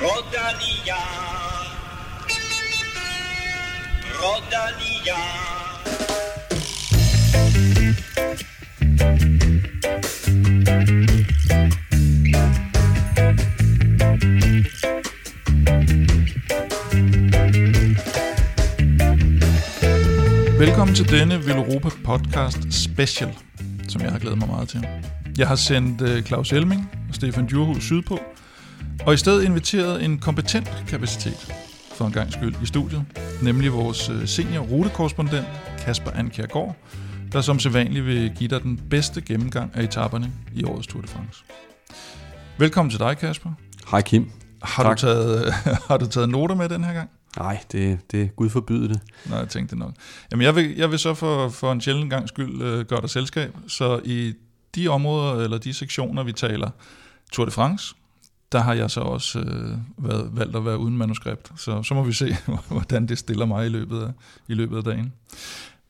Rodania. Rodania. Velkommen til denne Veloropa podcast special, som jeg har glædet mig meget til. Jeg har sendt øh, Claus Elming og Stefan Djurhus sydpå, og i stedet inviteret en kompetent kapacitet for en gang skyld i studiet, nemlig vores øh, senior rutekorrespondent Kasper Ankergaard, der som sædvanligt vil give dig den bedste gennemgang af etaperne i årets Tour de France. Velkommen til dig, Kasper. Hej Kim. Har, Tak. du taget, har du taget noter med den her gang? Nej, det, det er Gud forbyde det. Nej, jeg tænkte nok. Jamen, jeg vil, jeg vil så for, for en sjælden gang skyld øh, gøre dig selskab. Så i de områder, eller de sektioner, vi taler Tour de France, der har jeg så også øh, været, valgt at være uden manuskript. Så, så må vi se, hvordan det stiller mig i løbet af, i løbet af dagen.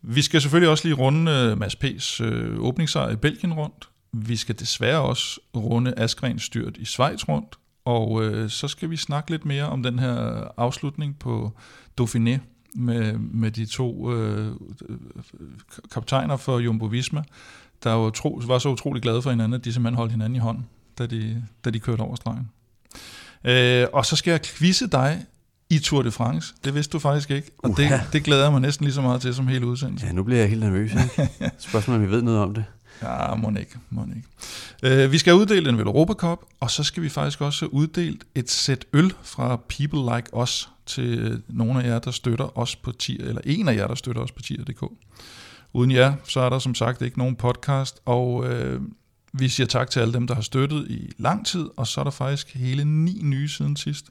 Vi skal selvfølgelig også lige runde øh, Mads P's øh, åbningssejr i Belgien rundt. Vi skal desværre også runde Asgrens styrt i Schweiz rundt. Og øh, så skal vi snakke lidt mere om den her afslutning på Dauphiné med, med de to øh, kaptajner for Jumbo Visma, der jo tro, var så utrolig glade for hinanden, at de simpelthen holdt hinanden i hånden, da de, da de kørte over stregen. Øh, og så skal jeg quizze dig i Tour de France. Det vidste du faktisk ikke, og det, Uha. det glæder jeg mig næsten lige så meget til som hele udsendelsen. Ja, nu bliver jeg helt nervøs. Ikke? Spørgsmålet om vi ved noget om det. Ja, må ikke, må ikke. Uh, vi skal uddele en Europa Cup, og så skal vi faktisk også uddele et sæt øl fra People Like Us til nogle af jer, der støtter os på tier, eller en af jer, der støtter os på tier.dk. Uden jer, så er der som sagt ikke nogen podcast, og uh, vi siger tak til alle dem, der har støttet i lang tid, og så er der faktisk hele ni nye siden sidst.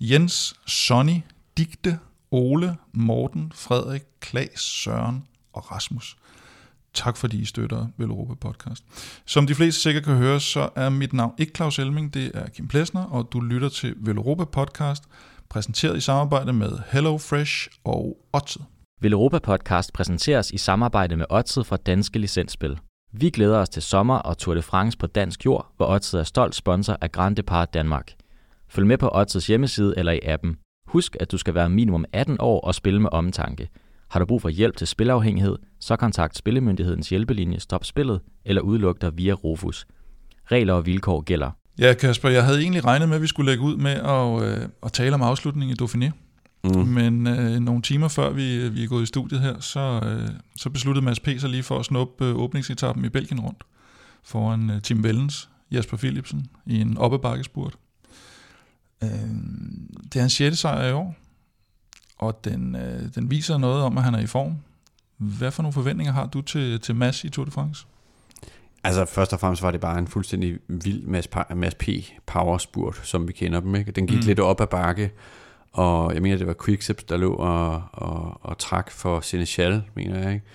Jens, Sonny, Digte, Ole, Morten, Frederik, Klaas, Søren og Rasmus. Tak fordi I støtter Veluropa Podcast. Som de fleste sikkert kan høre, så er mit navn ikke Claus Elming, det er Kim Plesner, og du lytter til Veluropa Podcast, præsenteret i samarbejde med HelloFresh og Otted. Veluropa Podcast præsenteres i samarbejde med Odset fra Danske Licensspil. Vi glæder os til sommer og Tour de France på dansk jord, hvor Odset er stolt sponsor af Grand Depart Danmark. Følg med på Odsets hjemmeside eller i appen. Husk, at du skal være minimum 18 år og spille med omtanke. Har du brug for hjælp til spilafhængighed, så kontakt Spillemyndighedens hjælpelinje Stop Spillet eller udluk dig via Rufus. Regler og vilkår gælder. Ja, Kasper, jeg havde egentlig regnet med, at vi skulle lægge ud med at, øh, at tale om afslutningen i Dauphiné. Mm. Men øh, nogle timer før vi, vi er gået i studiet her, så, øh, så besluttede Mads P. sig lige for at snuppe øh, åbningsetappen i Belgien rundt foran øh, Tim Vellens, Jasper Philipsen i en oppebakkespurt. Øh, det er hans 6. sejr i år, og den, øh, den viser noget om, at han er i form. Hvad for nogle forventninger har du til, til Mads i Tour de France? Altså først og fremmest var det bare en fuldstændig vild Mads, Pa- Mads P. power spurt, som vi kender dem. Ikke? Den gik mm. lidt op ad bakke, og jeg mener, det var Quickstep, der lå og, og, og trak for Seneschal, mener jeg. Ikke?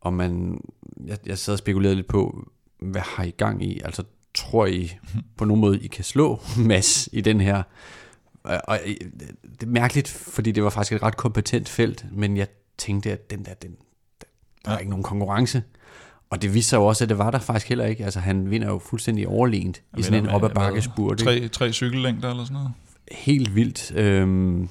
Og man, jeg, jeg sad og spekulerede lidt på, hvad har I gang i? Altså tror I på nogen måde, I kan slå Mads i den her? Og, det er mærkeligt, fordi det var faktisk et ret kompetent felt, men jeg tænkte, at den der, den, der er Ja. ikke nogen konkurrence. Og det viste sig jo også, at det var der faktisk heller ikke. Altså han vinder jo fuldstændig overlegent i sådan en op ad med- bakke med spurt. Tre, tre cykellængder eller sådan noget? Helt vildt. Øhm,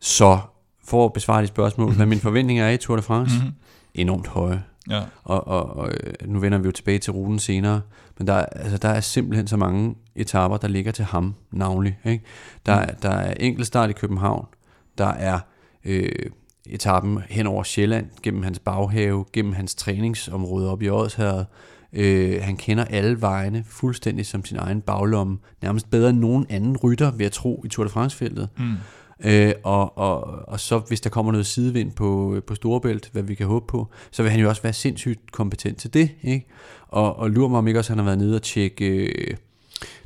så for at besvare de spørgsmål, hvad mine forventninger er i Tour de France, Mhm. mm-hmm. enormt høje. Ja. Og, og, og øh, nu vender vi jo tilbage til ruten senere, men der, er- altså, der er simpelthen så mange etaper, der ligger til ham navnlig. Ikke? Der, er- der er enkeltstart i København, der er øh, etappen hen over Sjælland, gennem hans baghave, gennem hans træningsområde op i Odsherred. Øh, han kender alle vejene fuldstændig som sin egen baglomme, nærmest bedre end nogen anden rytter, vil jeg tro, i Tour de France-feltet. Mm. Øh, og, og, og så hvis der kommer noget sidevind på, på Storebælt, hvad vi kan håbe på, så vil han jo også være sindssygt kompetent til det. Ikke? Og, og lurer mig om ikke også, han har været nede og tjekke øh,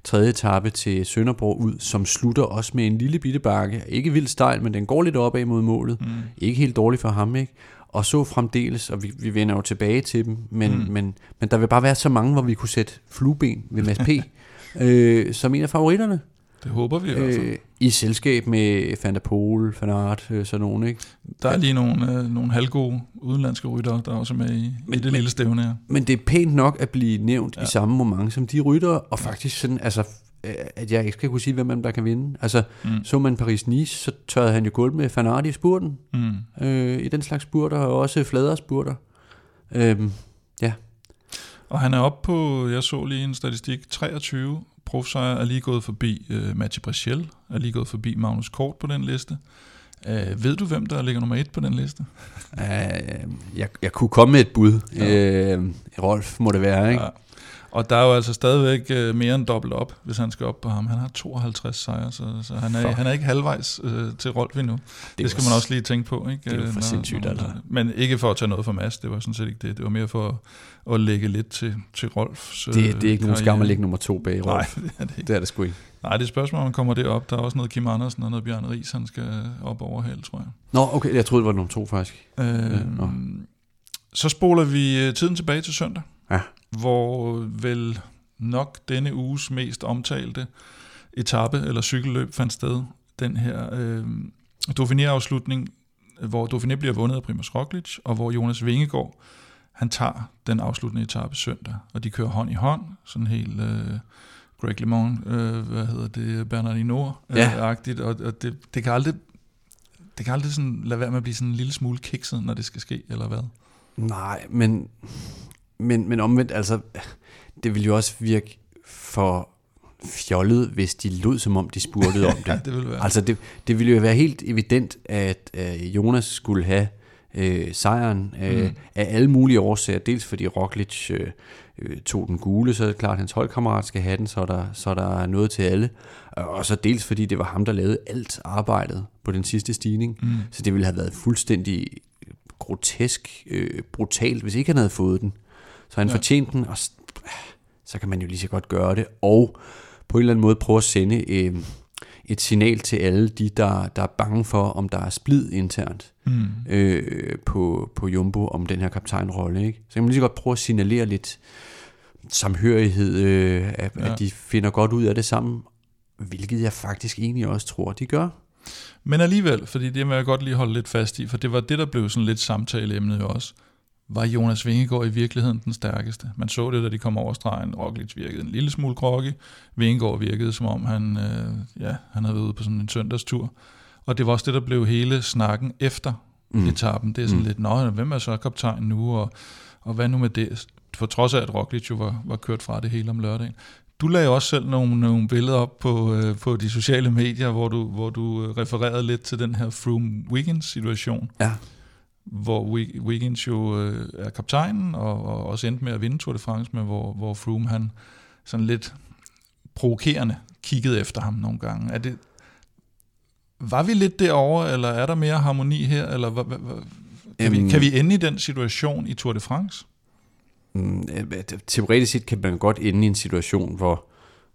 tredje etape til Sønderborg ud, som slutter også med en lille bitte bakke. Ikke vildt stejl, men den går lidt opad mod målet. Mm. Ikke helt dårligt for ham, ikke? Og så fremdeles, og vi, vi vender jo tilbage til dem, men, Mm. men, men der vil bare være så mange, hvor vi kunne sætte flueben ved Mads P. øh, som en af favoritterne. Det håber vi i hvert fald. Øh, I selskab med Van der Pol, Van Aert, øh, sådan nogen, ikke? Der er lige nogle, øh, nogle halvgode udenlandske ryttere, der er også med i, men, i det lille stævne her. Men det er pænt nok at blive nævnt Ja. ja. i samme moment som de rytter, og faktisk sådan, altså at jeg ikke skal kunne sige, hvem dem, der kan vinde. Altså, mm. så man Paris-Nice, så tørrede han jo gulv med Fanardi i spurten. Mm. Øh, I den slags spurter, og også fladere spurter. Øhm, ja, Og han er oppe på, jeg så lige en statistik, 23 profsejre er lige gået forbi øh, Mathieu Brechel, er lige gået forbi Magnus Kort på den liste. Øh, ved du, hvem der ligger nummer et på den liste? øh, jeg, jeg kunne komme med et bud. Ja. Øh, Rolf må det være, ikke? Ja. Og der er jo altså stadigvæk øh, mere end dobbelt op, hvis han skal op på ham. Han har 52 sejre, så, så han, er, Fuck. han er ikke halvvejs øh, til Rolf endnu. Det, det skal man også lige tænke på. Ikke? det er jo Øh, for når- sindssygt, altså. Men ikke for at tage noget for Mads, det var sådan set ikke det. Det var mere for at, at lægge lidt til, til Rolfs Det, det er ikke nogen skam karriere. at ligge nummer to bag Nej, Rolf. det er det ikke. Det er det sgu ikke. Nej, det er et spørgsmål, om han kommer derop. Der er også noget Kim Andersen og noget Bjørn Ries, han skal op over held, tror jeg. Nå, okay, jeg troede, det var nummer to, faktisk. Øh, nå. så spoler vi øh, tiden tilbage til søndag, Ja. Hvor vel nok denne uges mest omtalte etape eller cykelløb fandt sted. Den her øh, Dauphiné-afslutning, hvor Dauphiné bliver vundet af Primoz Roglic, og hvor Jonas Vingegaard, han tager den afsluttende etape søndag, og de kører hånd i hånd, sådan helt øh, Greg LeMond, øh, hvad hedder det, Bernardino Ja. øh, agtigt, og, og det, det kan aldrig det kan aldrig sådan lade være med at blive sådan en lille smule kikset, når det skal ske, eller hvad? Nej, men, men, men omvendt, altså, det ville jo også virke for fjollet, hvis de lød, som om de spurgede om Ja, det. det vil være. Altså, det, det ville jo være helt evident, at øh, Jonas skulle have øh, sejren øh, Mm. af alle mulige årsager. Dels fordi Roglic øh, øh, tog den gule, så er det klart, at hans holdkammerat skal have den, så er der, så er der noget til alle. Og så dels fordi det var ham, der lavede alt arbejdet på den sidste stigning. Mm. Så det ville have været fuldstændig grotesk, øh, brutalt, hvis ikke han havde fået den. Så han Ja. fortjente den, og så kan man jo lige så godt gøre det. Og på en eller anden måde prøve at sende øh, et signal til alle de, der, der er bange for, om der er splid internt Mm. øh, på, på Jumbo om den her kaptajnrolle. Ikke? Så kan man lige så godt prøve at signalere lidt samhørighed, øh, at, Ja. at de finder godt ud af det sammen, hvilket jeg faktisk egentlig også tror, de gør. Men alligevel, fordi det må jeg godt lige holde lidt fast i, for det var det, der blev sådan lidt samtaleemnet også. Var Jonas Vingegaard i virkeligheden den stærkeste? Man så det, da de kom over stregen. Roglic virkede en lille smule groggy. Vingegaard virkede, som om han, øh, ja, han havde været ude på sådan en søndagstur. Og det var også det, der blev hele snakken efter mm. etappen. Det er sådan mm. Lidt, nå, hvem er så kaptajn nu, og, og hvad nu med det? For trods af, at Roglic jo var, var kørt fra det hele om lørdagen. Du lagde også selv nogle, nogle billeder op på, øh, på de sociale medier, hvor du, hvor du øh, refererede lidt til den her Froome-Wiggins-situation, Ja. Hvor Wig- Wiggins jo øh, er kaptajnen, og, og også endte med at vinde Tour de France, men hvor, hvor Froome han sådan lidt provokerende kiggede efter ham nogle gange. Er det, var vi lidt derovre, eller er der mere harmoni her, eller hvad, hvad, kan, vi, kan vi ende i den situation i Tour de France? Mm, Teoretisk set kan man godt ende i en situation, hvor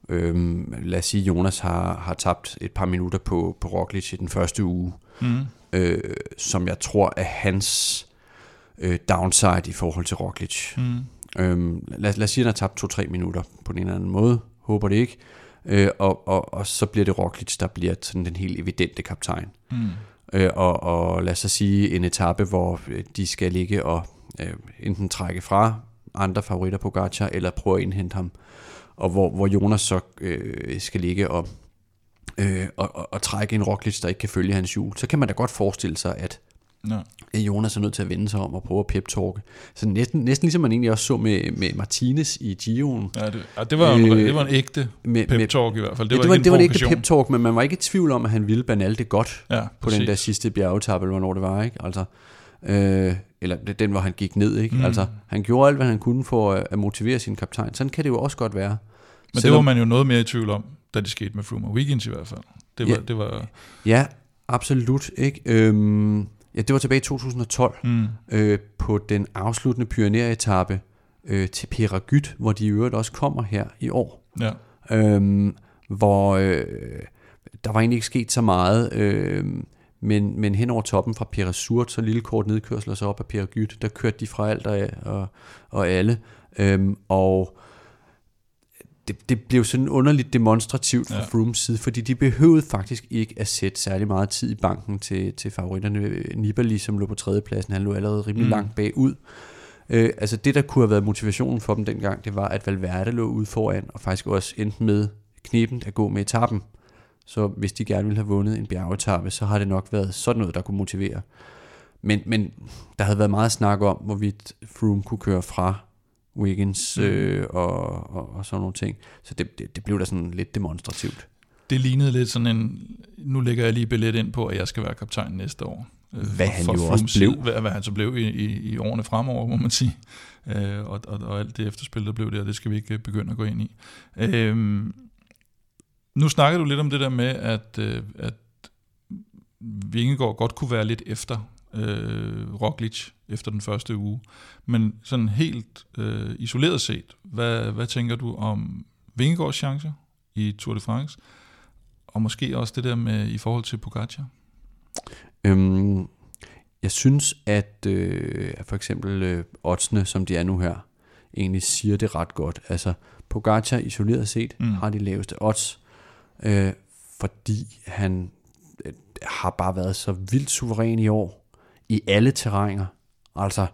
øhm, lad os sige, Jonas har, har tabt et par minutter på, på Roglic i den første uge, Mm. Øh, som jeg tror er hans øh, downside i forhold til Roglic. Mm. Øhm, lad, lad os sige, at han har tabt 2-3 minutter på den ene eller anden måde. Håber det ikke. Øh, og, og, og så bliver det Roglic, der bliver sådan den helt evidente kaptajn. Mm. Øh, og, og lad os så sige en etape, hvor øh, de skal ligge og øh, enten trække fra andre favoritter på Gacha, eller prøve at indhente ham. Og hvor, hvor Jonas så øh, skal ligge og, øh, og, og, og trække en Roglic, der ikke kan følge hans hjul. Så kan man da godt forestille sig, at at Jonas er nødt til at vende sig om og prøve at pep -talke. Så næsten, næsten ligesom man egentlig også så med, med Martinez i Gio'en. Ja, det, ja, det, var en, Øh, det var en ægte Med, pep i hvert fald. det, Det ja, var, det var, ikke det var en ægte pep talk, men man var ikke i tvivl om, at han ville Bernal det godt Ja, på den der sidste bjergetappe, eller hvornår det var, ikke? Altså, øh, eller det- den, hvor han gik ned, ikke? Mm. Altså, han gjorde alt, hvad han kunne for at, at motivere sin kaptajn. Sådan kan det jo også godt være. Men det Selvom- var man jo noget mere i tvivl om, da det skete med Froome og Wiggins i hvert fald. Det var, Ja. det var Ja, absolut, ikke? Øhm, ja, det var tilbage i 2012, mm, øh, på den afsluttende pioneretappe øh, til Peragyt, hvor de i øvrigt også kommer her i år. ja. øhm, hvor øh, der var egentlig ikke sket så meget, øh, men, men hen over toppen fra Peresurt, så lille kort nedkørsel og så op ad Peragyt, der kørte de fra alt og, og, og alle, øhm, og det, det blev sådan underligt demonstrativt fra Ja. Froomes side, fordi de behøvede faktisk ikke at sætte særlig meget tid i banken til, til favoritterne. Nibali, som lå på tredjepladsen, han lå allerede rimelig Mm. langt bagud. Øh, altså det, der kunne have været motivationen for dem dengang, det var, at Valverde lå ude foran, og faktisk også endte med knepent at gå med etappen. Så hvis de gerne ville have vundet en bjergetappe, så har det nok været sådan noget, der kunne motivere. Men, men der havde været meget snak om, hvorvidt Froome kunne køre fra Wiggins Mm. øh, og, og, og sådan nogle ting. Så det, det, det blev da sådan lidt demonstrativt. Det lignede lidt sådan en, nu lægger jeg lige billet ind på, at jeg skal være kaptajn næste år. Øh, Hvad han jo Froomes også side, blev. Hvad, hvad han så blev i, i, i årene fremover, må man sige. Øh, og, og, og alt det efterspil, der blev der, det skal vi ikke øh, begynde at gå ind i. Øh, nu snakker du lidt om det der med, at, øh, at Vingegaard godt kunne være lidt efter øh, Roglic efter den første uge. Men sådan helt øh, isoleret set, hvad, hvad tænker du om Vingegaards chancer i Tour de France? Og måske også det der med i forhold til Pogacar? Øhm, jeg synes, at øh, for eksempel øh, oddsene, som de er nu her, egentlig siger det ret godt. Altså, Pogacar isoleret set mm. har de laveste odds, øh, fordi han øh, har bare været så vildt suveræn i år, i alle terrænger. Altså,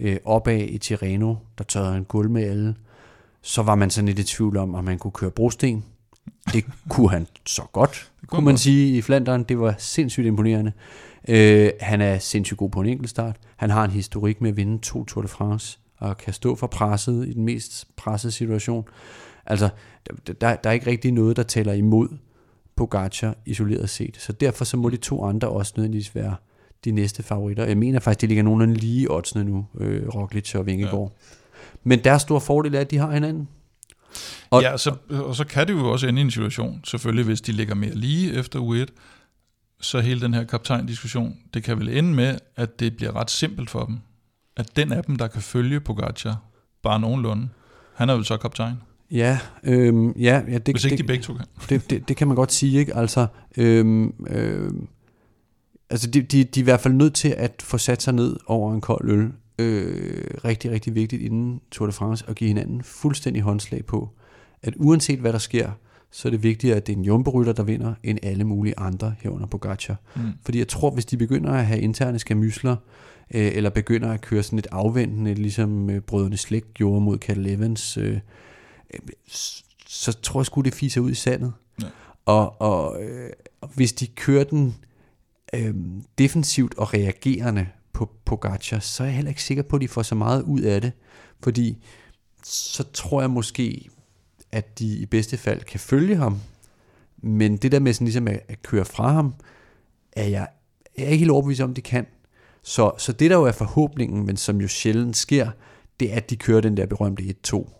øh, opad i Tirreno, der tørrede han guld med alle. Så var man sådan lidt i tvivl om, om man kunne køre brosten. Det kunne han så godt, kunne kunne man godt. sige i Flandern. Det var sindssygt imponerende. Øh, han er sindssygt god på en enkeltstart. Han har en historik med at vinde to Tour de France, og kan stå for presset i den mest pressede situation. Altså, der, der, der er ikke rigtig noget, der tæller imod Pogacar isoleret set. Så derfor så må de to andre også nødvendigvis være de næste favoritter. Jeg mener faktisk, de ligger nogenlunde lige oddsene nu, øh, Roglic og Vingegaard. Ja. Men deres store fordel er, at de har hinanden. Og, ja, så, og så kan det jo også ende i en situation, selvfølgelig hvis de ligger mere lige efter U1, så hele den her kaptajn-diskussion, det kan vel ende med, at det bliver ret simpelt for dem. At den af dem, der kan følge Pogacar, bare nogenlunde, han er jo så kaptajn. Ja, øhm, ja, ja det, Hvis ikke det, de begge to kan. det, det, det kan man godt sige, ikke? Altså, øhm, øhm, altså de, de, de er i hvert fald nødt til at få sat sig ned over en kold øl. Øh, rigtig, rigtig vigtigt inden Tour de France og give hinanden fuldstændig håndslag på, at uanset hvad der sker, så er det vigtigere, at det er en jumperytter, der vinder, end alle mulige andre herunder Pogacar. Mm. Fordi jeg tror, hvis de begynder at have interne skamysler, øh, eller begynder at køre sådan lidt afventende, ligesom øh, brødrene Slægt gjorde mod Cat Evans, øh, øh, så tror jeg sgu, det fiser ud i sandet. Ja. Og, og, øh, og hvis de kører den øh, defensivt og reagerende på Pogacar, så er jeg heller ikke sikker på, at de får så meget ud af det. Fordi så tror jeg måske, at de i bedste fald kan følge ham. Men det der med sådan ligesom at, at køre fra ham, er jeg, er jeg ikke helt overbevist om, de kan. Så, så det der jo er forhåbningen, men som jo sjældent sker, det er, at de kører den der berømte 1-2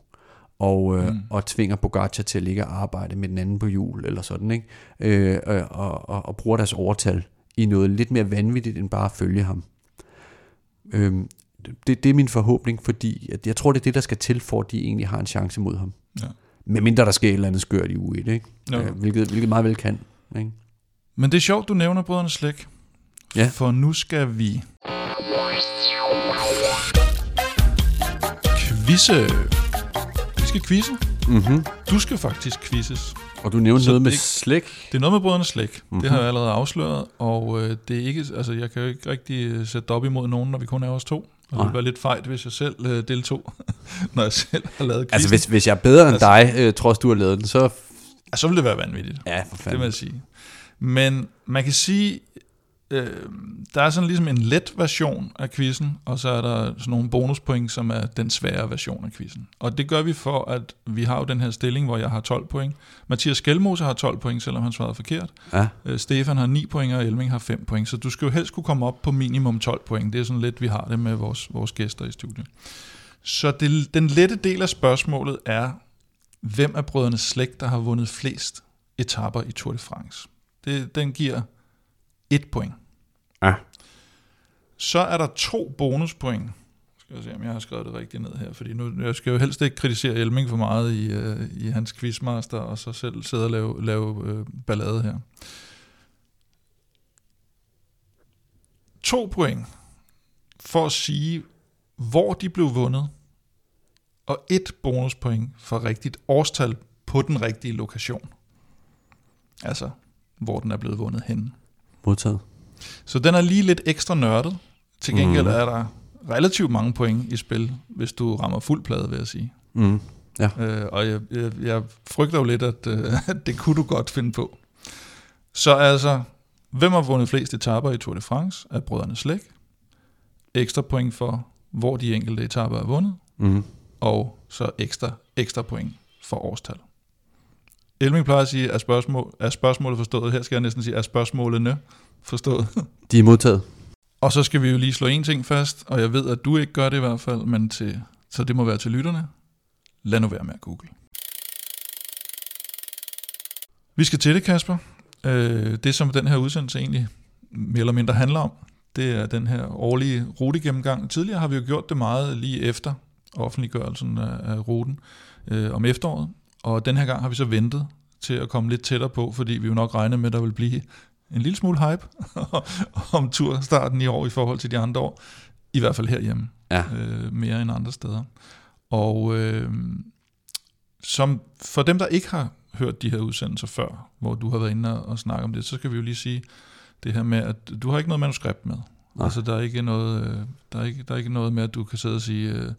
og, øh, Mm. og tvinger Pogacar til at ligge og arbejde med den anden på hjul, eller sådan, ikke? Øh, og, og, og, og bruger deres overtal i noget lidt mere vanvittigt, end bare at følge ham. Øh, det, det er min forhåbning, fordi at jeg tror, det er det, der skal til, for at de egentlig har en chance mod ham. Ja. Med mindre der sker et eller andet skørt i uge 1, ikke? Jo. Øh, hvilket, hvilket meget vel kan. Ikke? Men det er sjovt, du nævner brødrene Slæk. Ja. For nu skal vi quizze. Vi skal quizze. Mm-hmm. Du skal faktisk quizzes. Og du nævnte Så noget med det- slæk. Det er noget med brødrene Slæk. Mm-hmm. Mhm. Det har jeg allerede afsløret, og øh, det er ikke, altså, jeg kan jo ikke rigtig øh, sætte det op imod nogen, når vi kun er os to. Og det ville være lidt fejt, hvis jeg selv øh, deltog, når jeg selv har lavet quizzen. Altså, hvis, hvis jeg er bedre end Altså- dig, øh, trods du har lavet den, så... Ja, så ville det være vanvittigt. Ja, for Det fanden. vil jeg sige. Men man kan sige, øh, der er sådan ligesom en let version af quizzen, og så er der sådan nogle bonuspoint, som er den svære version af quizzen. Og det gør vi for, at vi har jo den her stilling, hvor jeg har 12 point. Mathias Skelmose har 12 point, selvom han svarede forkert. Ja. Øh, Stefan har 9 point, og Elming har 5 point. Så du skal jo helst kunne komme op på minimum 12 point. Det er sådan lidt, vi har det med vores, vores gæster i studiet. Så det, den lette del af spørgsmålet er, hvem af brødrene Slægt, der har vundet flest etapper i Tour de France? Det, den giver et point. Ja. Så er der to bonuspoint. Skal jeg se, om jeg har skrevet det rigtigt ned her, fordi nu, jeg skal jo helst ikke kritisere Elming for meget i, øh, i hans quizmaster, og så selv sidde og lave, lave øh, ballade her. To point for at sige, hvor de blev vundet, og et bonuspoint for rigtigt årstal på den rigtige lokation. Altså, hvor den er blevet vundet henne. Modtaget. Så den er lige lidt ekstra nørdet. Til gengæld Mhm. er der relativt mange point i spil, hvis du rammer fuld plade, vil jeg sige. Mm. Ja. Øh, og jeg, jeg, jeg frygter jo lidt, at, øh, det kunne du godt finde på. Så altså, hvem har vundet flest etaper i Tour de France af brødrene Slæk? Ekstra point for, hvor de enkelte etaper er vundet, Mm. og så ekstra, ekstra point for årstal. Elming plejer at sige, er, spørgsmål, er spørgsmålet forstået? Her skal jeg næsten sige, er spørgsmålene forstået? De er modtaget. Og så skal vi jo lige slå en ting fast, og jeg ved, at du ikke gør det i hvert fald, men til, så det må være til lytterne. Lad nu være med at google. Vi skal til det, Kasper. Øh, det, som den her udsendelse egentlig mere eller mindre handler om, det er den her årlige rutegennemgang. Tidligere har vi jo gjort det meget lige efter offentliggørelsen af, af ruten øh, om efteråret, og den her gang har vi så ventet til at komme lidt tættere på, fordi vi jo nok regner med, at der vil blive en lille smule hype om turstarten i år i forhold til de andre år. I hvert fald herhjemme. Ja. Øh, mere end andre steder. Og øh, som for dem, der ikke har hørt de her udsendelser før, hvor du har været inde og, og snakke om det, så skal vi jo lige sige det her med, at du har ikke noget manuskript med. Nej. Altså, der er, ikke noget, øh, der, er ikke, der er ikke noget med, at du kan sidde og sige, øh,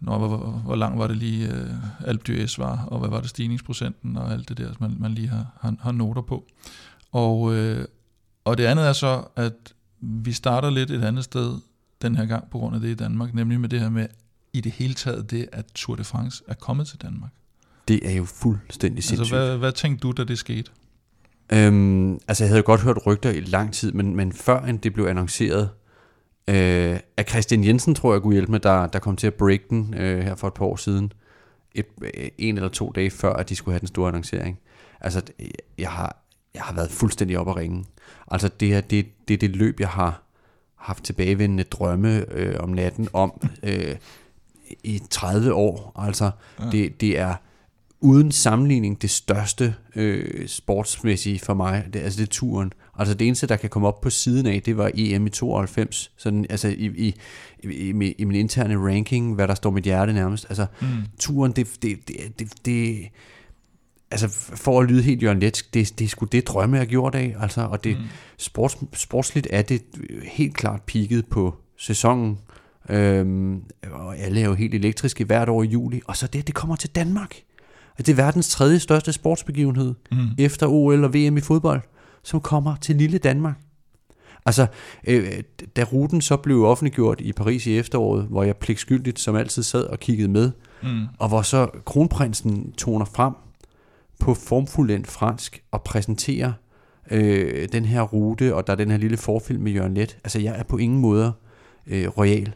Nå, hvor, hvor, hvor lang var det lige øh, Alp d'Huez var, og hvad var det stigningsprocenten, og alt det der, man, man lige har, har, har noter på. Og, øh, og det andet er så, at vi starter lidt et andet sted den her gang på grund af det i Danmark, nemlig med det her med i det hele taget det, at Tour de France er kommet til Danmark. Det er jo fuldstændig sindssygt. Altså, hvad, hvad tænkte du, da det skete? Øhm, altså, jeg havde jo godt hørt rygter i lang tid, men, men før end det blev annonceret, øh, af Christian Jensen, tror jeg, kunne hjælpe med, der, der kom til at break den øh, her for et par år siden, et, øh, en eller to dage før, at de skulle have den store annoncering. Altså, jeg har, jeg har været fuldstændig op at ringe. Altså, det her, det, det er det løb, jeg har haft tilbagevendende drømme øh, om natten om øh, i 30 år. Altså, ja. det, det er uden sammenligning det største øh, sportsmæssige for mig, det, altså det er turen. Altså det eneste, der kan komme op på siden af, det var EM i 92, sådan, altså i, i, i, i, min- interne ranking, hvad der står mit hjerte nærmest. Altså mm. turen, det, det, det, det, det altså for at lyde helt Jørgen Letsk, det, det er sgu det drømme, jeg gjort af, altså, og det, mm. sports, sportsligt er det helt klart peaked på sæsonen, øhm, og alle er jo helt elektriske hvert år i juli, og så det, det kommer til Danmark. Altså, det er verdens tredje største sportsbegivenhed, mm. efter OL og VM i fodbold, som kommer til lille Danmark. Altså, øh, da ruten så blev offentliggjort i Paris i efteråret, hvor jeg pligtskyldigt som altid sad og kiggede med, mm. og hvor så kronprinsen toner frem på formfuldendt fransk og præsenterer øh, den her rute, og der er den her lille forfilm med Jørgen Let. Altså, jeg er på ingen måde øh, royal.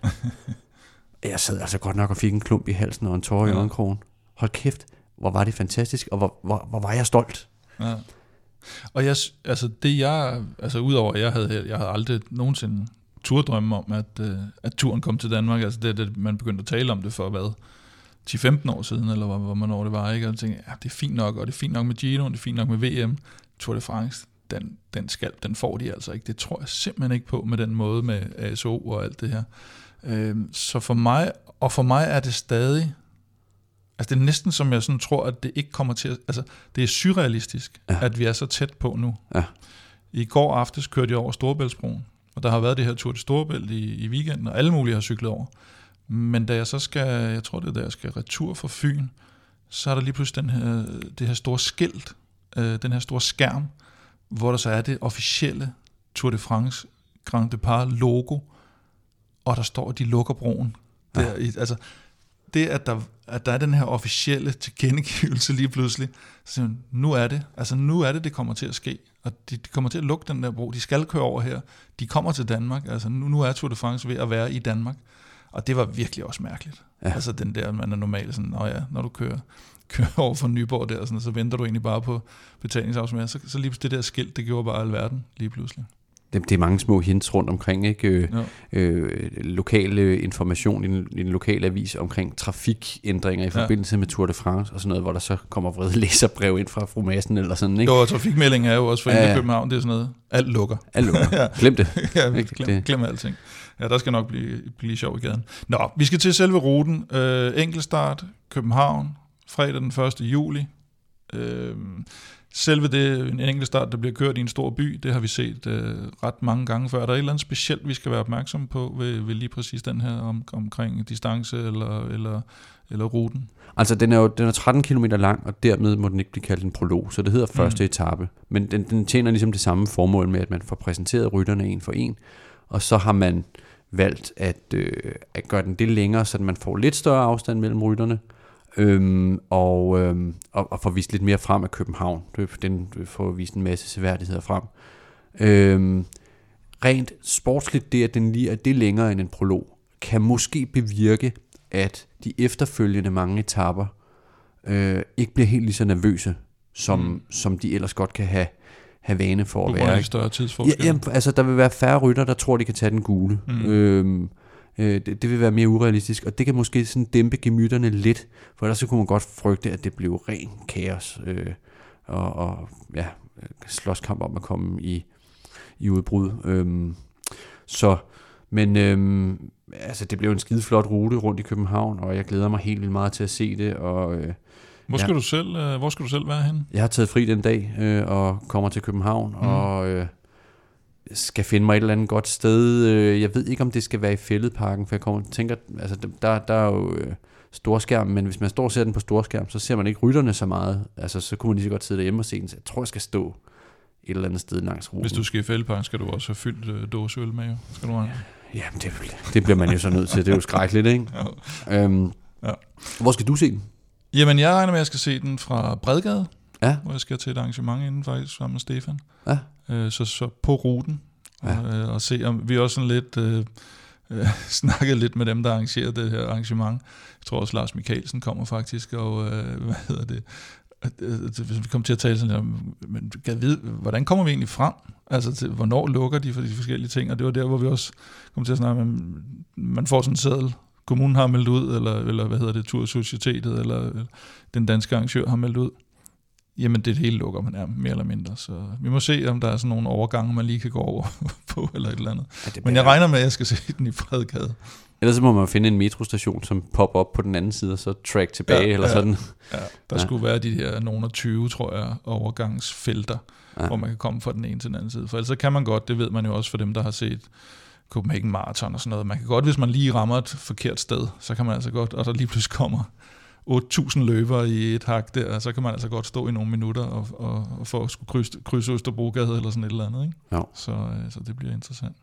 jeg sad altså godt nok og fik en klump i halsen og en tårer i øjenkrogen. Hold kæft, hvor var det fantastisk, og hvor, hvor, hvor var jeg stolt. Ja. Og jeg, altså det jeg, altså udover at jeg havde, jeg havde aldrig nogensinde turdrømme om, at, øh, at turen kom til Danmark, altså det, det, man begyndte at tale om det for hvad, 10-15 år siden, eller hvor, hvor man år det var, ikke? og jeg tænkte, ja, det er fint nok, og det er fint nok med Gino, det er fint nok med VM, Tour de France, den, den skal, den får de altså ikke. Det tror jeg simpelthen ikke på med den måde med ASO og alt det her. Øh, så for mig, og for mig er det stadig, altså det er næsten som jeg sådan tror, at det ikke kommer til at, altså det er surrealistisk, ja. at vi er så tæt på nu. Ja. I går aftes kørte jeg over Storebæltsbroen, og der har været det her tur til Storebælt i, i weekenden, og alle mulige har cyklet over. Men da jeg så skal, jeg tror det er da jeg skal retur fra Fyn, så er der lige pludselig den her, det her store skilt, øh, den her store skærm, hvor der så er det officielle Tour de France Grand Depart logo, og der står, at de lukker broen. Der, i, altså, det, at der, at der er den her officielle tilkendegivelse lige pludselig, så siger man, nu er det, altså nu er det, det kommer til at ske, og de, de kommer til at lukke den der bro, de skal køre over her, de kommer til Danmark, altså nu, nu er Tour de France ved at være i Danmark, og det var virkelig også mærkeligt. Ja. Altså den der, man er normalt sådan, Nå ja, når du kører, kører over fra Nyborg der, sådan, så venter du egentlig bare på betalingsafsmær, så, så lige pludselig det der skilt, det gjorde bare alverden lige pludselig. Det, det er mange små hints rundt omkring, ikke? Øh, Ja. øh, lokale information i den, i den lokale avis omkring trafikændringer i Ja. forbindelse med Tour de France og sådan noget, hvor der så kommer vrede læserbrev ind fra fru Madsen eller sådan, ikke? Jo, og trafikmeldingen er jo også for Ja, ja, ja. København, det er sådan noget, alt lukker. Hallo, glem det. ja, Ikke? glem, Det- glem alting. Ja, der skal nok blive, blive sjov i gaden. Nå, vi skal til selve ruten. Øh, enkeltstart, København, fredag den 1. juli. Øh, selve det, en enkelt start, der bliver kørt i en stor by, det har vi set øh, ret mange gange før. Er der et eller andet specielt, vi skal være opmærksom på ved, ved lige præcis den her om, omkring distance eller, eller, eller ruten? Altså, den er jo den er 13 km lang, og dermed må den ikke blive kaldt en prolog, så det hedder første mm. etape. Men den, den tjener ligesom det samme formål med, at man får præsenteret rytterne en for en, og så har man valgt at, øh, at gøre den det længere, så man får lidt større afstand mellem rytterne, øhm, og, øhm, og, og får vist lidt mere frem af København. Den får vist en masse seværdigheder frem. Øhm, rent sportsligt, det at den lige er det længere end en prolog, kan måske bevirke, at de efterfølgende mange etapper øh, ikke bliver helt lige så nervøse, som, mm. som de ellers godt kan have, have vane for at være. På større tidsforskel. Ja, jamen, altså der vil være færre rytter, der tror, de kan tage den gule. Mm. Øhm, øh, det, det vil være mere urealistisk, og det kan måske sådan dæmpe gemytterne lidt, for ellers så kunne man godt frygte, at det blev ren kaos, øh, og, og ja, slåskamp om at komme i, i udbrud. Øhm, så, men øhm, altså, det blev en skide flot rute rundt i København, og jeg glæder mig helt vildt meget til at se det, og øh, hvor skal, ja. du selv, øh, hvor skal du selv være hen? Jeg har taget fri den dag øh, og kommer til København mm. og øh, skal finde mig et eller andet godt sted. Øh, jeg ved ikke, om det skal være i Fælledparken, for jeg kommer, tænker, altså der, der er jo øh, storskærm, men hvis man står og ser den på storskærm, så ser man ikke rytterne så meget. Altså, så kunne man lige så godt sidde derhjemme og se den. Så jeg tror, jeg skal stå et eller andet sted langs ruten. Hvis du skal i Fælledparken, skal du også have fyldt øh, dåseøl med, jo. Skal du have? Ja, men det, det bliver man jo så nødt til. Det er jo skrækkeligt, ikke? ja. Øhm, ja. Hvor skal du se den? Jamen, jeg regner med, at jeg skal se den fra Bredgade, ja. hvor jeg skal til et arrangement inden faktisk sammen med Stefan. Ja. Øh, så, så på ruten, ja. og, øh, og se om vi også sådan lidt... Øh, øh, snakket lidt med dem, der arrangerer det her arrangement. Jeg tror også, Lars Mikkelsen kommer faktisk, og øh, hvad hedder det, hvis vi kommer til at tale sådan der, men kan vide, hvordan kommer vi egentlig frem? Altså, til, hvornår lukker de for de forskellige ting? Og det var der, hvor vi også kom til at snakke, man, man får sådan en seddel, kommunen har meldt ud, eller, eller hvad hedder det, Tursocietetet, eller, eller den danske arrangør har meldt ud, jamen det hele lukker man er mere eller mindre. Så vi må se, om der er sådan nogle overgange, man lige kan gå over på, eller et eller andet. Ja, Men jeg regner med, at jeg skal se den i Fredgade. Ellers så må man finde en metrostation, som popper op på den anden side, og så track tilbage, ja, eller ja, sådan. Ja, der ja. skulle være de her nogle af 20, tror jeg, overgangsfelter, ja. hvor man kan komme fra den ene til den anden side. For ellers kan man godt, det ved man jo også for dem, der har set Copenhagen Marathon og sådan noget. Man kan godt, hvis man lige rammer et forkert sted, så kan man altså godt, og der lige pludselig kommer 8.000 løber i et hak der, så kan man altså godt stå i nogle minutter og, og, og få at skulle krydse, krydse Østerbrogade eller sådan et eller andet. Ikke? Ja. Så, øh, så det bliver interessant.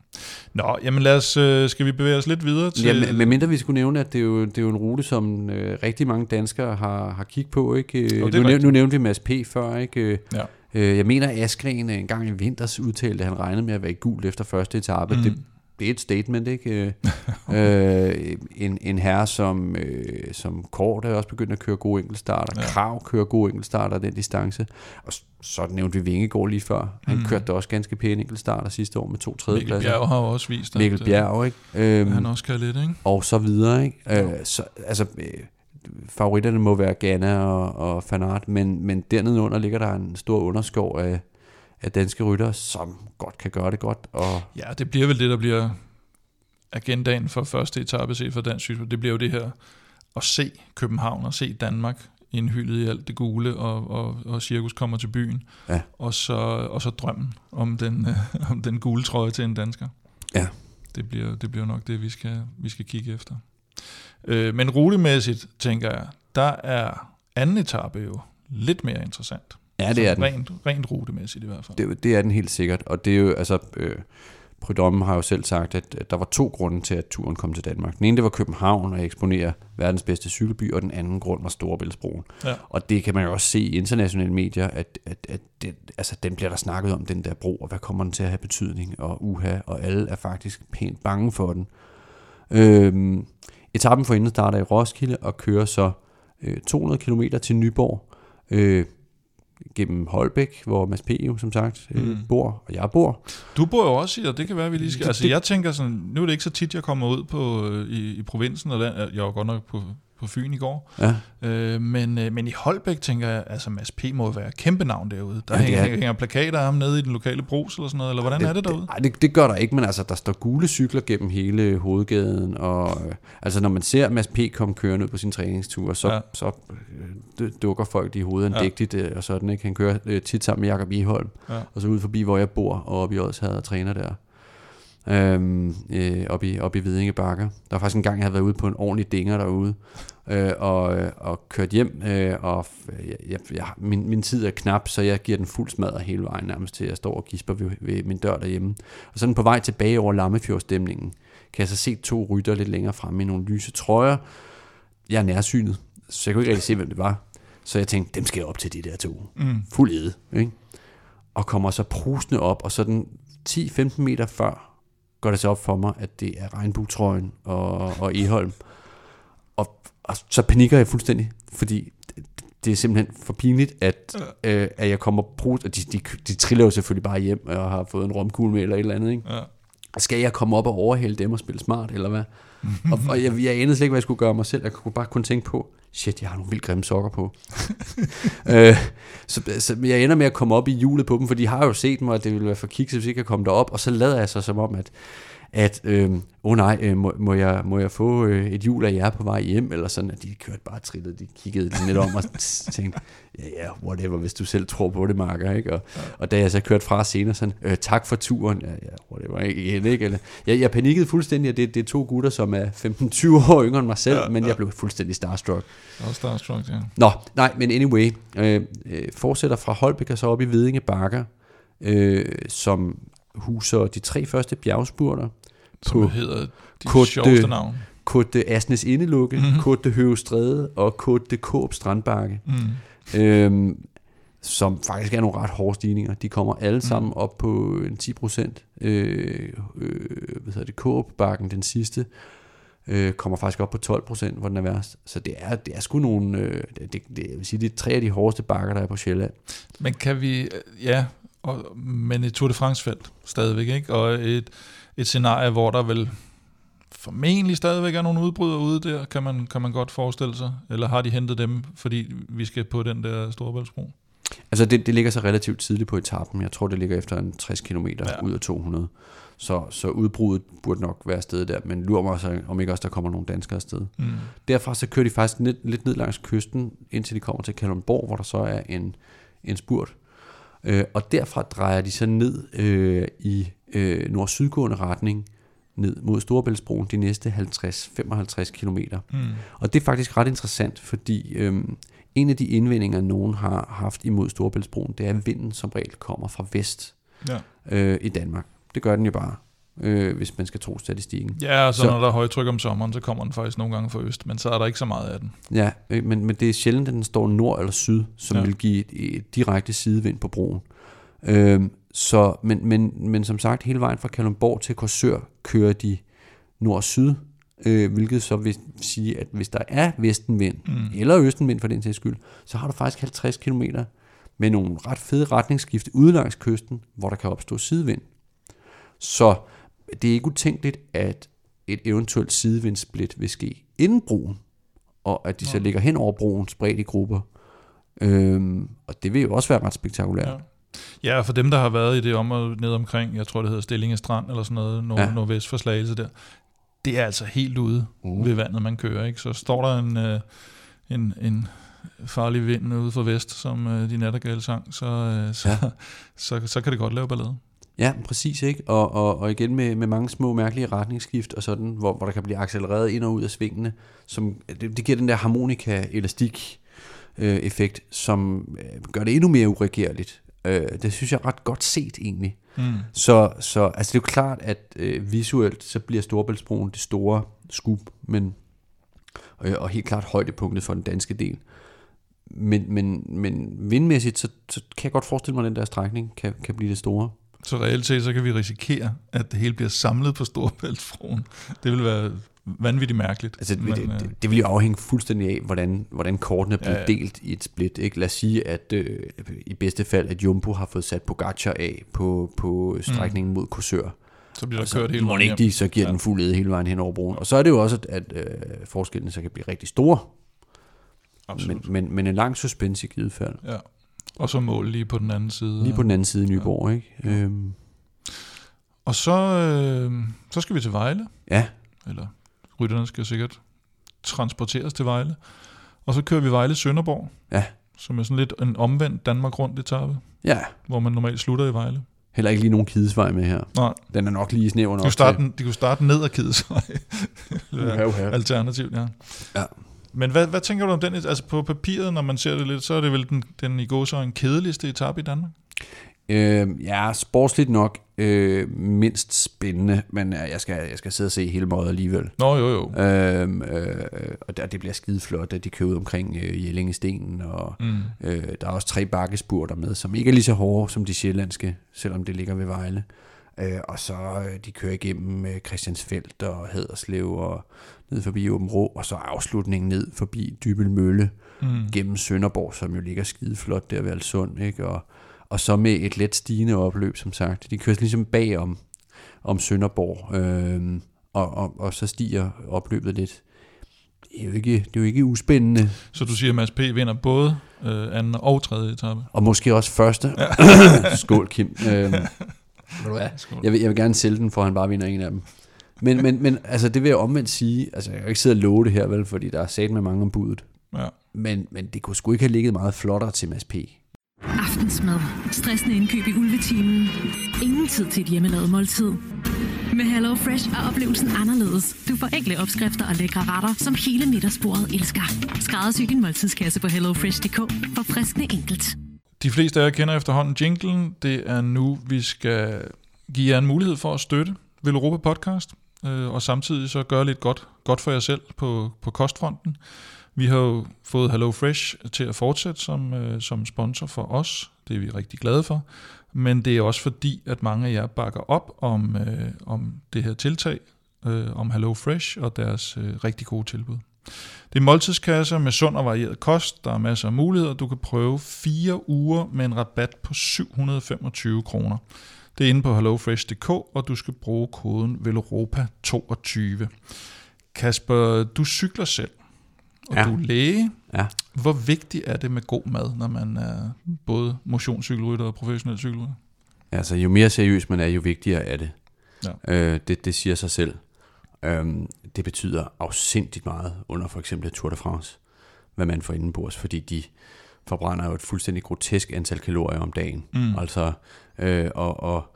Nå, jamen lad os, øh, skal vi bevæge os lidt videre til... Ja, med mindre vi skulle nævne, at det er jo, det er jo en rute, som øh, rigtig mange danskere har, har kigget på. Ikke? Jo, nu, nævnte, nu nævnte vi Mads P. før, ikke? Ja. Øh, jeg mener, at Askren en gang i vinters udtalte, at han regnede med at være i gul efter første etape. Mm. Det det er et statement, ikke? øh, en, en herre som, øh, som Kort er også begyndt at køre gode enkeltstarter. Ja. Krav kører gode enkeltstarter den distance. Og så nævnte vi Vingegaard lige før. Han mm. kørte også ganske pæne enkeltstarter sidste år med to tredjepladser. Mikkel Bjerg har også vist, at Mikkel Bjerg, ikke? Øhm, han også kan lidt, ikke? Og så videre, ikke? Øh, så, altså, øh, favoritterne må være Ghana og, og Fanart, men, men dernede under ligger der en stor underskov af, af danske rytter, som godt kan gøre det godt. Og ja, det bliver vel det, der bliver agendaen for første etape set for dansk cykling. Det bliver jo det her at se København og se Danmark indhyldet i alt det gule, og, og, og cirkus kommer til byen. Ja. Og, så, og så drømmen om den, om den gule trøje til en dansker. Ja. Det bliver, det bliver nok det, vi skal, vi skal kigge efter. Øh, men rutemæssigt, tænker jeg, der er anden etape jo lidt mere interessant. Ja, det er den. Rent, rent rutemæssigt i hvert fald. Det, det er den helt sikkert, og det er jo, altså, øh, Prudhomme har jo selv sagt, at der var to grunde til, at turen kom til Danmark. Den ene, det var København og eksponere verdens bedste cykelby, og den anden grund var Storebæltsbroen. Ja. Og det kan man jo også se i internationale medier, at, at, at det, altså, den bliver der snakket om, den der bro, og hvad kommer den til at have betydning, og uha, og alle er faktisk pænt bange for den. Øhm, etappen for inden starter i Roskilde og kører så øh, 200 km til Nyborg. Øh, gennem Holbæk, hvor Mads P. jo som sagt øh, mm. bor, og jeg bor. Du bor jo også i, og det kan være, at vi lige skal... Det, altså det, jeg tænker sådan, nu er det ikke så tit, jeg kommer ud på, øh, i, i provinsen, og den, jeg var godt nok på på Fyn i går. Ja. Øh, men, øh, men i Holbæk tænker jeg, altså Mads P. må være kæmpe navn derude. Der Ja, det hænger, er- hænger plakater af ham nede i den lokale brus eller sådan noget, eller hvordan er det derude? Nej, det, det gør der ikke, men altså, der står gule cykler gennem hele hovedgaden, og øh, altså, når man ser Mads P. komme kørende ud på sin træningstur, så, ja. Så øh, dukker folk i hovedet Ja. øh, og sådan, ikke? Han kører øh, tit sammen med Jakob Eholm, Ja. og så ud forbi, hvor jeg bor, og op i Odsherred og træner der. Øhm, øh, op, i, op i Vidinge Bakker. Der var faktisk en gang, jeg havde været ude på en ordentlig dinger derude, øh, og, øh, og kørt hjem, øh, og f- jeg, jeg, jeg, min, min tid er knap, så jeg giver den fuld smadret hele vejen nærmest til, at jeg står og gisper ved, ved min dør derhjemme. Og sådan på vej tilbage over Lammefjordstemningen, kan jeg så se to rytter lidt længere fremme i nogle lyse trøjer. Jeg er nærsynet, så jeg kunne ikke rigtig se, hvem det var. Så jeg tænkte, dem skal jeg op til de der to. Mm. Fuld ede, ikke? Og kommer så prusende op, og sådan 10-15 meter før, går det så op for mig, at det er regnbuetrøjen og, og Eholm. Og, og så panikker jeg fuldstændig, fordi det, det er simpelthen for pinligt, at, øh, at jeg kommer prus, og de, de, de triller jo selvfølgelig bare hjem, og har fået en romkugle med eller et eller andet, ikke? Ja. Skal jeg komme op og overhælde dem og spille smart, eller hvad? og, og jeg, jeg anede slet ikke, hvad jeg skulle gøre mig selv. Jeg kunne bare kun tænke på, shit, jeg har nogle vildt grimme sokker på. øh, så, så jeg ender med at komme op i hjulet på dem, for de har jo set mig, at det ville være for kikset, hvis ikke jeg kom derop. Og så lader jeg så som om, at at, øh, oh nej, øh, må, må, jeg, må jeg få øh, et hjul af jer på vej hjem, eller sådan, at de kørte bare trillet, de kiggede lidt om og tænkte, ja, ja, whatever, hvis du selv tror på det, Marker, ikke? Og, ja. og da jeg så kørte fra senere, sådan, øh, tak for turen, ja, ja, whatever, igen, ikke? Eller, jeg, jeg panikkede fuldstændig, og det, det er to gutter, som er 15-20 år yngre end mig selv, ja, men jeg blev fuldstændig starstruck. Og Starstruck, ja. Nå, nej, men anyway, øh, øh, fortsætter fra Holbæk og så op i Vedinge Bakker, øh, som huser de tre første bjergspurter Som på hedder de Côte sjoveste navn. Côte de Asnes Indelukke, mm-hmm. Côte de Høvestræde og Côte de Kåb Strandbakke, Mm. øhm, som faktisk er nogle ret hårde stigninger. De kommer alle sammen op på en 10 procent. Øh, øh, hvad hedder det, Kåb-bakken, den sidste, øh, kommer faktisk op på 12 procent, hvor den er værst. Så det er, det er sgu nogle, øh, det, det, det, jeg vil sige, det er tre af de hårdeste bakker, der er på Sjælland. Men kan vi, øh, ja, og, men et Tour de France-felt stadigvæk, ikke? Og et, et scenarie, hvor der vel formentlig stadigvæk er nogle udbrydere ude der, kan man, kan man godt forestille sig. Eller har de hentet dem, fordi vi skal på den der Storebæltsbro? Altså det, det ligger så relativt tidligt på etappen. Jeg tror, det ligger efter en 60 km ja. Ud af 200. Så, så udbruddet burde nok være afsted der, men lurer mig så, om ikke også der kommer nogle danskere afsted. Mm. Derfra så kører de faktisk lidt, lidt ned langs kysten, indtil de kommer til Kalundborg, hvor der så er en, en spurt. Øh, og derfra drejer de så ned øh, i øh, nord-sydgående retning, ned mod Storebæltsbroen de næste 50-55 km. Mm. Og det er faktisk ret interessant, fordi øhm, en af de indvendinger, nogen har haft imod Storebæltsbroen, det er, at vinden som regel kommer fra vest Ja. øh, i Danmark. Det gør den jo bare, øh, hvis man skal tro statistikken. Ja, og så, Så- når der er højtryk om sommeren, så kommer den faktisk nogle gange fra øst, men så er der ikke så meget af den. Ja, øh, men, men det er sjældent, at den står nord eller syd, som ja. Vil give et, et direkte sidevind på broen. Øhm, så, men, men, men som sagt, hele vejen fra Kalundborg til Korsør kører de nord-syd, øh, hvilket så vil sige, at hvis der er vestenvind, mm. eller østenvind for den sags skyld, så har du faktisk 50 km med nogle ret fede retningsskift ude langs kysten, hvor der kan opstå sidevind. Så det er ikke utænkeligt, at et eventuelt sidevindssplit vil ske inden broen, og at de så ligger hen over broen, spredt i grupper. Øhm, og det vil jo også være ret spektakulært. Ja. Ja, for dem, der har været i det område ned omkring, jeg tror, det hedder Stillinge Strand, eller sådan noget, nord, Ja. nordvest for Slagelse der, det er altså helt ude Uh. ved vandet, man kører. Ikke? Så står der en, øh, en, en farlig vind ude for vest, som øh, de nattergale sang, så, øh, så, ja. så, så, så kan det godt lave ballade. Ja, præcis, ikke? Og, og, og igen med, med mange små mærkelige retningsskift og sådan, hvor, hvor der kan blive accelereret ind og ud af svingene, som, det, det giver den der harmonika-elastik øh, effekt, som øh, gør det endnu mere uregerligt. Øh, det synes jeg er ret godt set egentlig. Mm. Så, så altså det er jo klart, at øh, visuelt så bliver Storebæltsbroen det store skub, men, øh, og helt klart højdepunktet for den danske del. Men, men, men vindmæssigt, så, så kan jeg godt forestille mig, at den der strækning kan, kan blive det store. Så reelt set, så kan vi risikere, at det hele bliver samlet på Storebæltsbroen. Det vil være vanvittigt mærkeligt. Altså, det, men, det, øh, det, det vil jo afhænge fuldstændig af, hvordan, hvordan kortene bliver ja, Ja, delt i et split. Ikke? Lad os sige, at øh, i bedste fald, at Jumbo har fået sat Pogacar af på, på strækningen mm. mod Korsør. Så bliver der kørt hele vejen ikke de så giver ja. den fuld hele vejen hen over broen. Og så er det jo også, at, at øh, forskellen så kan blive rigtig stor. Men, Absolut. men, men en lang suspense i givet fald. Ja. Og så mål lige på den anden side. Lige på den anden side i Nyborg, ikke? Øhm, Og så, øh, så skal vi til Vejle. ja, Eller rytterne skal sikkert transporteres til Vejle. Og så kører vi Vejle-Sønderborg. Ja. Som er sådan lidt en omvendt Danmark rundt etape, ja. hvor man normalt slutter i Vejle. Heller ikke lige nogen kidesvej med her. Nej, Den er nok lige snæver de nok kunne starte, de kunne starte ned ad Kidesvej. Alternativt, ja. Ja. Men hvad, hvad tænker du om den? Altså på papiret, når man ser det lidt, så er det vel den, den i går så en kedeligste etape i Danmark? Øh, ja, sportsligt nok øh, mindst spændende, men øh, jeg skal, jeg skal sidde og se hele måde alligevel. Nå, jo, jo. Øhm, øh, og der, det bliver skide flot, at de kører ud omkring øh, Jellingestenen, og Mm. øh, der er også tre bakkespurter med, som ikke er lige så hårde som de sjællandske, selvom det ligger ved Vejle. Øh, og så øh, de kører igennem øh, Christiansfeldt og Haderslev og ned forbi Åben Rå, og så afslutningen ned forbi Dybel Mølle Mm. gennem Sønderborg, som jo ligger skide flot der ved Alsund, ikke? Og, og så med et let stigende opløb, som sagt. De kører ligesom bagom om Sønderborg, øhm, og, og, og så stiger opløbet lidt. Det er jo ikke, det er jo ikke uspændende, Så du siger, at Mads P. vinder både øh, anden og tredje etape? og måske også første. Skål, Kim. Øhm, ved du hvad? Skål. Jeg vil, jeg vil gerne sælge den, for han bare vinder en af dem. Men, men, men altså, det vil jeg omvendt sige, altså jeg kan ikke sidde og love det her, vel, fordi der er sat med mange om budet. Ja. Men, men det kunne sgu ikke have ligget meget flottere til Mads P. Aftensmad. Stressende indkøb i ulvetimen. Ingen tid til et hjemmelavet måltid. Med Hello Fresh er oplevelsen anderledes. Du får enkle opskrifter og lækre retter, som hele middagsbordet elsker. Skræddersy din måltidskasse på hellofresh.dk for friskende enkelt. De fleste af jer kender efterhånden jinglen. Det er nu, vi skal give jer en mulighed for at støtte Vil Europa Podcast, øh, og samtidig så gøre lidt godt, godt for jer selv på, på kostfronten. Vi har jo fået Hello Fresh til at fortsætte som, øh, som sponsor for os. Det er vi rigtig glade for. Men det er også fordi, at mange af jer bakker op om, øh, om det her tiltag, øh, om Hello Fresh og deres øh, rigtig gode tilbud. Det er måltidskasser med sund og varieret kost. Der er masser af muligheder. Du kan prøve fire uger med en rabat på 725 kroner. Det er inde på hellofresh.dk, og du skal bruge koden VELOROPA22. Kasper, du cykler selv, og Ja. du er læge. Ja. Hvor vigtigt er det med god mad, når man er både motionscykelrytter og professionel cykelrytter? Altså, jo mere seriøs man er, jo vigtigere er det. Ja. Øh, det, det siger sig selv. Øhm, det betyder afsindigt meget under for eksempel Tour de France, hvad man får indenbords, fordi de forbrænder jo et fuldstændig grotesk antal kalorier om dagen. Mm. Altså, øh, og, og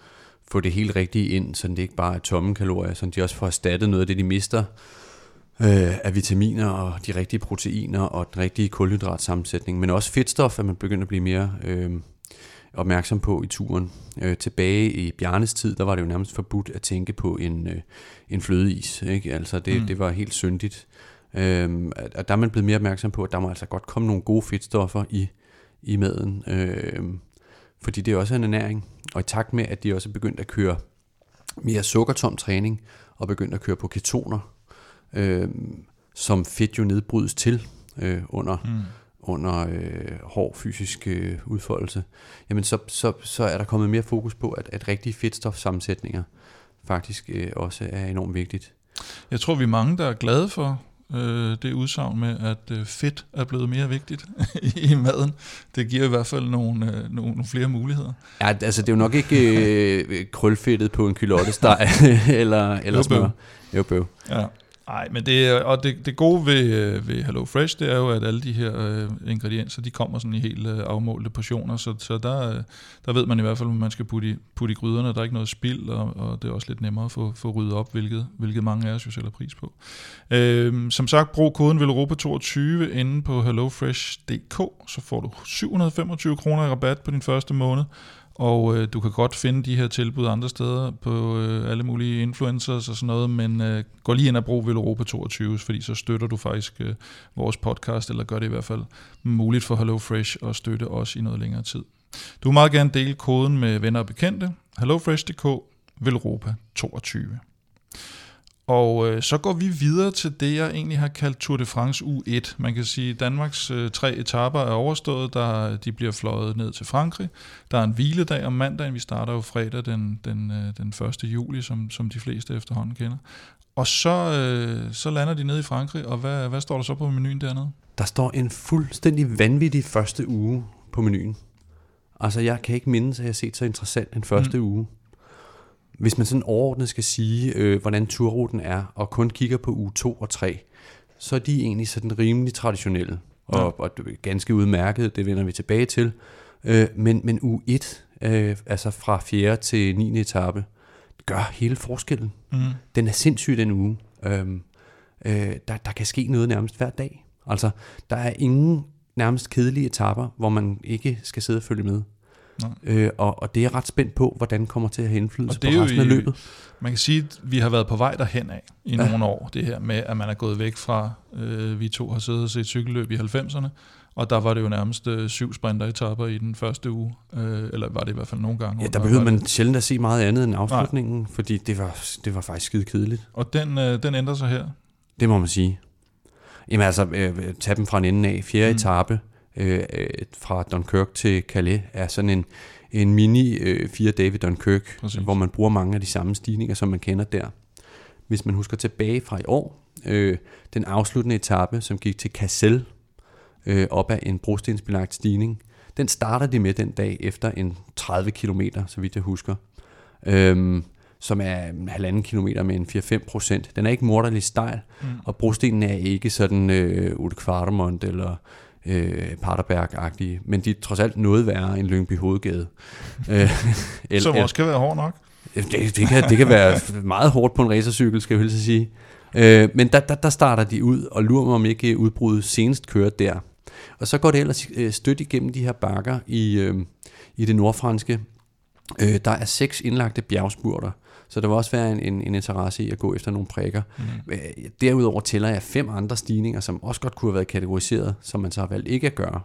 få det helt rigtige ind, så det ikke bare er tomme kalorier, så de også får erstattet noget af det, de mister øh, af vitaminer og de rigtige proteiner og den rigtige kulhydratsammensætning, men også fedtstof, at man begynder at blive mere øh, opmærksom på i turen. Øh, tilbage i Bjarnes tid, der var det jo nærmest forbudt at tænke på en, øh, en flødeis. Ikke? Altså det, Mm. det var helt syndigt. At- at der er man blevet mere opmærksom på, at der må altså godt komme nogle gode fedtstoffer i, i maden. Øhm, fordi det er også en ernæring. Og i takt med, at de også er begyndt at køre mere sukkertom træning, og begyndt at køre på ketoner, øhm, som fedt jo nedbrydes til øh, under, Mm. Under øh, hård fysisk øh, udfoldelse, jamen så, så, så er der kommet mere fokus på, at, at rigtige fedtstofsammensætninger faktisk øh, også er enormt vigtigt. Jeg tror, vi er mange, der er glade for øh, det udsagn med, at øh, fedt er blevet mere vigtigt i maden. Det giver i hvert fald nogle, øh, nogle, nogle flere muligheder. Ja, altså det er jo nok ikke øh, krølfedtet på en kylottesteg eller, eller smør. Jo, bøv. Ja. Nej, men det, og det, det gode ved, øh, ved Hello Fresh, det er jo, at alle de her øh, ingredienser, de kommer sådan i helt øh, afmålte portioner, så, så der, øh, der ved man i hvert fald, hvad man skal putte i, putte i gryderne. Der er ikke noget spild, og, og det er også lidt nemmere at få, få ryddet op, hvilket, hvilket mange af os jo sætter pris på. Øh, som sagt, brug koden VELOROPA22 inde på hellofresh.dk, så får du 725 kroner i rabat på din første måned, og øh, du kan godt finde de her tilbud andre steder på øh, alle mulige influencers og sådan noget, men øh, gå lige ind og brug Veloropa 22, fordi så støtter du faktisk øh, vores podcast, eller gør det i hvert fald muligt for HelloFresh at støtte os i noget længere tid. Du må meget gerne dele koden med venner og bekendte. HelloFresh.dk Velropa 22. Og øh, så går vi videre til det, jeg egentlig har kaldt Tour de France U1. Man kan sige, at Danmarks øh, tre etaper er overstået. Der, de bliver fløjet ned til Frankrig. Der er en hviledag om mandagen. Vi starter jo fredag den, den, øh, den 1. juli, som, som de fleste efterhånden kender. Og så, øh, så lander de nede i Frankrig, og hvad, hvad står der så på menuen dernede? Der står en fuldstændig vanvittig første uge på menuen. Altså, jeg kan ikke mindes, at jeg har set så interessant en første mm. uge. Hvis man sådan overordnet skal sige, øh, hvordan turruten er, og kun kigger på uge 2 og 3, så er de egentlig sådan rimelig traditionelle, og, ja. og ganske udmærkede, det vender vi tilbage til. Øh, men, men uge 1, øh, altså fra 4. til 9. etape, gør hele forskellen. Mm. Den er sindssyg den uge. Øhm, øh, der, der kan ske noget nærmest hver dag. Altså, der er ingen nærmest kedelige etapper, hvor man ikke skal sidde og følge med. Øh, og, og det er ret spændt på, hvordan kommer til at have indflydelse på resten af løbet. Man kan sige, at vi har været på vej derhen af i ja. nogle år, det her med, at man er gået væk fra, øh, vi to har siddet og set cykelløb i 90'erne, og der var det jo nærmest øh, syv sprinteretapper i den første uge, øh, eller var det i hvert fald nogle gange. Ja, der behøvede man det. sjældent at se meget andet end afslutningen, Nej. fordi det var, det var faktisk skide kedeligt. Og den, øh, den ændrer sig her? Det må man sige. Jamen altså, øh, tag dem fra en ende af. Fjerde mm. etape øh, øh, fra Dunkirk til Calais er sådan en, en mini øh, fire dage ved Dunkirk, Præcis. hvor man bruger mange af de samme stigninger, som man kender der. Hvis man husker tilbage fra i år, øh, den afsluttende etape, som gik til Cassel, øh, op ad en brostensbelagt stigning, den starter de med den dag efter en 30 km, så vidt jeg husker. Øh, som er halvanden kilometer med en 4-5 procent. Den er ikke morderlig stejl, mm. og brostenen er ikke sådan øh, Ute Kvartemont eller øh, Paterberg-agtige, men de er trods alt noget værre end Lyngby Hovedgade. øh, el, Som også kan være hård nok. Det, det, kan, det kan være meget hårdt på en racercykel, skal jeg helst sige. Øh, men der, der, der starter de ud, og lurer mig om ikke udbruddet senest kører der. Og så går det ellers øh, stødt igennem de her bakker i, øh, i det nordfranske. Øh, der er seks indlagte bjergspurter, så der vil også være en, en, en interesse i at gå efter nogle prikker. Mm. Derudover tæller jeg fem andre stigninger, som også godt kunne have været kategoriseret, som man så har valgt ikke at gøre.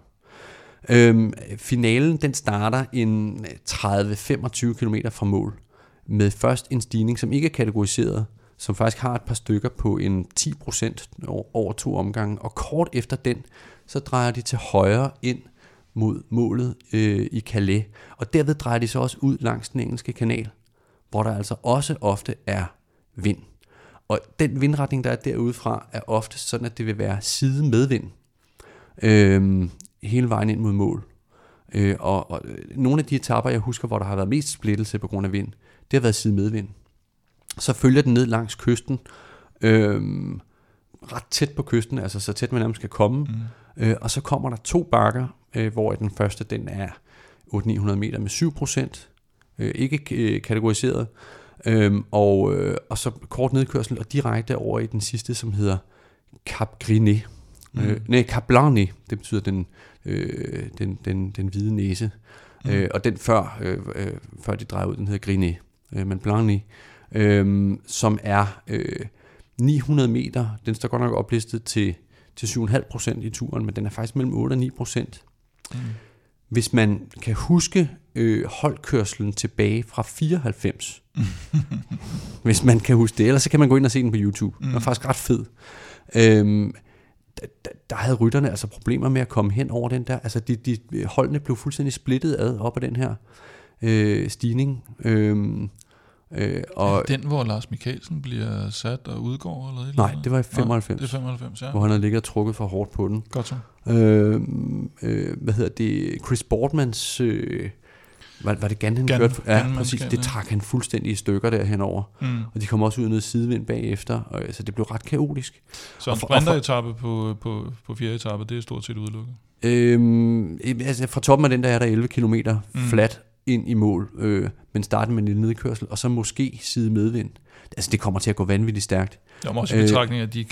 Øhm, finalen den starter en 30-25 km fra mål, med først en stigning, som ikke er kategoriseret, som faktisk har et par stykker på en 10% over to omgange, og kort efter den, så drejer de til højre ind mod målet øh, i Calais, og derved drejer de så også ud langs den engelske kanal, hvor der altså også ofte er vind. Og den vindretning, der er derude fra, er ofte sådan, at det vil være side medvind øh, hele vejen ind mod mål. Øh, og, og nogle af de etapper, jeg husker, hvor der har været mest splittelse på grund af vind, det har været side medvind. Så følger den ned langs kysten, øh, ret tæt på kysten, altså så tæt man nærmest kan komme. Mm. Øh, og så kommer der to bakker, øh, hvor den første den er 800-900 meter med 7 procent, øh, ikke øh, kategoriseret, øh, og, øh, og så kort nedkørsel og direkte over i den sidste, som hedder Cap Griné. Mm. Øh, nej, Cap Blanc, det betyder den, øh, den, den, den hvide næse. Mm. Øh, og den før, øh, øh, før de drejer ud, den hedder Griné, øh, men Blanc, øh, som er øh, 900 meter. Den står godt nok oplistet til, til 7,5 procent i turen, men den er faktisk mellem 8 og 9 procent. Mm. Hvis man kan huske øh, holdkørslen tilbage fra 94, hvis man kan huske det, ellers så kan man gå ind og se den på YouTube. Mm. Den er faktisk ret fed. Øhm, der, der havde rytterne altså problemer med at komme hen over den der. Altså de, de holdene blev fuldstændig splittet ad op af den her øh, stigning. Øhm, Øh, og den, hvor Lars Mikkelsen bliver sat og udgår? Eller nej, det var i 95. Ja, det er 95, ja. Hvor han havde ligget og trukket for hårdt på den. Godt så. Øh, øh, hvad hedder det? Chris Boardmans... Øh, var, var det Gan, han Gan, kørte? Ja, Gan, præcis. Det trak han fuldstændig i stykker der henover. Mm. Og de kom også ud af noget sidevind bagefter, og, så det blev ret kaotisk. Så en sprinteretappe på, på, på fjerde etape, det er stort set udelukket? Øhm, altså fra toppen af den der er der 11 km mm. flat, ind i mål, øh, men starte med en lille nedkørsel, og så måske side medvind. Altså, det kommer til at gå vanvittigt stærkt. Der må også i øh, betragtning af de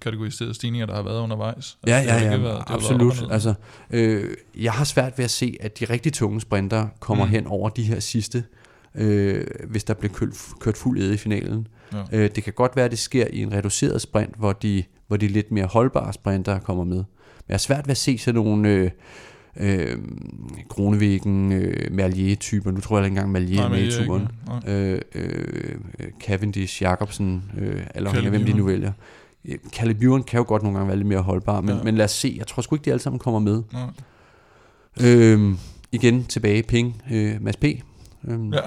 kategoriserede stigninger, der har været undervejs. Ja, altså, ja, ja, været, absolut. Altså, øh, jeg har svært ved at se, at de rigtig tunge sprinter kommer mm. hen over de her sidste, øh, hvis der bliver kørt, kørt fuld ed i finalen. Ja. Øh, det kan godt være, at det sker i en reduceret sprint, hvor de, hvor de lidt mere holdbare sprinter kommer med. Men jeg har svært ved at se sådan nogle... Øh, øh, Kronevæggen, øh, Merlier-typer. Nu tror jeg ikke engang Merlier er med i turen. Øh, øh, Cavendish, Jacobsen, øh, eller afhængig hvem de nu vælger. Caliburen kan jo godt nogle gange være lidt mere holdbar, men, ja. men lad os se. Jeg tror sgu ikke, de alle sammen kommer med. Ja. Øh, igen tilbage, Ping, øh, Mads P. Øhm. Ja.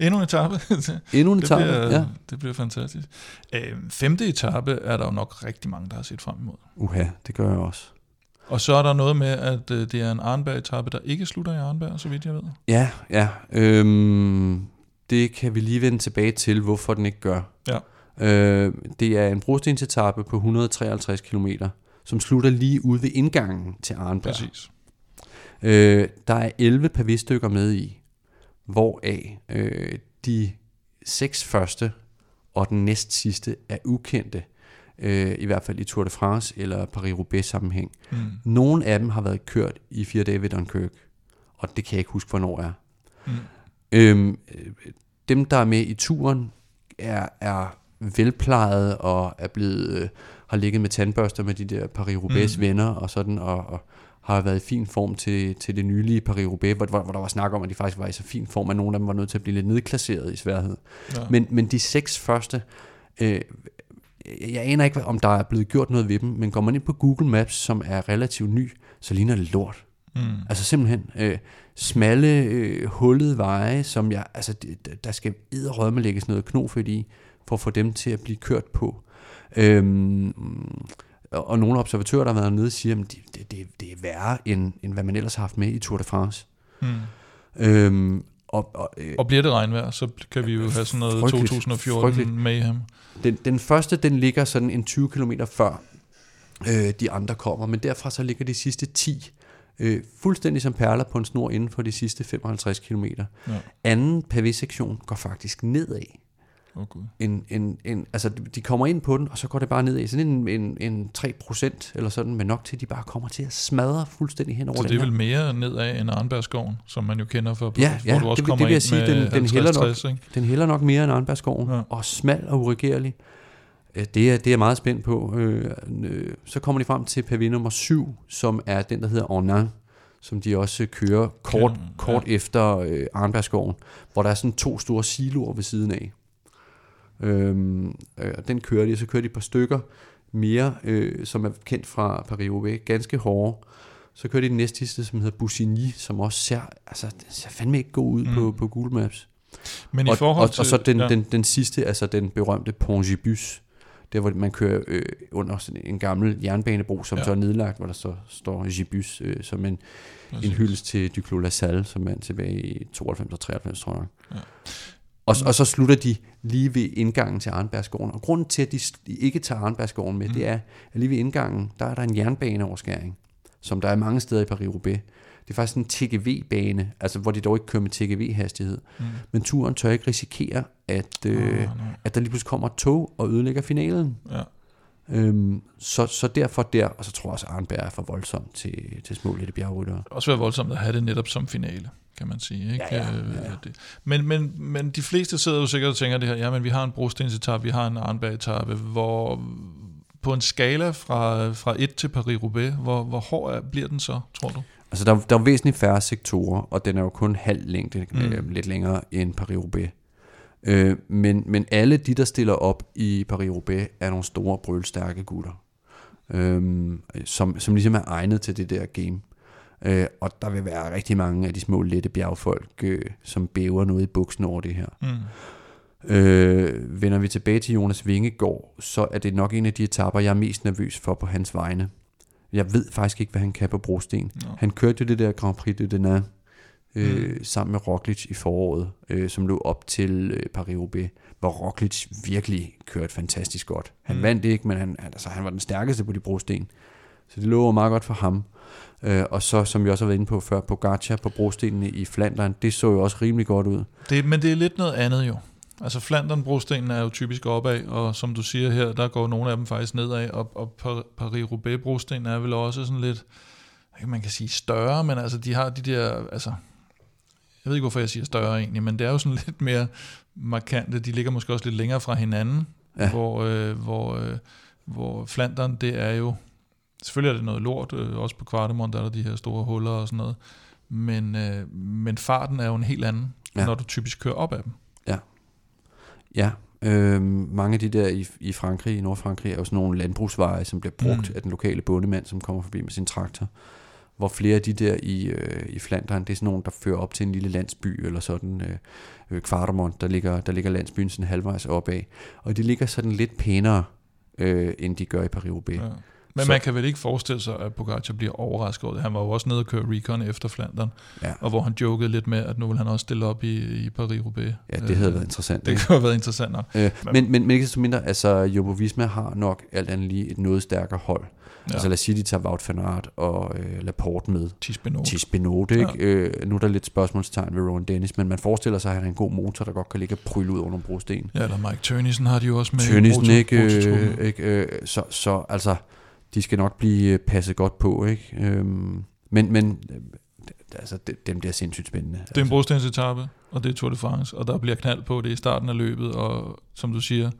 Endnu en etape. Endnu en etape, ja. Det bliver fantastisk. Øh, femte etape er der jo nok rigtig mange, der har set frem imod. Uha, det gør jeg også. Og så er der noget med, at øh, det er en Arnberg-etappe, der ikke slutter i Arnberg, så vidt jeg ved. Ja, ja. Øhm, det kan vi lige vende tilbage til, hvorfor den ikke gør. Ja. Øh, det er en brostensetappe på 153 km, som slutter lige ude ved indgangen til Arnberg. Præcis. Øh, der er 11 pavistykker med i, hvoraf øh, de seks første og den næst sidste er ukendte, øh, i hvert fald i Tour de France eller Paris-Roubaix sammenhæng. Mm. Nogle af dem har været kørt i fire dage ved Dunkirk, og det kan jeg ikke huske, hvornår er. Mm. Øhm, dem, der er med i turen, er, er velplejede og er blevet, øh, har ligget med tandbørster med de der Paris-Roubaix mm. venner og sådan, og, og har været i fin form til, til det nylige Paris-Roubaix, hvor, hvor, hvor der var snak om, at de faktisk var i så fin form, at nogle af dem var nødt til at blive lidt nedklasseret i sværhed. Ja. Men, men de seks første, øh, jeg aner ikke, om der er blevet gjort noget ved dem, men går man ind på Google Maps, som er relativt ny, så ligner det lort. Mm. Altså simpelthen øh, smalle, øh, hullede veje, som jeg, altså der skal edderrødme lægges noget knofedt i, for at få dem til at blive kørt på. Øhm, og nogle observatører, der har været nede, siger, at det, det, det er værre, end, end hvad man ellers har haft med i Tour de France. Mm. Øhm, og, og, øh, og bliver det regnvejr, så kan vi jo have sådan noget 2014 med ham. Den, den første, den ligger sådan en 20 km før øh, de andre kommer, men derfra så ligger de sidste 10 øh, fuldstændig som perler på en snor inden for de sidste 55 km. Ja. Anden pavé-sektion går faktisk nedad. Oh, God. En, en, en, altså, de kommer ind på den, og så går det bare ned i sådan en, en, en 3% eller sådan, men nok til, at de bare kommer til at smadre fuldstændig hen over Så det er vel mere nedad end Arnbergsskoven, som man jo kender for, ja, ja, hvor du også det, kommer det vil jeg sige, den, den, hælder nok, den hælder nok mere end Arnbergsskoven, ja. og smal og uregerlig. Øh, det er, det er meget spændt på. Øh, øh, så kommer de frem til pavé nummer 7, som er den, der hedder Ornans som de også kører kort, kort ja. efter øh, Arnbergsskoven, hvor der er sådan to store siloer ved siden af. Øhm, øh, den kører de, og så kører de et par stykker mere, øh, som er kendt fra Paris-Roubaix, ganske hårde. Så kører de den næste sidste, som hedder Bussigny, som også ser, altså, den ser fandme ikke god ud mm. på, på Google Maps. Men i og, forhold til, og, og så den, ja. den, den sidste, altså den berømte Pongibus, der hvor man kører øh, under sådan en gammel jernbanebro, som ja. så er nedlagt, hvor der så står Gibus øh, som en, en hyldest til Duclos La Salle, som er tilbage i 92 og 93, tror jeg. Ja. Og, og så slutter de lige ved indgangen til Arnbergsgården. Og grunden til, at de ikke tager Arnbergsgården med, mm. det er, at lige ved indgangen, der er der en jernbaneoverskæring, som der er mange steder i Paris-Roubaix. Det er faktisk en TGV-bane, altså hvor de dog ikke kører med TGV-hastighed. Mm. Men turen tør ikke risikere, at, øh, oh, at der lige pludselig kommer et tog og ødelægger finalen. Ja. Øhm, så, så derfor der, og så tror jeg også, at Arnberg er for voldsomt til, til små lille bjergryttere. Også være voldsomt at have det netop som finale kan man sige. Ikke? Ja, ja, ja, ja. Det. Men, men, men de fleste sidder jo sikkert og tænker det her, ja, men vi har en brostensetap, vi har en arnberg hvor på en skala fra, fra 1 til Paris-Roubaix, hvor, hvor hård er, bliver den så, tror du? Altså, der, der er væsentligt færre sektorer, og den er jo kun halv længde, mm. øh, lidt længere end Paris-Roubaix. Øh, men, men alle de, der stiller op i Paris-Roubaix, er nogle store, brølstærke gutter, øh, som, som ligesom er egnet til det der game. Øh, og der vil være rigtig mange af de små, lette bjergfolk, øh, som bæver noget i buksen over det her. Mm. Øh, vender vi tilbage til Jonas Vingegaard, så er det nok en af de etapper, jeg er mest nervøs for på hans vegne. Jeg ved faktisk ikke, hvad han kan på brosten. No. Han kørte jo det der Grand Prix de Denain, øh, mm. sammen med Roglic i foråret, øh, som lå op til øh, Paris-Roubaix, hvor Roglic virkelig kørte fantastisk godt. Han mm. vandt ikke, men han, altså, han var den stærkeste på de brosten. Så det lå meget godt for ham. Øh, og så, som vi også har været inde på før, på Gacha på brostenene i Flandern, det så jo også rimelig godt ud. Det, men det er lidt noget andet jo. Altså Flandern brostenen er jo typisk opad, og som du siger her, der går nogle af dem faktisk nedad, og, og Paris-Roubaix brostenen er vel også sådan lidt, man kan sige større, men altså de har de der, altså, jeg ved ikke hvorfor jeg siger større egentlig, men det er jo sådan lidt mere markante, de ligger måske også lidt længere fra hinanden, ja. hvor, øh, hvor, øh, hvor Flandern, det er jo selvfølgelig er det noget lort, øh, også på Kvartemont der er der de her store huller og sådan noget, men, øh, men farten er jo en helt anden, Ja. ja. når du typisk kører op ad dem. Ja, øh, mange af de der i, i Frankrig, i Nordfrankrig, er jo sådan nogle landbrugsveje, som bliver brugt mm. Af den lokale bondemand, som kommer forbi med sin traktor. Hvor flere af de der i, øh, i Flandern, det er sådan nogle, der fører op til en lille landsby, eller sådan øh, øh, Kvartemont, der ligger, der ligger landsbyen sådan halvvejs opad. Og de ligger sådan lidt pænere, øh, end de gør i Paris-Roubaix. Ja. Men Så- man kan vel ikke forestille sig, at Pogacar bliver overrasket over det. Han var jo også nede og køre Recon efter Flandern, Ja. og hvor han jokede lidt med, at nu vil han også stille op i, i Paris-Roubaix. Ja, det havde Øh, været interessant. Det ikke? kunne have været interessant nok. Øh, men, men, men ikke så mindre, altså Jumbo Visma har nok alt andet lige et noget stærkere hold. Ja. Altså lad os sige, de tager Wout van Aert og øh, Laporte med. Tis Benoit. Tis Benoit, ikke? Ja. Øh, nu er der lidt spørgsmålstegn ved Rowan Dennis, men man forestiller sig, at han er en god motor, der godt kan ligge og prylle ud under brosten. Ja, eller Mike Tønnesen har de jo også med. Tønnesen, ikke? Øh, ikke øh, så, så altså, de skal nok blive øh, passet godt på, ikke? Øhm, men, men øh, altså, dem der er sindssygt spændende. Det er en brostensetappe, og det er Tour de France, og der bliver knald på det i starten af løbet, og som du siger,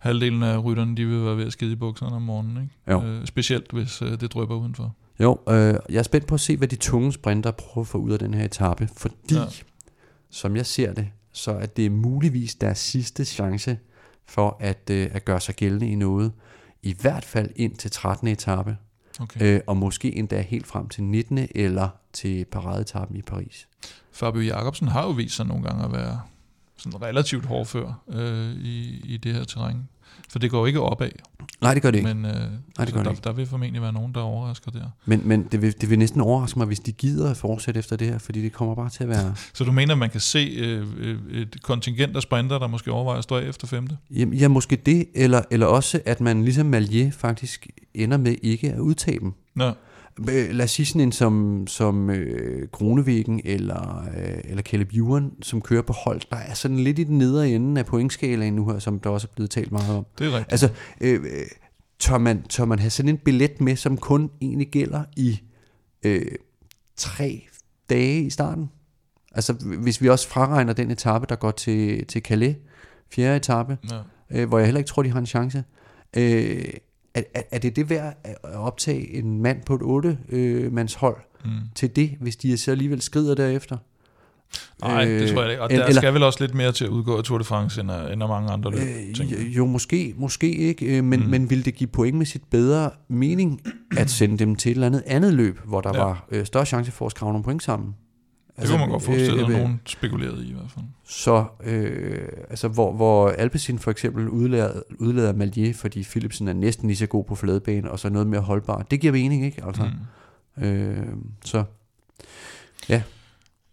halvdelen af rytterne, de vil være ved at skide i bukserne om morgenen, ikke? Jo. Øh, specielt hvis øh, det drypper udenfor. Jo, øh, jeg er spændt på at se, hvad de tunge sprinter prøver at få ud af den her etape, fordi. Ja. som jeg ser det, så er det muligvis deres sidste chance for at, øh, at gøre sig gældende i noget. I hvert fald ind til 13. etape, Okay. øh, og måske endda helt frem til 19. eller til paradeetappen i Paris. Fabio Jacobsen har jo vist sig nogle gange at være sådan relativt hårdfør øh, i, i det her terræn. For det går jo ikke opad, Nej, det gør det ikke. men øh, det så gør det der, ikke. der vil formentlig være nogen, der overrasker der. Men, men det, vil, det vil næsten overraske mig, hvis de gider at fortsætte efter det her, fordi det kommer bare til at være... Så du mener, at man kan se øh, øh, et kontingent af sprinter, der måske overvejer at stå af efter femte? Jamen, ja, måske det, eller, eller også, at man ligesom Malier faktisk ender med ikke at udtage dem. Øh, Lad os sige sådan en som, som øh, Kronevæggen eller, øh, eller Caleb Ewan, som kører på hold, der er sådan lidt i den nedre ende af pointskalaen nu her, som der også er blevet talt meget om. det er rigtigt. Altså, øh, øh, tør, man, tør man have sådan en billet med, som kun egentlig gælder i øh, tre dage i starten? Altså, hvis vi også fraregner den etape, der går til, til Calais, fjerde etape, Ja. øh, hvor jeg heller ikke tror, de har en chance. Øh, er, er, er det det værd at optage en mand på et otte øh, mands hold Mm. til det, hvis de så alligevel skrider derefter? Nej, det tror jeg ikke. Og Øh, der eller- skal vel også lidt mere til at udgå af Tour de France, end af, end af mange andre løb, Øh, jo, måske, måske ikke, øh, men, mm. Men ville det give pointmæssigt bedre mening at sende dem til et eller andet andet løb, hvor der. Ja. var øh, større chance for at skrave nogle point sammen? Det kunne man godt forestille sig, øh, at nogen spekulerede i i hvert fald. Så, øh, altså hvor, hvor Alpecin for eksempel udlader, udlader Malier, fordi Philipsen er næsten lige så god på fladebane, og så noget mere holdbar. Det giver mening, ikke? Altså, Mm. øh, så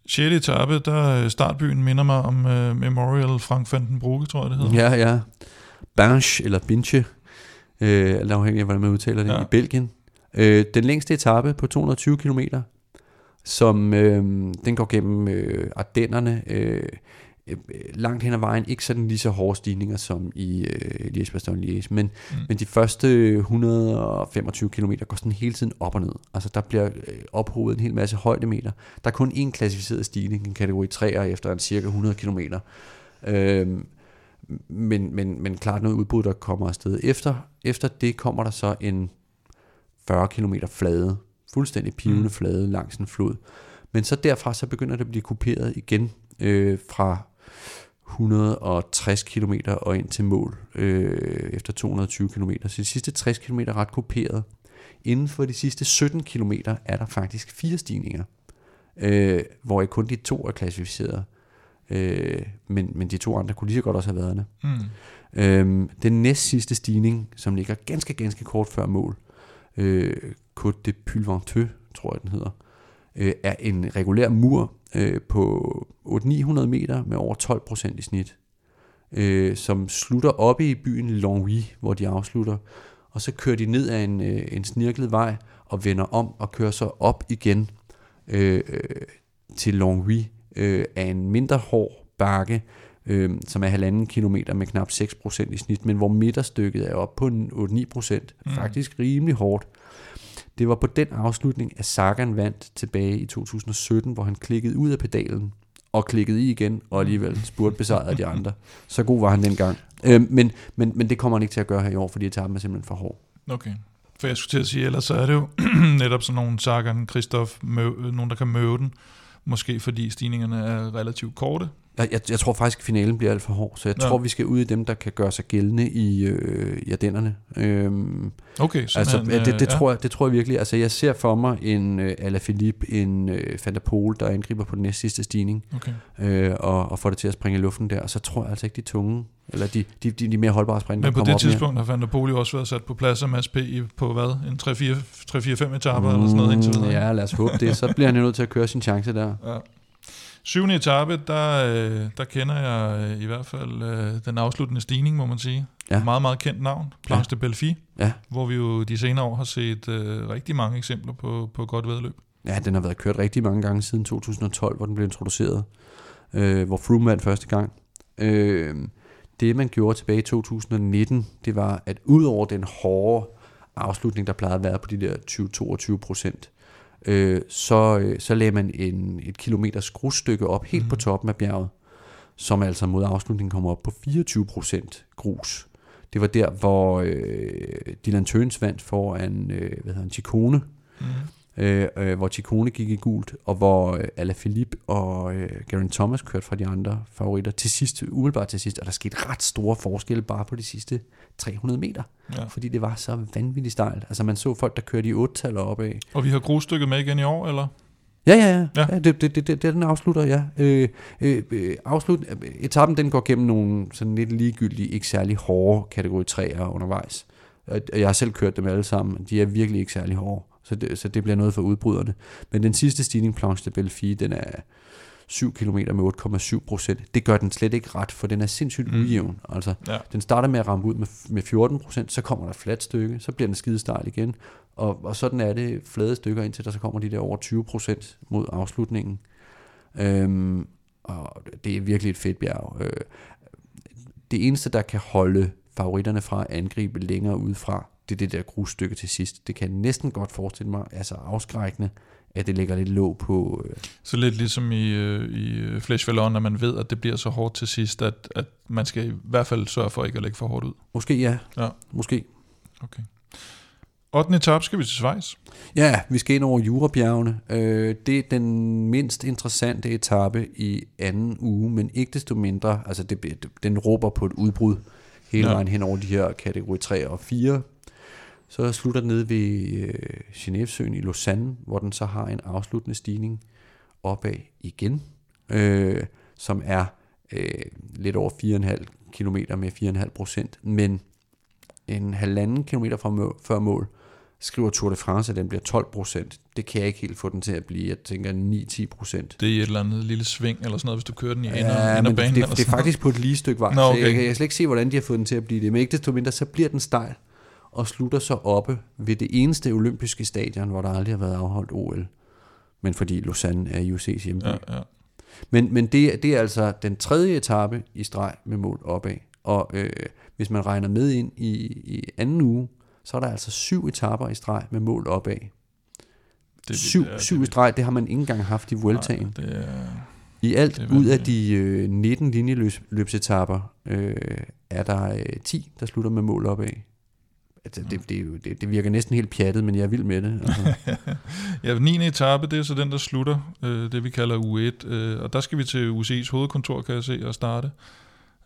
6. etape, der øh, startbyen minder mig om uh, Memorial Frank van den Broeke, tror jeg det hedder. Ja, ja. Banche eller Binche, øh, afhængig af, hvordan man udtaler det, ja. Ja. i Belgien. Øh, den længste etape på 220 km, som øh, den går gennem øh, Ardennerne, øh, øh, langt hen ad vejen, ikke sådan lige så hårde stigninger som i øh, Liège-Bastogne-Liège, men, mm. Men de første 125 km går sådan hele tiden op og ned. Altså der bliver øh, ophovedet en hel masse højdemeter. Der er kun én klassificeret stigning, en kategori 3'er efter en cirka 100 km. Øh, men, men, men klart noget udbrud, der kommer afsted. Efter, efter det kommer der så en 40 km flade, fuldstændig pivende Mm. flade langs en flod. Men så derfra så begynder det at blive kuperet igen øh, fra 160 km og ind til mål øh, efter 220 km. Så de sidste 60 km er ret kuperet. Inden for de sidste 17 km er der faktisk fire stigninger, øh, hvor kun de to er klassificeret. Øh, men, men de to andre kunne lige så godt også have været det. Mm. Øhm, den næst sidste stigning, som ligger ganske, ganske kort før mål, øh, Côte de Pulventeux, tror jeg den hedder, øh, er en regulær mur øh, på 800-900 meter med over 12 procent i snit, øh, som slutter oppe i byen Longwy, hvor de afslutter, og så kører de ned ad en, øh, en snirklet vej og vender om og kører så op igen øh, til Longwy øh, af en mindre hård bakke, øh, som er halvanden kilometer med knap 6% i snit, men hvor midterstykket er oppe på en 8-9%. Mm. Faktisk rimelig hårdt. Det var på den afslutning, at Sagan vandt tilbage i 2017, hvor han klikkede ud af pedalen og klikkede i igen, og alligevel spurgte besejrede de andre. Så god var han dengang. Øh, men, men, men det kommer han ikke til at gøre her i år, fordi etappen er simpelthen for hård. Okay. For jeg skulle til at sige, ellers så er det jo netop sådan nogle Sagan, Christoph, mø, nogen der kan møve den. Måske fordi stigningerne er relativt korte. Jeg, jeg, jeg tror faktisk, at finalen bliver alt for hård, så jeg Ja. tror, vi skal ud i dem, der kan gøre sig gældende i, øh, i Ardennerne. Øhm, Okay, altså, ja, det, det, øh, tror jeg, det tror jeg virkelig. Altså, jeg ser for mig en øh, Alaphilippe, en øh, Van der Pol, der angriber på den næste sidste stigning, Okay. øh, og, og får det til at springe i luften der. Og så tror jeg altså ikke, de tunge, eller de, de, de, de mere holdbare sprinter Men på kommer det tidspunkt har Van der Pol jo også været sat på plads af Mads P. på hvad? En 3-4-5 etaper eller sådan noget indtil videre. Mm, Ja, lad os håbe det. Så bliver han jo nødt til at køre sin chance der. Ja. Syvende etape, der, øh, der kender jeg øh, i hvert fald øh, den afsluttende stigning, må man sige. Ja. Meget, meget kendt navn, Planche de Belfi, Ja. hvor vi jo de senere år har set øh, rigtig mange eksempler på, på godt vedløb. Ja, den har været kørt rigtig mange gange siden 2012, hvor den blev introduceret. Øh, hvor Froome vandt første gang. Øh, det man gjorde tilbage i 2019, det var, at ud over den hårde afslutning, der plejede at være på de der 20-22 procent, øh, så, øh, så lagde man en, et kilometers grusstykke op helt mm. på toppen af bjerget, som altså mod afslutningen kommer op på 24 procent grus. Det var der, hvor øh, Dylan Tøns vandt foran, øh, hvad hedder han, Chicone, Mm. Øh, øh, hvor Ciccone gik i gult, og hvor øh, Alaphilippe og øh, Geraint Thomas kørte fra de andre favoritter til sidst, umiddelbart til sidst, og der skete ret store forskelle bare på de sidste 300 meter, Ja. fordi det var så vanvittigt stejlt. Altså man så folk, der kørte i 8-taller opad. Og vi har grusstykket med igen i år, eller? Ja, ja, ja. Ja. ja. det, det, det, det, den afslutter, ja. Øh, øh, øh, afslut, etappen, den går gennem nogle sådan lidt ligegyldige, ikke særlig hårde kategori 3'er undervejs. Jeg har selv kørt dem alle sammen. De er virkelig ikke særlig hårde. Så det, så det bliver noget for udbryderne. Men den sidste stigning, Planche de Belfi, den er 7 km med 8,7 procent. Det gør den slet ikke ret, for den er sindssygt Mm. ujævn. Altså, Ja. den starter med at ramme ud med, med 14 procent, så kommer der et fladt stykke, så bliver den skidestejl igen. Og, og sådan er det flade stykker, indtil der så kommer de der over 20 procent mod afslutningen. Øhm, og det er virkelig et fedt bjerg. Øh, det eneste, der kan holde favoritterne fra at angribe længere udefra, det er det der grusstykke til sidst. Det kan jeg næsten godt forestille mig, altså afskrækkende, at det ligger lidt låg på... Øh, Så lidt ligesom i, øh, i øh, Flash Vallon, at man ved, at det bliver så hårdt til sidst, at, at man skal i hvert fald sørge for ikke at lægge for hårdt ud. måske ja, Ja. måske. Okay. 8. etape skal vi til Schweiz. Ja, vi skal ind over Jurabjergene. Øh, det er den mindst interessante etape i anden uge, men ikke desto mindre, altså det, den råber på et udbrud hele ja. vejen hen over de her kategori 3 og 4. Så slutter den nede ved øh, Genèvesøen i Lausanne, hvor den så har en afsluttende stigning opad igen, øh, som er øh, lidt over 4,5 km med 4,5 procent, men en halvanden kilometer fra mål, før mål, skriver Tour de France, at den bliver 12 procent. Det kan jeg ikke helt få den til at blive. Jeg tænker 9-10 procent. Det er et eller andet lille sving, eller sådan noget, hvis du kører den i ender, Ja, ender men banen. det, det, det er faktisk på et lige stykke vej, Nå, så okay. jeg, kan- jeg kan slet ikke se, hvordan de har fået den til at blive det. Men ikke desto mindre, så bliver den stejl og slutter så oppe ved det eneste olympiske stadion, hvor der aldrig har været afholdt OL. Men fordi Lausanne er UC's hjemby. Ja, ja. Men, men det, er- det er altså den tredje etape i streg med mål opad. Og øh, hvis man regner med ind i, i anden uge, så er der altså syv etaper i streg med mål opad. Det er syv, vildt, ja, syv det i er streg, det har man ikke engang haft i Vueltaen. Nej, det er, I alt Det er ud af de øh, 19 linjeløbsetapper øh, er der øh, 10, der slutter med mål opad. Altså, det, det, det, det virker næsten helt pjattet, men jeg er vild med det. Altså. Ja, 9. etape, det er så den, der slutter, øh, det vi kalder U1. Øh, og der skal vi til UCI's hovedkontor, kan jeg se, og starte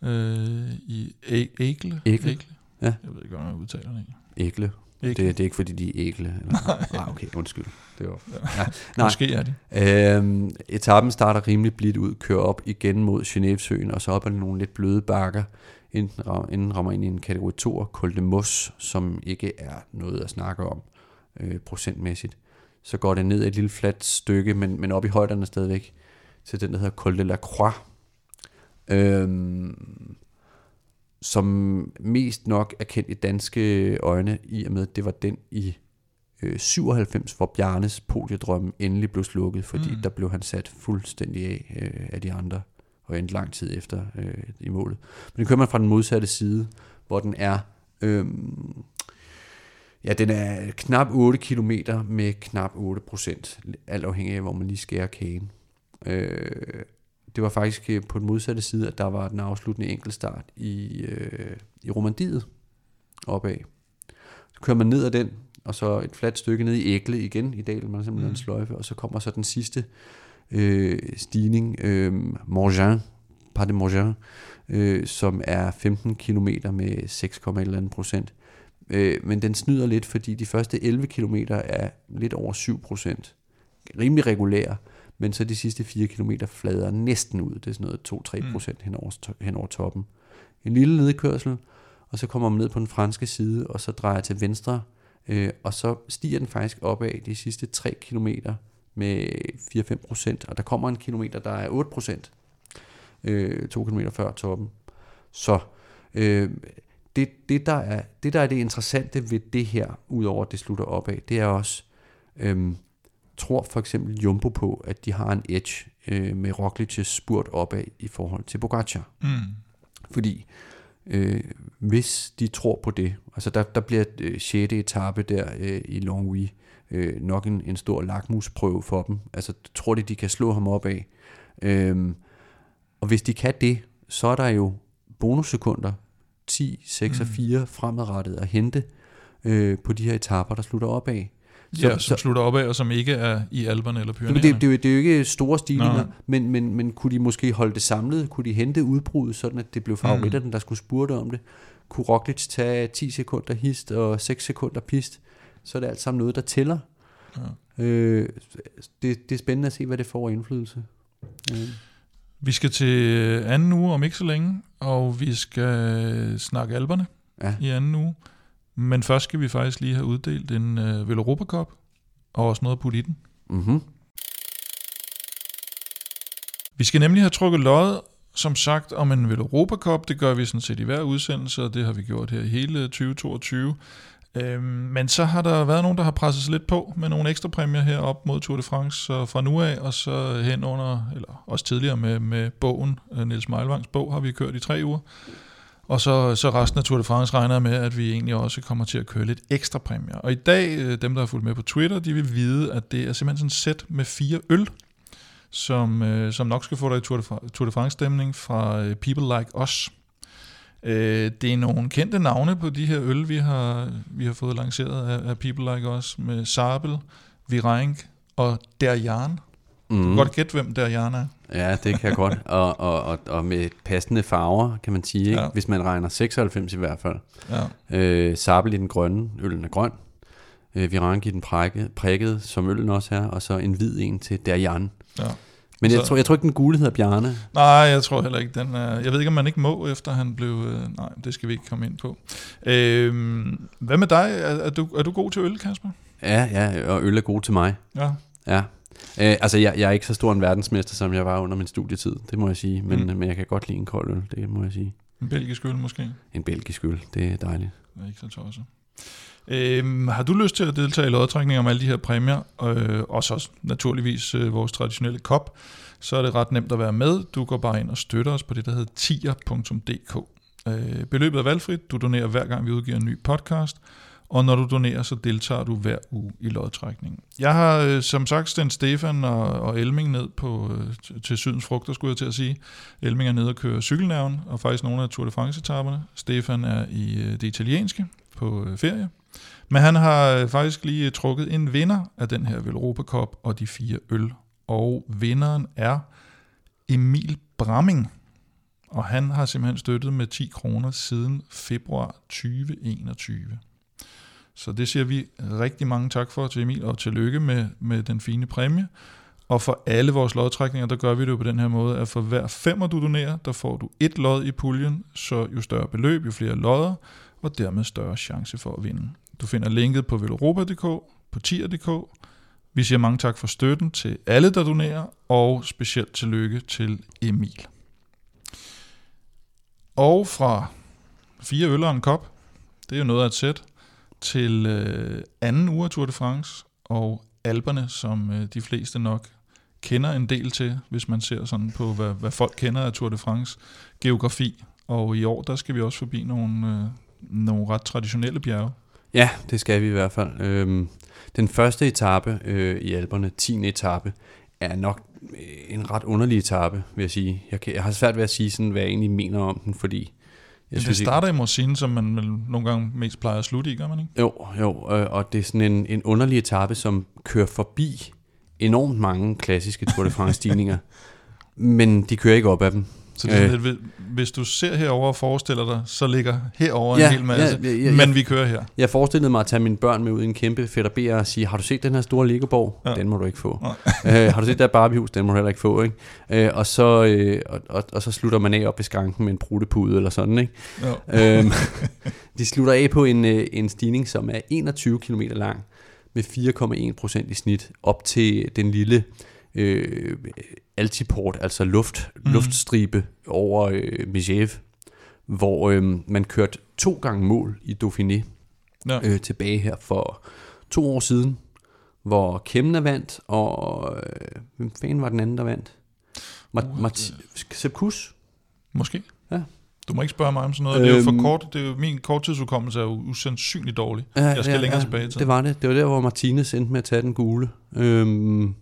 øh, i Ægle. Ægle. Jeg Ja. ved ikke, hvordan jeg udtaler det. Ægle. Ægle. Det, det er ikke, fordi de er ægle. Eller? Nej, okay, undskyld. Det var, ja. Nej, Måske er de. Øhm, etappen starter rimelig blidt ud, kører op igen mod Genèvesøen, og så op ad nogle lidt bløde bakker, inden, inden rammer ind i en kategori 2, Col de Mos, som ikke er noget at snakke om øh, procentmæssigt. Så går det ned et lille fladt stykke, men, men op i højderne stadigvæk, til den, der hedder Col de la Croix, øhm, som mest nok er kendt i danske øjne, i og med, at det var den i øh, 97, hvor Bjarnes podiedrømme endelig blev slukket, fordi mm. der blev han sat fuldstændig af øh, af de andre, og endte lang tid efter øh, i målet. Men det kører man fra den modsatte side, hvor den er, øh, ja, den er knap 8 km med knap 8 procent, alt afhængig af, hvor man lige skærer kagen. Øh, det var faktisk øh, på den modsatte side, at der var den afsluttende enkeltstart i, øh, i Romandiet opad. Så kører man ned ad den, og så et fladt stykke ned i Ægle igen i dalen, man har simpelthen mm. en sløjfe, og så kommer så den sidste øh, stigning, øh, Morgin, Pas de Morgin, øh, som er 15 km med 6,1 procent. Øh, men den snyder lidt, fordi de første 11 km er lidt over 7 procent. Rimelig regulær, men så de sidste 4 km flader næsten ud. Det er sådan noget 2-3 procent mm. hen, over, hen over toppen. En lille nedkørsel, og så kommer man ned på den franske side, og så drejer til venstre, øh, og så stiger den faktisk opad de sidste 3 km med 4-5 procent, og der kommer en kilometer, der er 8 procent, øh, 2 km før toppen. Så øh, det, det, der er, det, der er det interessante ved det her, udover at det slutter opad, det er også, øh, tror for eksempel Jumbo på, at de har en edge øh, med Roglic's spurt opad i forhold til Pogacar. Mm. Fordi øh, hvis de tror på det, altså der, der bliver øh, 6. etape der øh, i Longwy øh, nok en, en stor lakmusprøve for dem. Altså tror de, de kan slå ham op af. Øh, og hvis de kan det, så er der jo bonussekunder 10, 6 mm. og 4 fremadrettet at hente øh, på de her etaper, der slutter op af. Så, ja, som så, slutter op af, og som ikke er i alberne eller Pyreneerne. Det, det, det, det er jo ikke store stigninger, men, men, men kunne de måske holde det samlet? Kunne de hente udbruddet, sådan at det blev favoritterne, mm. der skulle spurte om det? Kunne Roglic tage 10 sekunder hist og 6 sekunder pist? Så er det alt sammen noget, der tæller. Ja. Øh, det, det er spændende at se, hvad det får indflydelse. Ja. Vi skal til anden uge om ikke så længe, og vi skal snakke alberne ja. i anden uge. Men først skal vi faktisk lige have uddelt en uh, Europa Cup, og også noget på den. Mm-hmm. Vi skal nemlig have trukket lod, som sagt, om en Europa Cup. Det gør vi sådan set i hver udsendelse, og det har vi gjort her i hele 2022. Øhm, men så har der været nogen, der har presset sig lidt på med nogle ekstra præmier her op mod Tour de France, så fra nu af, og så hen under, eller også tidligere med, med bogen, øh, Niels Meilvangs bog, har vi kørt i tre uger. Og så, så resten af Tour de France regner med, at vi egentlig også kommer til at køre lidt ekstra præmier. Og i dag, øh, dem der har fulgt med på Twitter, de vil vide, at det er simpelthen sådan et sæt med fire øl, som, øh, som nok skal få dig i Tour de, Tour de France-stemning fra People Like Us. Øh, det er nogle kendte navne på de her øl, vi har, vi har fået lanceret af, af People Like Us, med Sabel, Virenk og Derjan. Mm. Du kan mm. godt gætte, hvem Derjan er. Ja, det kan jeg godt. Og, og, og, og med passende farver, kan man sige, ikke? Ja. hvis man regner 96 i hvert fald. Ja. Øh, Sabel i den grønne, øllen er grøn. Øh, Virenk i den prikket, prikket, som øllen også er, og så en hvid en til Derjan. Ja. Men jeg, så, tror, jeg tror ikke, den gule hedder Bjarne. Nej, jeg tror heller ikke. Den er, jeg ved ikke, om man ikke må, efter han blev... Øh, nej, det skal vi ikke komme ind på. Øh, hvad med dig? Er, er, du, er du god til øl, Kasper? Ja, ja, og øl er god til mig. Ja. Ja. Øh, altså, jeg, jeg er ikke så stor en verdensmester, som jeg var under min studietid, det må jeg sige. Men, mm. men jeg kan godt lide en kold øl, det må jeg sige. En belgisk øl måske? En belgisk øl, det er dejligt. Det er ikke så tosset. Øhm, har du lyst til at deltage i lodtrækninger om alle de her præmier, øh, og så naturligvis øh, vores traditionelle kop, så er det ret nemt at være med. Du går bare ind og støtter os på det, der hedder tier.dk. Øh, beløbet er valgfrit. Du donerer hver gang, vi udgiver en ny podcast. Og når du donerer, så deltager du hver uge i lodtrækningen. Jeg har øh, som sagt sendt Stefan og, og Elming ned på, øh, til Sydens Frugter, skulle jeg til at sige. Elming er nede og kører cykelnæven, og faktisk nogle af Tour de France-etaperne. Stefan er i øh, det italienske på øh, ferie. Men han har øh, faktisk lige øh, trukket en vinder af den her Velropa Cup og de fire øl. Og vinderen er Emil Bramming. Og han har simpelthen støttet med 10 kroner siden februar 2021. Så det siger vi rigtig mange tak for til Emil, og tillykke med, med den fine præmie. Og for alle vores lodtrækninger, der gør vi det på den her måde, at for hver femmer du donerer, der får du et lod i puljen, så jo større beløb, jo flere lodder, og dermed større chance for at vinde. Du finder linket på velropa.dk, på tier.dk. Vi siger mange tak for støtten til alle, der donerer, og specielt tillykke til Emil. Og fra fire øl og en kop, det er jo noget af et sæt, til øh, anden uge af Tour de France, og alberne, som øh, de fleste nok kender en del til, hvis man ser sådan på, hvad, hvad folk kender af Tour de France geografi. Og i år, der skal vi også forbi nogle, øh, nogle ret traditionelle bjerge. Ja, det skal vi i hvert fald. Øhm, den første etape øh, i alberne, 10. etape, er nok øh, en ret underlig etape, vil jeg sige. Jeg, kan, jeg har svært ved at sige, sådan, hvad jeg egentlig mener om den, fordi Men det synes ikke- starter i Morsine, som man vel nogle gange mest plejer at slutte i, gør man ikke? Jo, jo, øh, og det er sådan en, en underlig etape, som kører forbi enormt mange klassiske Tour de France stigninger, men de kører ikke op af dem. Så det er sådan Øh. lidt, hvis du ser herover og forestiller dig, så ligger herover Ja, en hel masse, ja, ja, ja, men vi kører her. Jeg forestillede mig at tage mine børn med ud i en kæmpe fætter og sige, har du set den her store Legoborg? Ja. Den må du ikke få. øh, har du set der Barbiehus? Den må du heller ikke få. Ikke? Øh, og, så, øh, og, og, og så slutter man af op i skranken med en brudtepude eller sådan. Ikke? Øhm, de slutter af på en, øh, en stigning, som er 21 km lang, med 4,1 procent i snit, op til den lille øh, altiport, altså luft, mm. luftstribe over øh, Megève, hvor øh, man kørte to gange mål i Dauphiné Ja. øh, tilbage her for to år siden, hvor Kemna vandt, og øh, hvem fanden var den anden, der vandt? Ma- Marti- Sepp Kuss? Måske. Ja. Du må ikke spørge mig om sådan noget. Det er jo for Øhm. kort. Det er jo, min korttidsudkommelse er jo usandsynligt dårlig. jeg skal længere tilbage til. Det var det. Det var der, hvor Martinez endte med at tage den gule. Øhm,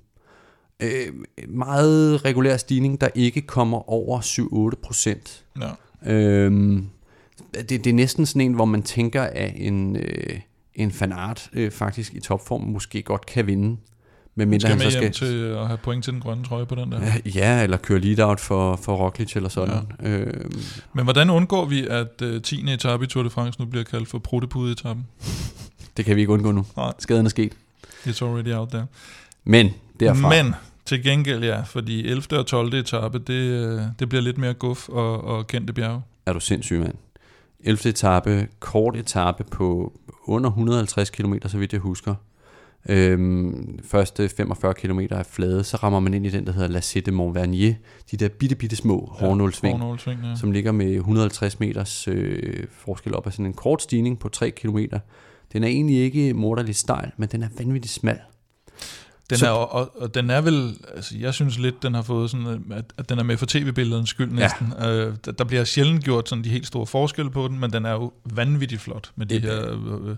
øh, meget regulær stigning, der ikke kommer over 7-8 procent. Ja. Øhm, det, det er næsten sådan en, hvor man tænker, at en, øh, en fanart øh, faktisk i topform måske godt kan vinde. Med mindre Skal han så hjem skal, til at have point til den grønne trøje på den der. Ja, eller køre lead-out for, for Roglic eller sådan. Ja. Øhm, Men hvordan undgår vi, at uh, 10. etape i Tour de France nu bliver kaldt for pruttepude-etappen? det kan vi ikke undgå nu. Nej. Skaden er sket. It's already out there. Men derfra... Men til gengæld ja, fordi 11. og 12. etape, det, øh, det bliver lidt mere guf og, og kendte bjerge. er du sindssyg, mand. 11. etape, kort etape på under 150 km, så vidt jeg husker. Øhm, første 45 km er flade, så rammer man ind i den, der hedder La de Montvernier. De der bitte, bitte små hårnålsving, Hårnålsving, ja. som ligger med 150 meters øh, forskel op af sådan en kort stigning på 3 km. Den er egentlig ikke morderligt stejl, men den er vanvittigt smal. Den Så- er, og, og den er vel, altså jeg synes lidt, den har fået sådan, øh, at, at den er med for tv-billedens skyld næsten. Ja. Øh, der, der bliver sjældent gjort sådan de helt store forskelle på den, men den er jo vanvittigt flot med de her øh, øh,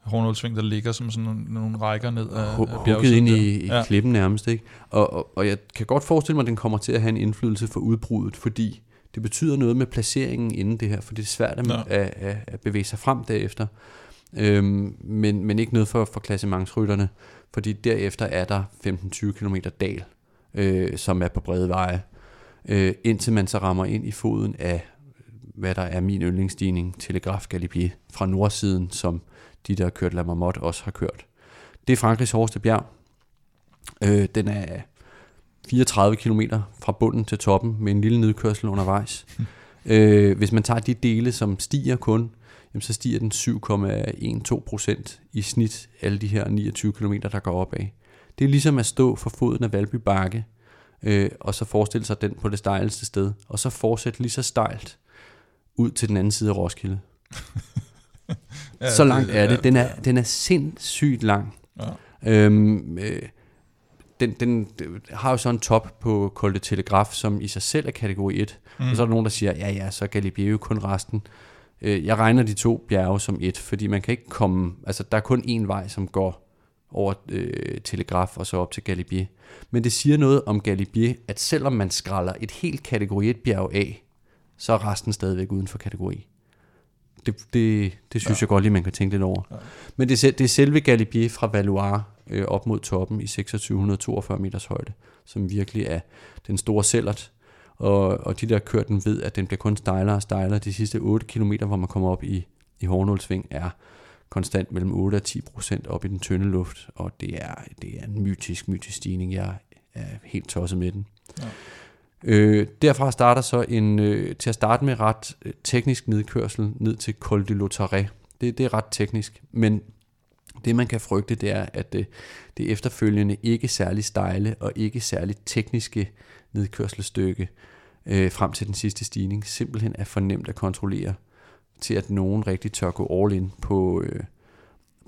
hårnålsving, der ligger som sådan nogle, rækker ned af, af hugget ind i, i ja. klippen nærmest. Ikke? Og, og, og jeg kan godt forestille mig, at den kommer til at have en indflydelse for udbruddet, fordi det betyder noget med placeringen inden det her, for det er svært at, Ja. at, at, at bevæge sig frem derefter. Øhm, men, men ikke noget for, for klassementsrytterne, fordi derefter er der 15-20 km dal, øh, som er på brede veje, øh, indtil man så rammer ind i foden af, hvad der er min yndlingsstigning, Telegraf Galibier, fra nordsiden, som de, der har kørt La Marmotte, også har kørt. Det er Frankrigs hårdeste bjerg. Øh, den er 34 km fra bunden til toppen med en lille nedkørsel undervejs. øh, hvis man tager de dele, som stiger kun, jamen så stiger den 7,12% i snit alle de her 29 km, der går opad. Det er ligesom at stå for foden af Valby Bakke, øh, og så forestille sig den på det stejleste sted, og så fortsætte lige så stejlt ud til den anden side af Roskilde. Ja, så langt er ja, det. Den er, den er sindssygt lang. Ja. Øhm, øh, den, den, har jo så en top på Col de Telegraf, som i sig selv er kategori 1. Mm. Og så er der nogen, der siger, ja ja, så er Galibier jo kun resten. Øh, jeg regner de to bjerge som et, fordi man kan ikke komme, altså der er kun én vej, som går over øh, Telegraf og så op til Galibier. Men det siger noget om Galibier, at selvom man skralder et helt kategori 1 bjerg af, så er resten stadigvæk uden for kategori. Det, det, det synes ja. jeg godt lige, man kan tænke lidt over. Ja. Men det, er det er selve Galibier fra Valois øh, op mod toppen i 2642 meters højde, som virkelig er den store cellert. Og, og de der kører den ved, at den bliver kun stejlere og stejlere. De sidste 8 km, hvor man kommer op i, i Hornålsving, er konstant mellem 8 og 10 procent op i den tynde luft. Og det er, det er en mytisk, mytisk stigning. Jeg er helt tosset med den. Ja. Øh, derfra starter så en, øh, til at starte med ret øh, teknisk nedkørsel ned til Col de Lautaret. Det, det er ret teknisk, men det man kan frygte, det er, at det, det efterfølgende ikke særlig stejle og ikke særlig tekniske nedkørselsstykke øh, frem til den sidste stigning simpelthen er for nemt at kontrollere til at nogen rigtig tør gå all in på, øh,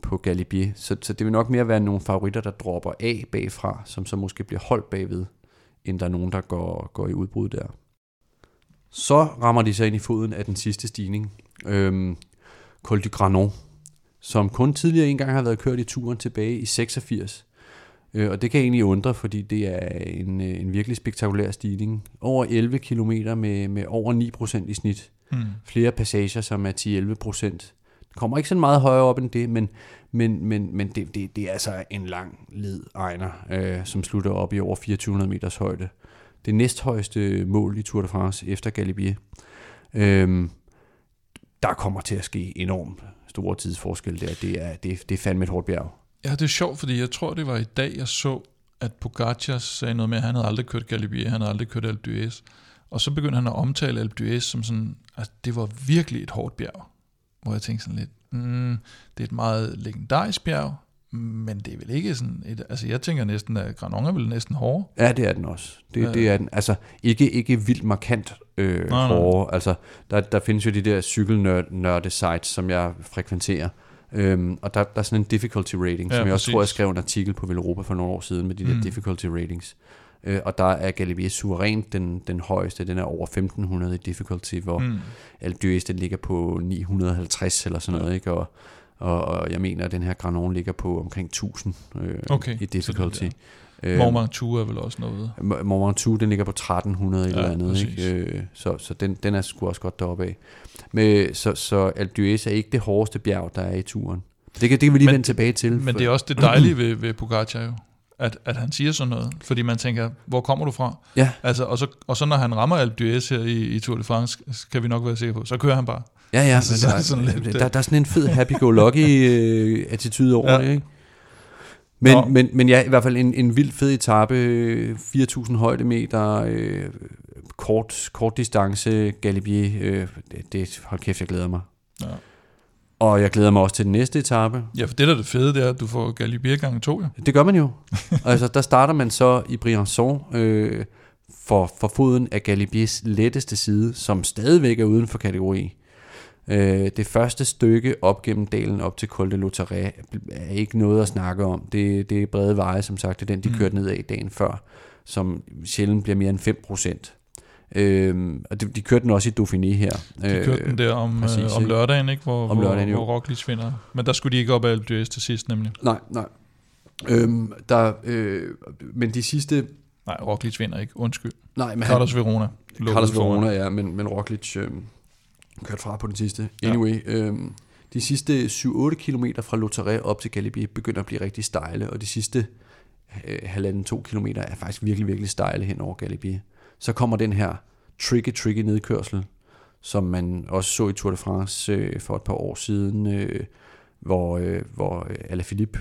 på Galibier. Så, så det vil nok mere være nogle favoritter, der dropper af bagfra, som så måske bliver holdt bagved, end der er nogen, der går, går i udbrud der. Så rammer de sig ind i foden af den sidste stigning. Øhm, Col du Granon, som kun tidligere engang har været kørt i turen tilbage i 86. Øh, og det kan egentlig undre, fordi det er en, øh, en virkelig spektakulær stigning. Over 11 km med, med over 9% i snit. Mm. Flere passager, som er 10-11%. Det kommer ikke så meget højere op end det, men, men, men, men det, det, det er altså en lang led egner, øh, som slutter op i over 2400 meters højde. Det næsthøjeste mål i Tour de France efter Galibier. Øhm, der kommer til at ske enormt store tidsforskel der. Det er, det, det er fandme et hårdt bjerg. Ja, det er sjovt, fordi jeg tror, det var i dag, jeg så, at Pogacar sagde noget med, at han havde aldrig kørt Galibier, han havde aldrig kørt Alpe d'Huez. Og så begyndte han at omtale Alpe d'Huez som sådan, at det var virkelig et hårdt bjerg. Hvor jeg tænkte sådan lidt, mm, det er et meget legendarisk bjerg, men det er vel ikke sådan et, altså jeg tænker næsten, at Granon er vel næsten hård. Ja, det er den også. Det, Ja. det er den. Altså, ikke, ikke vildt markant øh, Nej, nej. hårdere. Altså, der, der findes jo de der cykelnørde sites, som jeg frekventerer. Øhm, og der, der er sådan en difficulty rating, Ja, som jeg også præcis. tror, jeg skrev en artikel på Velropa for nogle år siden med de der Mm. difficulty ratings. Øh, og der er Galibier suverænt den, den højeste, den er over 1500 i difficulty, hvor Mm. D'Huez, den ligger på 950 eller sådan noget, ikke? Og, og, og jeg mener, at den her Granon ligger på omkring 1000 øh, Okay, i så det difficulty. Øh, Mont Ventoux er vel også noget. M- Mont Ventoux, den ligger på 1300 ja, eller andet, præcis. ikke? Øh, så, så den, den er sgu også godt deroppe af. Men, så, så Alpe d'Huez er ikke det hårdeste bjerg, der er i turen. Det kan, det kan vi lige Men- vende tilbage til. Men for- det er også det dejlige ved, ved Pogacar jo, at, at han siger sådan noget. Fordi man tænker, hvor kommer du fra? Ja, Altså, og, så, og så når han rammer Alpe d'Huez her i, i Tour de France, kan vi nok være sikre på, så kører han bare. ja, ja. Altså, men så er der, sådan lidt, der, øh, der, der er sådan en fed happy-go-lucky øh, attitude over Ja. det, ikke? Men, Nå. men, men ja, i hvert fald en, en vild fed etape, 4.000 højdemeter, øh, kort, kort distance, Galibier, øh, det, det, hold kæft, jeg glæder mig. Ja. Og jeg glæder mig også til den næste etape. Ja, for det der er det fede, det er, at du får Galibier gange to, jo. Det gør man jo. altså, der starter man så i Briançon øh, for, for foden af Galibiers letteste side, som stadigvæk er uden for kategori. Øh, det første stykke op gennem dalen op til Col de Lautaret er ikke noget at snakke om. Det, det er brede veje, som sagt. Det er den, de Mm. kørte ned af dagen før, som sjældent bliver mere end 5%. Øhm, og de, de kørte den også i Dauphiné her. De kørte den der om, præcis, øh, om lørdagen, ikke? Hvor, Om lørdagen, hvor, jo. hvor Roglic vinder. Men der skulle de ikke op af d'Huez til sidst, nemlig. Nej, nej. Øhm, der, øh, men de sidste... Nej, Roglic vinder ikke. Undskyld. Nej, men Carlos Verona. lå Carlos. Verona, ja, men, men Roglic øh, kørte fra på den sidste. Ja. Anyway, øh, de sidste 7-8 km fra Lautaret op til Galibier begynder at blive rigtig stejle, og de sidste øh, halvanden to kilometer er faktisk virkelig, virkelig stejle hen over Galibier. Så kommer den her tricky, tricky nedkørsel, som man også så i Tour de France øh, for et par år siden, øh, hvor, øh, hvor øh, Alaphilippe,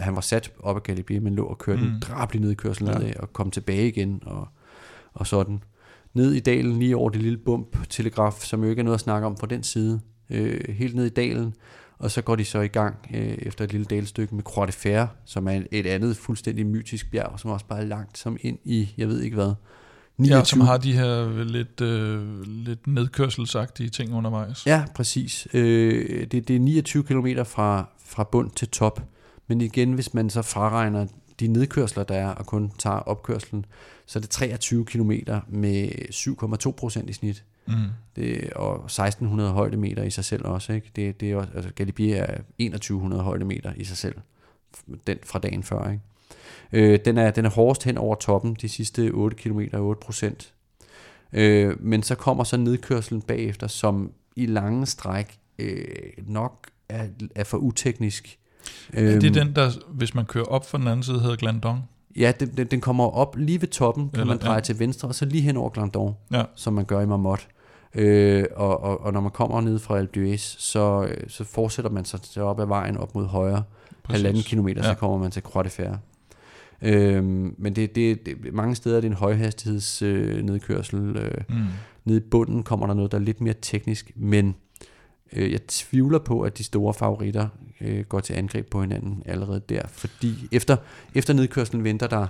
han var sat op ad Galibier, men lå og kørte. Mm. en drabelig nedkørsel Ja. nedad, og kom tilbage igen, og, og sådan. Ned i dalen, lige over det lille bump, telegraf, som jo ikke er noget at snakke om fra den side, øh, helt ned i dalen, og så går de så i gang øh, efter et lille dalstykke med Croix de Fer, som er et andet fuldstændig mytisk bjerg, som også bare er langt som ind i, jeg ved ikke hvad, Ja, som har de her lidt, øh, lidt nedkørselsagtige ting undervejs. Ja, præcis. Øh, det, det er 29 km fra, fra bund til top. Men igen, hvis man så fraregner de nedkørsler, der er, og kun tager opkørslen, så er det 23 km med 7,2 procent i snit. Mm. Det, og 1600 højdemeter i sig selv også. Ikke? Det, det er også, altså Galibier er 2100 højdemeter i sig selv, den fra dagen før. Ikke? Øh, den, er, den er hårdest hen over toppen, de sidste 8 km 8 procent. Øh, men så kommer så nedkørslen bagefter, som i lange stræk øh, nok er, er for uteknisk. Øhm. Det er Øhm, den, der, hvis man kører op fra den anden side, hedder Glandon. Ja, den, den, den kommer op lige ved toppen, kan Eller- man dreje ja. til venstre, og så lige hen over Glandon, Ja. som man gør i Marmot. Øh, og, og, og når man kommer ned fra Alpe d'Huez, så, øh, så fortsætter man sig op ad vejen op mod højre. Præcis. Halvanden kilometer. Ja. så kommer man til Croix de Fer. Øhm, men det, det, det, mange steder er det en højhastigheds øh, nedkørsel. Øh, Mm. Nede i bunden kommer der noget, der er lidt mere teknisk, men øh, jeg tvivler på, at de store favoritter øh, går til angreb på hinanden allerede der, fordi efter, efter nedkørslen venter der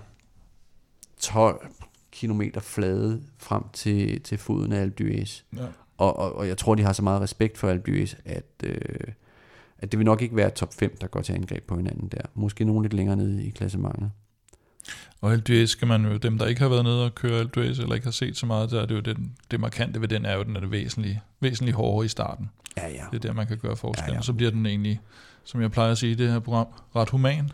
12 kilometer flade frem til, til foden af Alpe d'Huez. Ja. Og, og, og jeg tror, de har så meget respekt for Alpe d'Huez, at, øh, at det vil nok ikke være top 5, der går til angreb på hinanden der. Måske nogen lidt længere nede i klassementet. Og Alpe skal man jo, dem der ikke har været nede og køre Alpe eller ikke har set så meget, der er det jo den, det markante ved den er jo, den er det væsentligt, væsentligt hårdere i starten. Ja, ja. Det er der, man kan gøre forskel. Ja, Ja, ja. ja. Så bliver den egentlig, som jeg plejer at sige i det her program, ret human.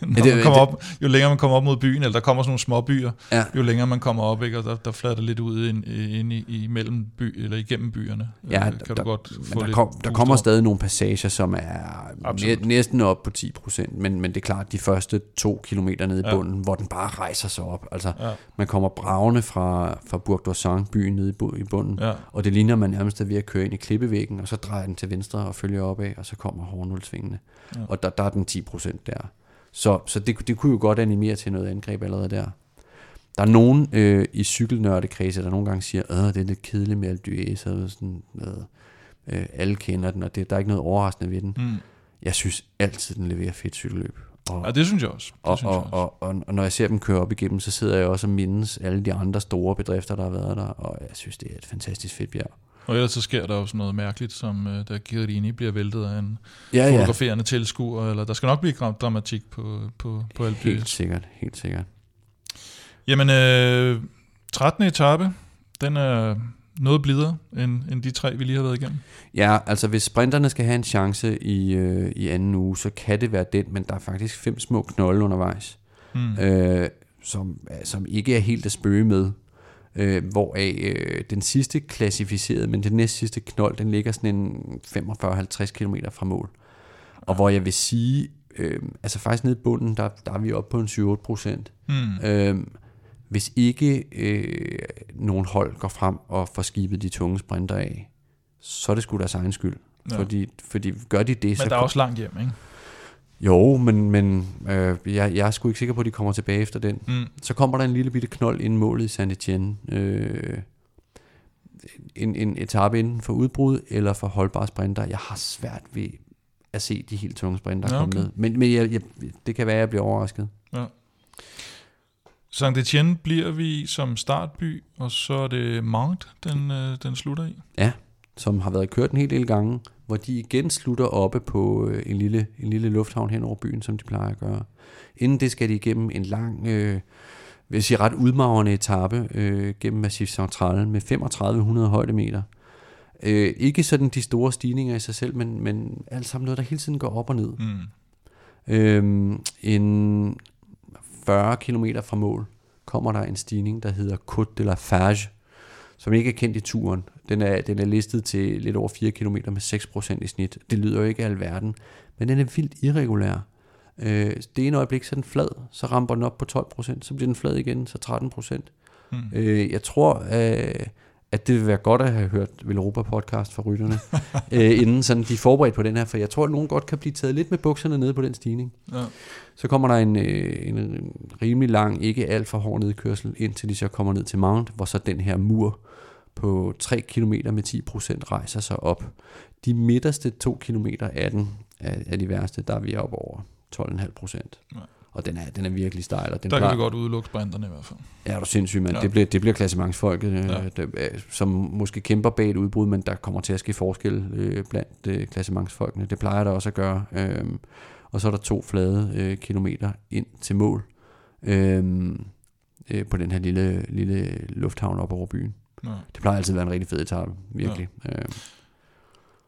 Når det- man kommer det- op, jo længere man kommer op mod byen, eller der kommer sådan nogle små byer, Ja. jo længere man kommer op, ikke? og der, der flatter lidt ud ind, ind i, i mellem by, eller igennem byerne. Ja, Øh, der- kan du godt Men få der, lidt kom, der kommer stadig nogle passager, som er Absolut. næ, næsten op på 10 procent, men, men det er klart, de første to kilometer nede i Ja. bunden, hvor den bare rejser sig op. Altså, Ja. man kommer bravende fra, fra Bourg d'Orsang, byen nede i bu- i bunden, Ja. og det ligner, man nærmest er ved at køre ind i klippevæggen, og så drejer den til venstre og følger opad, og så kommer hårdnulsvingene. Ja. Ja. Og der, der er den 10 procent der. Så, så det, det kunne jo godt animere til noget angreb allerede der. Der er nogen øh, i cykelnørdekredse, der nogle gange siger, at det er lidt kedeligt med Alpe og sådan noget. Øh, alle kender den, og det, der er ikke noget overraskende ved den. Mm. Jeg synes altid, den leverer fedt cykelløb. Og, ja, det synes jeg også. Det og, synes jeg og, også. og, og, og når jeg ser dem køre op igennem, så sidder jeg også og mindes alle de andre store bedrifter, der har været der, og jeg synes, det er et fantastisk fedt bjerg. Og ellers så sker der jo sådan noget mærkeligt, som øh, da Chirini bliver væltet af en Ja, ja, fotograferende tilskuer, eller der skal nok blive dramatik på, på, på Alpe Helt sikkert, helt sikkert. Jamen, øh, 13. etape, den er noget blidere end, end de tre, vi lige har været igennem. Ja, altså hvis sprinterne skal have en chance i, øh, i anden uge, så kan det være den, men der er faktisk fem små knolde undervejs, Mm. øh, som, som ikke er helt at spøge med. Øh, hvoraf øh, den sidste klassificerede, men den næst sidste knold, den ligger sådan en 45-50 km fra mål. Og hvor jeg vil sige, øh, altså faktisk nede i bunden, der, der er vi oppe på en 7-8 procent. Mm. Øh, hvis ikke øh, nogen hold går frem og får skibet de tunge sprinter af, så er det sgu deres egen skyld. Ja. Fordi, fordi gør de det, så... Men der er også langt hjem, ikke? Jo, men, men øh, jeg, jeg er sgu ikke sikker på, at de kommer tilbage efter den. Mm. Så kommer der en lille bitte knold inden målet i Saint Etienne. Øh, en, en etape inden for udbrud eller for holdbare sprinter. Jeg har svært ved at se de helt tunge sprinter Ja, ja, komme okay. med. Men, men jeg, jeg, det kan være, at jeg bliver overrasket. Saint Etienne bliver vi som startby, og så er det Mount, den, øh, den slutter i. som har været kørt en hel del gange, hvor de igen slutter oppe på øh, en, lille, en lille lufthavn hen over byen, som de plejer at gøre. Inden det skal de igennem en lang, øh, vil jeg sige ret udmagrende etape øh, gennem Massif Central med 3500 højdemeter. Øh, ikke sådan de store stigninger i sig selv, men, men alt sammen noget, der hele tiden går op og ned. Mm. Øhm, en 40 km fra mål kommer der en stigning, der hedder Côte de la Fage, som ikke er kendt i turen. Den er, den er listet til lidt over 4 km med 6% i snit. Det lyder jo ikke af alverden, men den er vildt irregulær. Øh, det ene øjeblik så er den flad, så ramper den op på 12%, så bliver den flad igen, så 13%. Mm. Øh, jeg tror, øh, at det vil være godt at have hørt Velropa podcast fra rytterne, øh, inden sådan, de er forberedt på den her, for jeg tror, at nogen godt kan blive taget lidt med bukserne nede på den stigning. Ja. Så kommer der en, øh, en rimelig lang, ikke alt for hård nedkørsel, indtil de så kommer ned til Mount, hvor så den her mur på 3 km med 10% rejser sig op. De midterste 2 km af den er, er de værste, der er vi oppe over 12,5%. Ja. Og den er, den er virkelig stejl. Og den Der kan plejer- vi godt udelukke sprinterne i hvert fald. Ja, er du sindssyg, mand. Ja. Det, bliver, det bliver klassementsfolket, øh, Ja. der, øh, som måske kæmper bag et udbrud, men der kommer til at ske forskel øh, blandt øh, klassementsfolkene. Det plejer der også at gøre. Øh, og så er der to flade øh, kilometer ind til mål øh, øh, på den her lille, lille lufthavn op over byen. Ja. Det plejer altid at være en rigtig fed etape, virkelig. Ja. Øh,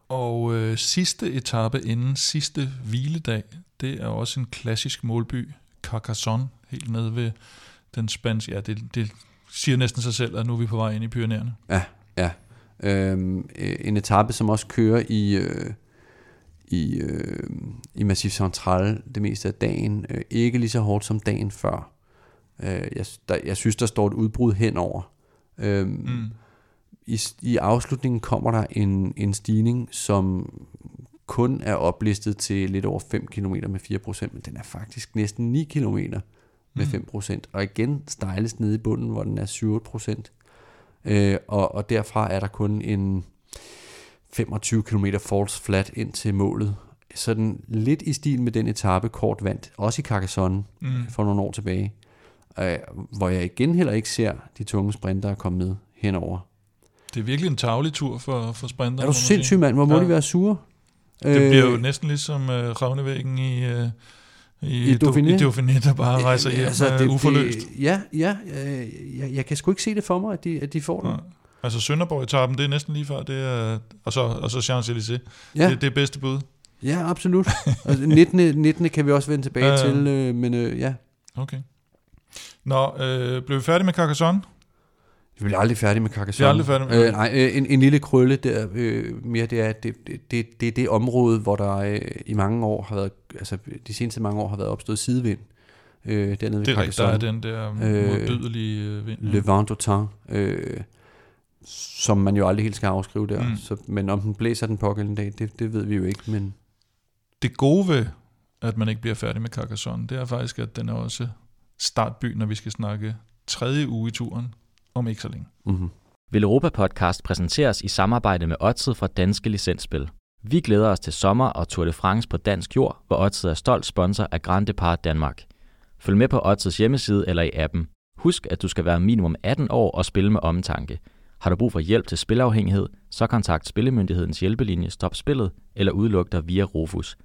Og øh, sidste etape inden sidste hviledag, det er også en klassisk målby, Carcassonne, helt nede ved den spanske, ja, det, det siger næsten sig selv, at nu er vi på vej ind i Pyrenæerne. øh, øh, en etape, som også kører i... Øh, i, øh, i Massif Central det meste af dagen. Øh, ikke lige så hårdt som dagen før. Øh, jeg, der, jeg synes, der står et udbrud henover. Øh, mm. Mm. i, I afslutningen kommer der en, en stigning, som kun er oplistet til lidt over 5 km med 4%, men den er faktisk næsten 9 km med Mm. 5%. Og igen stejles nede i bunden, hvor den er 7-8%. Øh, og, og derfra er der kun en 25 km false flat ind til målet. Sådan lidt i stil med den etape kort vandt, også i Carcassonne Mm. for nogle år tilbage, øh, hvor jeg igen heller ikke ser de tunge sprinter komme med henover. Det er virkelig en tavlig tur for, for sprinter. Er du sindssyg, mand? Hvor må ja. de være sure? Det bliver jo Øh, næsten ligesom øh, Ravnevæggen i, øh, i, I Du- Dauphiné? i Dauphiné, der bare rejser hjem altså, det, uforløst. Det, ja, ja øh, jeg, jeg kan sgu ikke se det for mig, at de, at de får den. Ja. Altså Sønderborg-etappen, det er næsten lige før, det er, og så, og så Champs-Élysées. Ja, Det, det er bedste bud. ja absolut. Altså, 19. 19. kan vi også vende tilbage Ja, ja. til, øh, men øh, ja, Okay. Nå, øh, blev vi færdige med Carcassonne? Vi bliver aldrig færdige med Carcassonne. Vi er aldrig færdige med- øh, Nej, øh, en, en lille krølle der, øh, mere det er, det, det, det, det det område, hvor der øh, i mange år har været, altså de seneste mange år har været opstået sidevind. Øh, dernede ved Det er rigtigt, der er den der Øh, modbydelige øh, vind. Le vent øh, som man jo aldrig helt skal afskrive der. Mm. Så, men om den blæser den pågældende dag, det, det ved vi jo ikke. Men Det gode ved, at man ikke bliver færdig med Carcassonne, det er faktisk, at den er også startby, når vi skal snakke tredje uge i turen om ikke så længe. mm-hmm. Vil Europa Podcast præsenteres i samarbejde med Odset fra Danske Licensspil. Vi glæder os til sommer og Tour de France på dansk jord, hvor Odset er stolt sponsor af Grand Depart Danmark. Følg med på Odsets hjemmeside eller i appen. Husk, at du skal være minimum 18 år og spille med omtanke. Har du brug for hjælp til spilafhængighed, så kontakt Spillemyndighedens hjælpelinje Stop Spillet eller udluk dig via Rufus.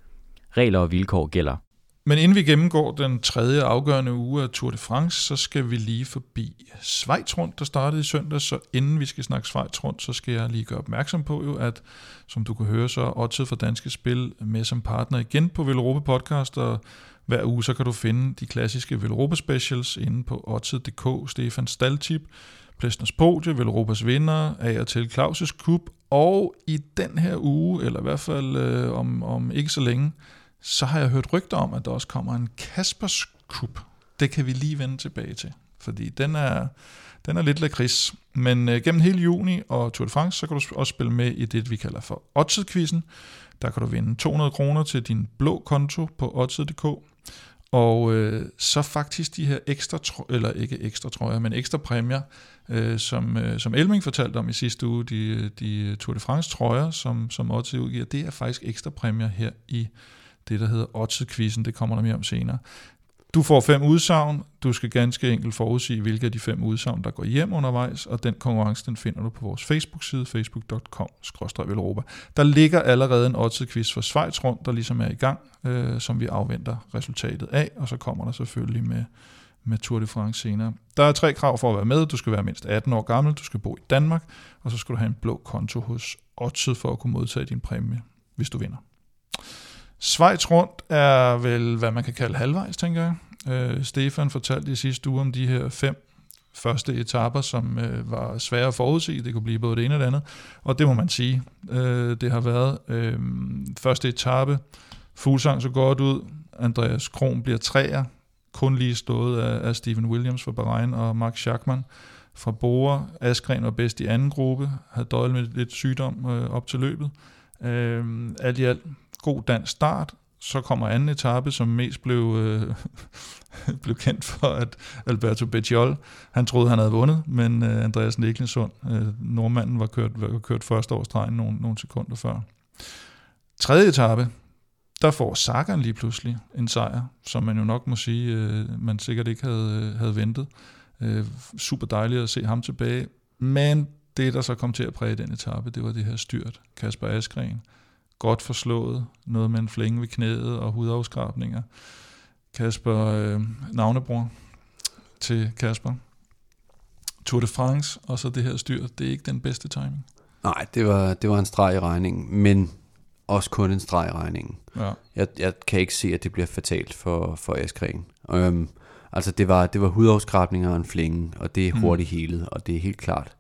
Regler og vilkår gælder. Men inden vi gennemgår den tredje afgørende uge af Tour de France, så skal vi lige forbi Schweiz rundt, der startede i søndag. Så inden vi skal snakke Schweiz rundt, så skal jeg lige gøre opmærksom på, jo, at som du kan høre, så er Odset for Danske Spil med som partner igen på Velropa Podcast, og hver uge så kan du finde de klassiske Velropa Specials inde på otted.dk, Stefan Staltip, Plæstners Podie, Velropas vinder, af og til Claus' Kub, og i den her uge, eller i hvert fald øh, om, om ikke så længe, så har jeg hørt rygter om, at der også kommer en Kaspers Cup. Det kan vi lige vende tilbage til, fordi den er, den er lidt lakrids. Men øh, gennem hele juni og Tour de France, så kan du også spille med i det, vi kalder for Odset-quizzen. Der kan du vinde 200 kroner til din blå konto på odset.dk. Og øh, så faktisk de her ekstra, trø- eller ikke ekstra trøjer, men ekstra præmier, øh, som, øh, som Elming fortalte om i sidste uge, de, de Tour de France trøjer, som, som Odset udgiver, det er faktisk ekstra præmier her i det, der hedder Odset-quizzen. Det kommer der mere om senere. Du får fem udsagn. Du skal ganske enkelt forudsige, hvilke af de fem udsagn, der går hjem undervejs, og den konkurrence, den finder du på vores Facebook-side, facebook.com europa Der ligger allerede en Odset-quiz for Schweiz rundt, der ligesom er i gang, øh, som vi afventer resultatet af, og så kommer der selvfølgelig med, med Tour de France senere. Der er tre krav for at være med. Du skal være mindst 18 år gammel, du skal bo i Danmark, og så skal du have en blå konto hos Odset for at kunne modtage din præmie, hvis du vinder. Schweiz rundt er vel, hvad man kan kalde halvvejs, tænker jeg. Øh, Stefan fortalte i sidste uge om de her fem første etapper, som øh, var svære at forudse. Det kunne blive både det ene og det andet. Og det må man sige. Øh, det har været øh, første etape. Fuglsang så godt ud. Andreas Kron bliver træer. Kun lige stået af, af Stephen Williams fra Bahrain og Mark Schachmann fra Bora. Askren var bedst i anden gruppe. Havde døjet med lidt sygdom øh, op til løbet. Øh, alt i alt god dansk start. Så kommer anden etape, som mest blev, øh, blev kendt for, at Alberto Becciol, han troede, han havde vundet, men øh, Andreas Niklensund, øh, nordmanden, var kørt, var kørt første års stregen nogle, nogle sekunder før. Tredje etape, der får Sagan lige pludselig en sejr, som man jo nok må sige, øh, man sikkert ikke havde, øh, havde ventet. Øh, super dejligt at se ham tilbage, men det, der så kom til at præge den etape, det var det her styrt. Kasper Askren, godt forslået, noget med en flænge ved knæet og hudafskrabninger. Kasper, øh, navnebror til Kasper. Tour de France, og så det her styr, det er ikke den bedste timing. Nej, det var, det var en streg i regningen, men også kun en streg i regningen. Ja. Jeg, jeg kan ikke se, at det bliver fatalt for, for Askren. Øhm, altså, det var, det var hudafskrabninger og en flænge, og det er Mm. hurtigt helet, og det er helt klart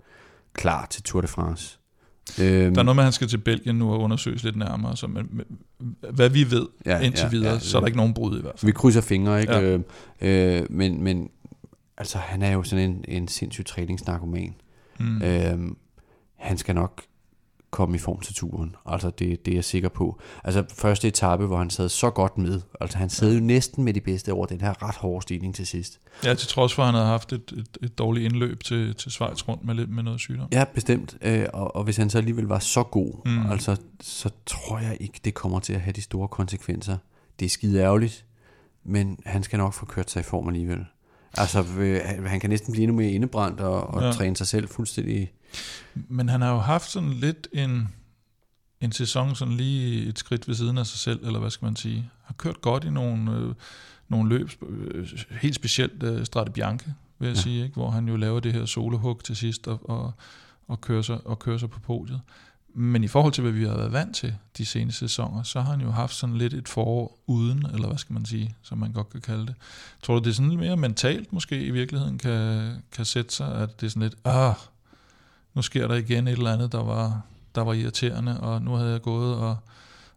klar til Tour de France. Øhm, Der er noget med, at han skal til Belgien nu og undersøges lidt nærmere, så men, hvad vi ved ja, indtil ja, videre, ja, så er der ikke nogen brud i hvert fald. Vi krydser fingre, ikke? Ja. Øh, øh, men, men altså, han er jo sådan en, en sindssyg træningsnarkoman. Mm. Øh, han skal nok komme i form til turen. Altså, det, det er jeg sikker på. Altså, første etape, hvor han sad så godt med. Altså, han sad jo næsten med de bedste over den her ret hårde stigning til sidst. Ja, til trods for, at han havde haft et, et, et dårligt indløb til, til Schweiz rundt med lidt med noget sygdom. Ja, bestemt. Øh, og, og hvis han så alligevel var så god, mm. altså, så tror jeg ikke, det kommer til at have de store konsekvenser. Det er skide ærgerligt, men han skal nok få kørt sig i form alligevel. Altså, øh, han- kan næsten blive endnu mere indebrændt og, og Ja. ja. træne sig selv fuldstændig. Men han har jo haft sådan lidt en, en sæson sådan lige et skridt ved siden af sig selv, eller hvad skal man sige. har kørt godt i nogle, øh, nogle løb, øh, helt specielt øh, Strade Bianche, vil jeg ja. sige, ikke? hvor han jo laver det her solohug til sidst og, og, og, kører sig, og kører sig på podiet. Men i forhold til, hvad vi har været vant til de seneste sæsoner, så har han jo haft sådan lidt et forår uden, eller hvad skal man sige, som man godt kan kalde det. Tror du, det er sådan lidt mere mentalt måske i virkeligheden kan, kan sætte sig, at det er sådan lidt, ah, nu sker der igen et eller andet, der var, der var irriterende, og nu havde jeg gået og,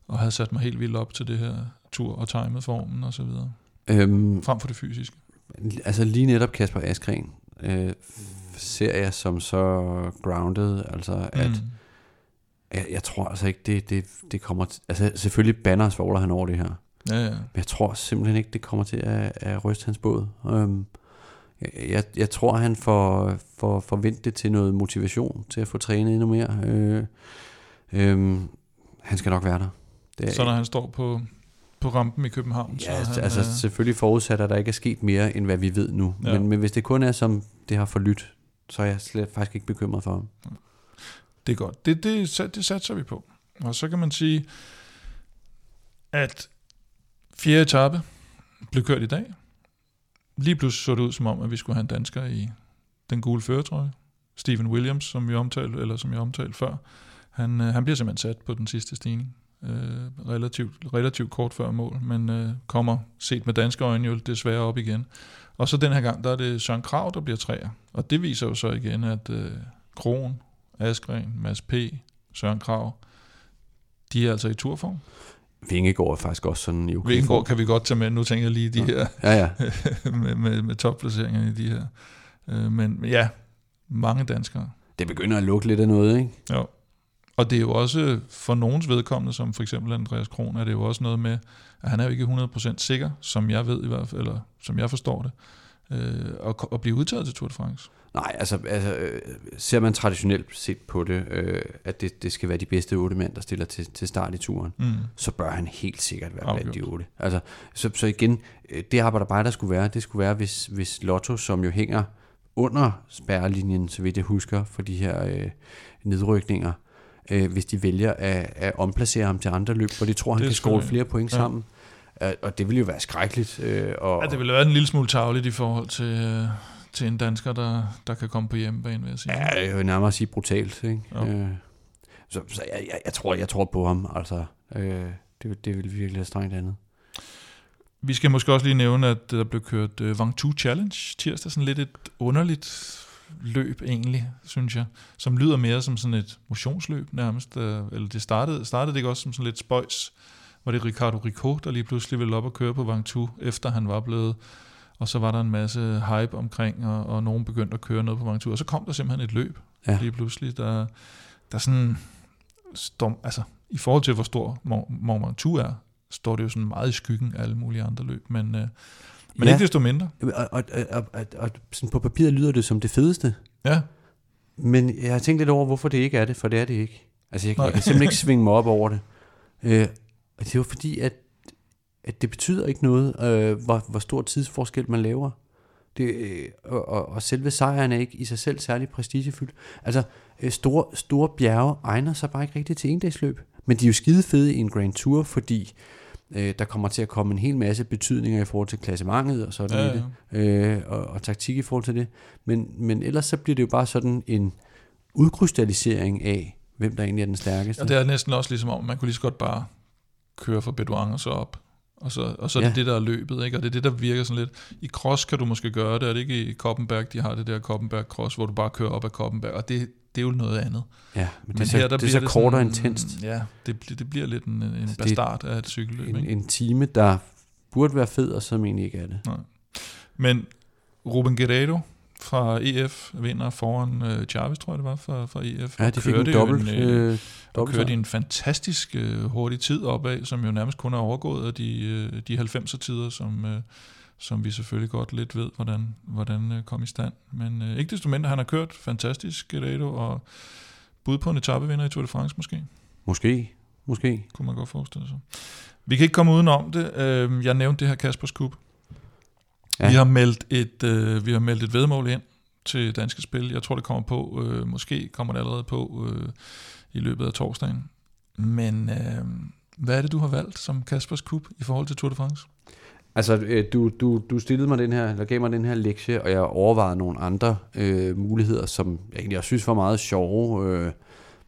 og havde sat mig helt vildt op til det her tur og timet formen og så videre. Øhm, Frem for det fysiske. altså lige netop Kasper Askren øh, ser jeg som så grounded, altså at Mm. Jeg, jeg tror altså ikke, det, det, det kommer til, altså selvfølgelig banner svogler han over det her, Ja, ja. men jeg tror simpelthen ikke, det kommer til at, at ryste hans båd. Øhm, jeg, jeg, jeg tror, han får, får, vendt det til noget motivation til at få trænet endnu mere. Øh, øh, han skal nok være der. Det, Så når han står på, på rampen i København, Ja, så er altså, han, altså øh, selvfølgelig forudsat, at der ikke er sket mere, end hvad vi ved nu. Ja. Ja. Men, men hvis det kun er, som det har forlydt, så er jeg slet faktisk ikke bekymret for ham. Det er godt. Det, det, det satser vi på. Og så kan man sige, at fjerde etape blev kørt i dag. Lige pludselig så det ud som om, at vi skulle have en dansker i den gule føretrøje. Steven Williams, som vi omtalte, eller som jeg omtalte før, han, øh, han bliver simpelthen sat på den sidste stigning. Øh, relativt, relativt kort før mål, men øh, kommer set med danske øjne jo desværre op igen. Og så den her gang, der er det Søren Krav, der bliver træer. Og det viser jo så igen, at øh, Kron, Askren, Mads P., Søren Krav, de er altså i turform. Vingegaard er faktisk også sådan i okay Vingegaard form. kan vi godt tage med. Nu tænker jeg lige de her Ja, ja. med, med, med topplaceringerne i de her. Øh, Men ja, mange danskere. Det begynder at lugte lidt af noget, ikke? Jo. Og det er jo også for nogens vedkommende, som for eksempel Andreas Kron, er det jo også noget med, at han er jo ikke 100% sikker, som jeg ved i hvert fald, eller som jeg forstår det, øh, at, at blive udtaget til Tour de France. Nej, altså, altså øh, ser man traditionelt set på det, øh, at det, det skal være de bedste otte mænd, der stiller til, til start i turen, Mm. så bør han helt sikkert være blandt de otte. Altså, så, så igen, øh, det arbejder bare, der skulle være, det skulle være, hvis, hvis Lotto, som jo hænger under spærrelinjen, så vidt jeg husker, for de her øh, nedrykninger, øh, hvis de vælger at, at omplacere ham til andre løb, hvor de tror, han Det kan skåle selvfølgelig- flere point ja. ja. sammen. Øh, Og det ville jo være skrækkeligt. Øh, og, Ja, det ville være en lille smule tavligt i forhold til, øh, til en dansker, der, der kan komme på hjemmebane, vil jeg sige. Ja, jeg vil nærmere sige brutalt. Ikke? Jo. Øh, så så jeg, jeg, jeg, tror, jeg tror på ham. Altså, øh, det, det vil virkelig være strengt andet. Vi skal måske også lige nævne, at der blev kørt uh, Vangtu Challenge tirsdag. Sådan lidt et underligt løb egentlig, synes jeg. Som lyder mere som sådan et motionsløb nærmest. øh, Eller det startede, startede det ikke også som sådan lidt spøjs, hvor det er Ricardo Rico, der lige pludselig ville op og køre på Vangtu, efter han var blevet... Og så var der en masse hype omkring, og, og nogen begyndte at køre noget på Vangtu. Og så kom der simpelthen et løb Ja. lige pludselig, der, der sådan... Står, altså, i forhold til, hvor stor Mont Ventoux er, står det jo sådan meget i skyggen af alle mulige andre løb, men, øh, men Ja. ikke desto mindre. Og, og, og, og, og, sådan på papiret lyder det som det fedeste. Ja, Men jeg har tænkt lidt over, hvorfor det ikke er det, for det er det ikke. Altså, jeg, jeg kan simpelthen ikke svinge mig op over det. Øh, og det jo fordi, at, at det betyder ikke noget, øh, hvor, hvor stor tidsforskel man laver. Det, øh, og, og, selve sejren er ikke i sig selv særlig prestigefyldt. Altså, øh, store, store bjerge egner sig bare ikke rigtigt til endagsløb. Men de er jo skide fede i en Grand Tour, fordi øh, der kommer til at komme en hel masse betydninger i forhold til klassementet og sådan Ja, ja, det, øh, og, og taktik i forhold til det. Men, men ellers så bliver det jo bare sådan en udkrystallisering af, hvem der egentlig er den stærkeste. og det er næsten også ligesom om, man kunne lige så godt bare køre fra Bedouin og så op. Og så, og så er det det, der er løbet, ikke? og det er det, der virker sådan lidt... I cross kan du måske gøre det, er det ikke i Koppenberg, de har det der Koppenberg cross, hvor du bare kører op ad Koppenberg, og det, det er jo noget andet. ja, men, det er så, det er så bliver kort og intenst. Ja, det, bliver- det bliver lidt en, en Altså, det- bastard af et cykelløb. En, ikke? en time, der burde være fed, og som egentlig ikke er det. Men Ruben Guerrero fra EF vinder foran uh, Chavez, tror jeg det var, fra, fra EF. Ja, de fik en dobbelt. en, øh, Øh, dobbelt kørte en fantastisk uh, hurtig tid opad, som jo nærmest kun er overgået af de, uh, de 90'er tider, som, uh, som vi selvfølgelig godt lidt ved, hvordan, hvordan uh, kom i stand. Men uh, ikke desto mindre, han har kørt fantastisk, Guerrero, og bud på en etapevinder i Tour de France måske, Måske, måske. kunne man godt forestille sig. Vi kan ikke komme udenom det. Uh, jeg nævnte det her Kaspers Cup. Ja. Vi, har meldt et, øh, vi har meldt et vedmål ind til Danske Spil. Jeg tror, det kommer på. Øh, måske kommer det allerede på øh, i løbet af torsdagen. Men øh, hvad er det, du har valgt som Kaspers Cup i forhold til Tour de France? Altså, øh, du, du, du stillede mig den her, eller gav mig den her lektie, og jeg overvejede nogle andre øh, muligheder, som jeg egentlig også synes var meget sjove. Øh,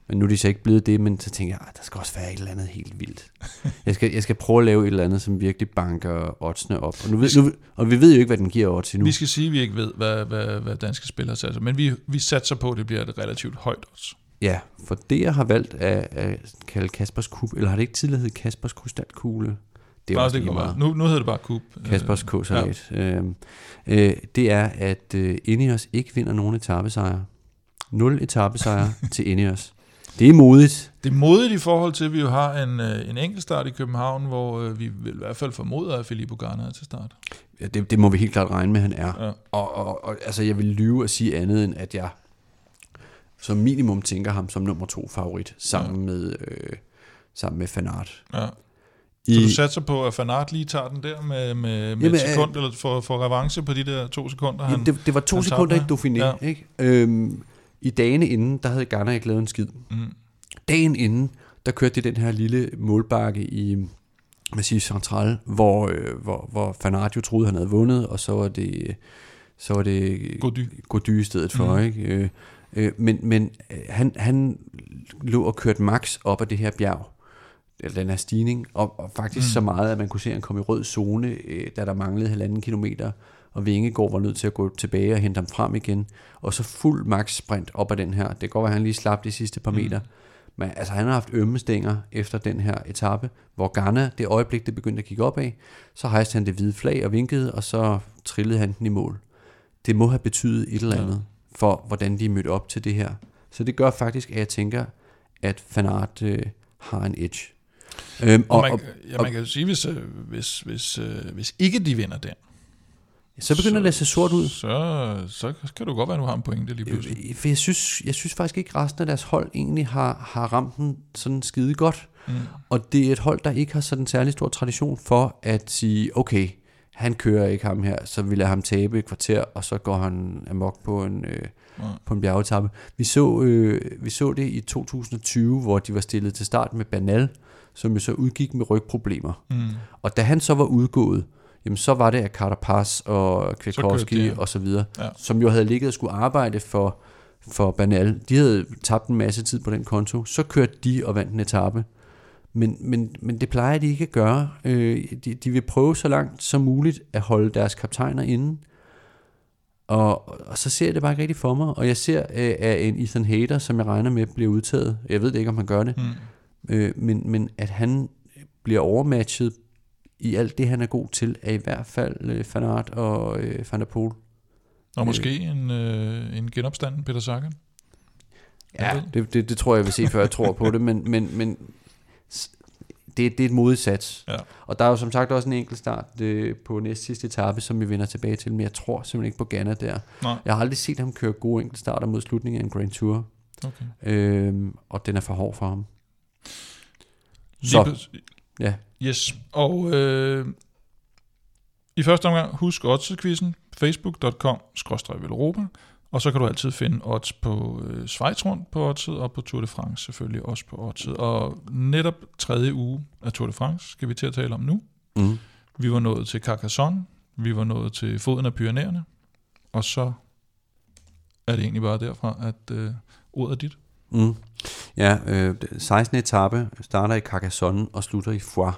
men nu er de så ikke blevet det, men så tænker jeg, der skal også være et eller andet helt vildt. Jeg skal, jeg skal prøve at lave et eller andet, som virkelig banker oddsene op. Og, nu ved, nu, og vi ved jo ikke, hvad den giver odds endnu. Vi skal sige, at vi ikke ved, hvad, hvad, hvad danske spillere satser, men vi, vi satser på, at det bliver et relativt højt odds. Ja, for det jeg har valgt at, at kalde Kaspers Kub, eller har det ikke tidligere heddet Kaspers Krystalkugle? Det er også det lige meget. Nu, nu hedder det bare Kub. Kaspers k ja. øh, øh, Det er, at øh, Ineos ikke vinder nogen etappesejre. Nul etappesejre til Ineos. Det er modigt. Det er modigt i forhold til, at vi jo har en, øh, en enkelt start i København, hvor øh, vi vil i hvert fald formoder, at Filippo Garner er til start. Ja, det, det må vi helt klart regne med, han er. Ja. Og, og, og altså, jeg vil lyve at sige andet, end at jeg som minimum tænker ham som nummer to favorit, sammen ja. med øh, sammen med Fanart. Ja. I, så du satser på, at Fanart lige tager den der med, med, med jamen, et sekund, eller for, for revanche på de der to sekunder? Han, det, det var to sekunder i Dauphiné, ja. ikke? Øhm, I dagene inden, der havde Garner ikke lavet en skid. Mm. Dagen inden, der kørte de den her lille målbakke i Massif Central, hvor, øh, hvor, hvor Fanart jo troede, han havde vundet, og så var det, så var det Gody. Gody i stedet for, mm. ikke? Øh, Øh, men men øh, han, han lå og kørte max op ad det her bjerg, eller den her stigning, og, og faktisk mm. så meget, at man kunne se, at han kom i rød zone, øh, da der manglede halvanden kilometer, og Vingegaard var nødt til at gå tilbage og hente ham frem igen, og så fuld max sprint op ad den her. Det går, at han lige slap de sidste par mm. meter. Men altså, han har haft ømme stænger efter den her etape, hvor Ghana, det øjeblik, det begyndte at kigge op af, så hejste han det hvide flag og vinkede, og så trillede han den i mål. Det må have betydet et eller andet. Ja for, hvordan de er mødt op til det her. Så det gør faktisk, at jeg tænker, at fanart øh, har en edge. Øhm, og, og, man, ja, man kan jo sige, hvis, øh, hvis, hvis, øh, hvis ikke de vinder den, så begynder så, det at se sort ud. Så, så kan du godt være, at du har en pointe lige pludselig. Øh, for jeg synes, jeg synes faktisk ikke, at resten af deres hold egentlig har, har ramt den sådan skide godt. Mm. Og det er et hold, der ikke har sådan en særlig stor tradition for at sige, okay, han kører ikke ham her, så vi lader ham tabe et kvarter, og så går han amok på en, øh, ja. på en bjergetappe. Vi så, øh, vi så det i 2020, hvor de var stillet til start med Banal, som jo så udgik med rygproblemer. Mm. Og da han så var udgået, jamen så var det af Carapaz og Kwiatkowski og så videre, ja. som jo havde ligget og skulle arbejde for, for Banal. De havde tabt en masse tid på den konto. Så kørte de og vandt en etape. Men, men, men det plejer de ikke at gøre. Øh, de, de vil prøve så langt som muligt at holde deres kaptajner inde. Og, og så ser jeg det bare ikke rigtig for mig. Og jeg ser øh, at en Ethan Hader, som jeg regner med bliver udtaget. Jeg ved ikke, om han gør det. Mm. Øh, men, men at han bliver overmatchet i alt det, han er god til, er i hvert fald øh, Fanart og øh, Van der Poel. Og måske øh, en, øh, en genopstand, Peter Sagan? Ja, det, det, det tror jeg, jeg vil se, før jeg tror på det. Men, men, men det, det er et modigt sats. Ja. Og der er jo som sagt også en enkelt start øh, på næste sidste etape, som vi vender tilbage til, men jeg tror simpelthen ikke på Ganna der. Nej. Jeg har aldrig set ham køre gode enkeltstarter mod slutningen af en Grand Tour. Okay. Øhm, og den er for hård for ham. Så, ja. Yes, og øh, i første omgang, husk odds-quizzen, facebook.com-velropa. Og så kan du altid finde odds på øh, Schweiz rundt på oddset, og på Tour de France selvfølgelig også på oddset. Og netop tredje uge af Tour de France skal vi til at tale om nu. Mm. Vi var nået til Carcassonne, vi var nået til foden af Pyrenæerne, og så er det egentlig bare derfra, at øh, ordet er dit. Mm. Ja, øh, 16. etape starter i Carcassonne og slutter i Foix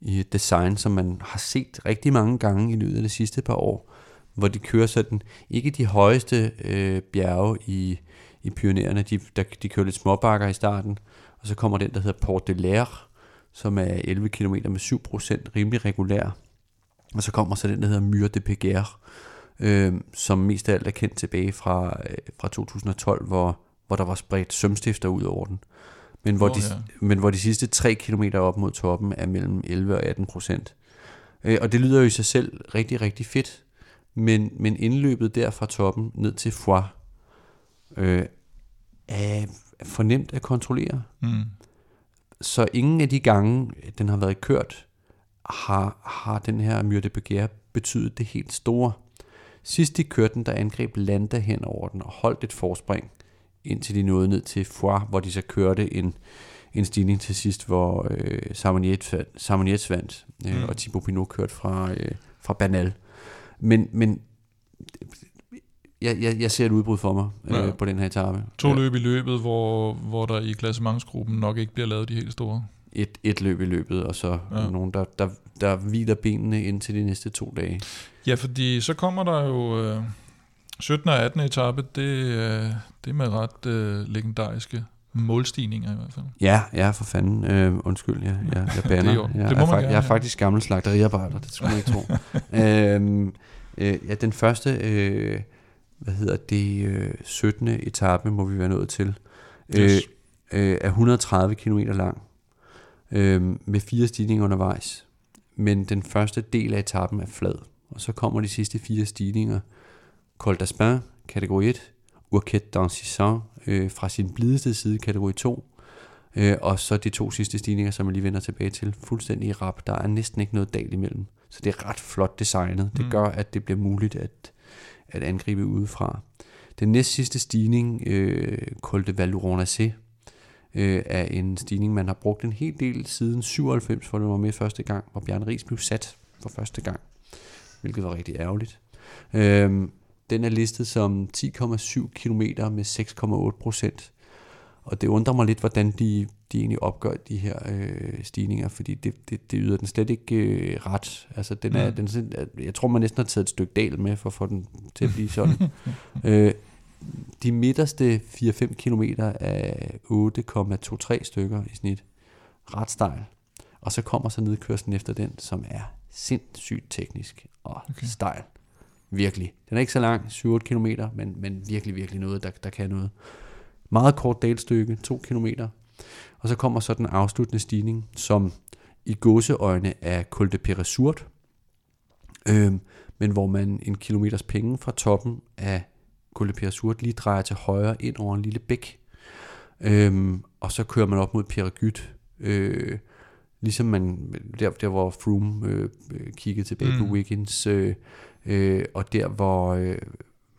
i et design, som man har set rigtig mange gange i løbet af de sidste par år hvor de kører sådan, ikke de højeste øh, bjerge i, i Pyreneerne, de, der, de kører lidt småbakker i starten, og så kommer den, der hedder Port de l'Air, som er 11 km med 7% rimelig regulær. Og så kommer så den, der hedder Myre de Peguer, øh, som mest af alt er kendt tilbage fra, øh, fra 2012, hvor, hvor der var spredt sømstifter ud over den. Men hvor, oh, de, ja. men hvor de sidste 3 km op mod toppen er mellem 11 og 18 procent. Øh, og det lyder jo i sig selv rigtig, rigtig fedt men, men indløbet der fra toppen ned til Foix øh, er fornemt at kontrollere. Mm. Så ingen af de gange, den har været kørt, har, har den her myrde begær betydet det helt store. Sidst de kørte den, der angreb Landa hen over den og holdt et forspring, indtil de nåede ned til Foix, hvor de så kørte en, en stigning til sidst, hvor øh, Samoniets vandt, øh, Mm. og Thibaut Pinot kørte fra, øh, fra Banal. Men, men jeg, jeg, jeg ser et udbrud for mig øh, Ja. på den her etape. To løb i løbet, hvor, hvor der i klassementsgruppen nok ikke bliver lavet de helt store. Et, et løb i løbet, og så Ja. ja. nogen, der, der, der hviler benene indtil de næste to dage. Ja, fordi så kommer der jo øh, 17. og 18. etape, det, øh, det er med ret øh, legendariske målstigninger i hvert fald. Ja, ja, for fanden. Øh, undskyld, jeg, jeg, jeg bander. Det jo- jeg, det må er, man gerne, jeg er ja. faktisk gammel slagteriarbejder, det skulle man ikke tro. øhm, øh, ja, den første, øh, hvad hedder det, øh, 17. etape må vi være nået til, øh, Yes. øh, er 130 km lang, øh, med fire stigninger undervejs. Men den første del af etappen er flad, og så kommer de sidste fire stigninger. Col d'Aspin, kategori 1, Urquette d'Ancissant øh, fra sin blideste side, kategori 2, øh, og så de to sidste stigninger, som jeg lige vender tilbage til, fuldstændig rap. Der er næsten ikke noget dal imellem, så det er ret flot designet. Det Mm. gør, at det bliver muligt at, at angribe udefra. Den næst sidste stigning, øh, Col de Valuronacé, øh, er en stigning, man har brugt en hel del siden 97, hvor det var med første gang, hvor Bjørn Ries blev sat for første gang, hvilket var rigtig ærgerligt. Øhm, den er listet som 10,7 km med 6,8 procent. Og det undrer mig lidt, hvordan de, de egentlig opgør de her øh, stigninger, fordi det, det, det yder den slet ikke øh, ret. Altså, den er, Mm. den, sådan- jeg tror, man næsten har taget et stykke dal med for at få den til at blive sådan. øh, de midterste 4-5 km er 8,23 stykker i snit. Ret stejl. Og så kommer så nedkørslen efter den, som er sindssygt teknisk og okay. stejl. Virkelig. Den er ikke så lang, 7-8 km, men, men virkelig, virkelig noget, der, der kan noget. Meget kort dalstykke, 2 km. Og så kommer så den afsluttende stigning, som i gåseøjne er Col de Peresurt, øhm, men hvor man en kilometers penge fra toppen af Col de Peresurt lige drejer til højre ind over en lille bæk. Øhm, og så kører man op mod Peragyt, øh, ligesom man, der, der hvor Froome øh, øh, kiggede tilbage mm. Mm. på Wiggins, øh, øh, og der hvor, øh,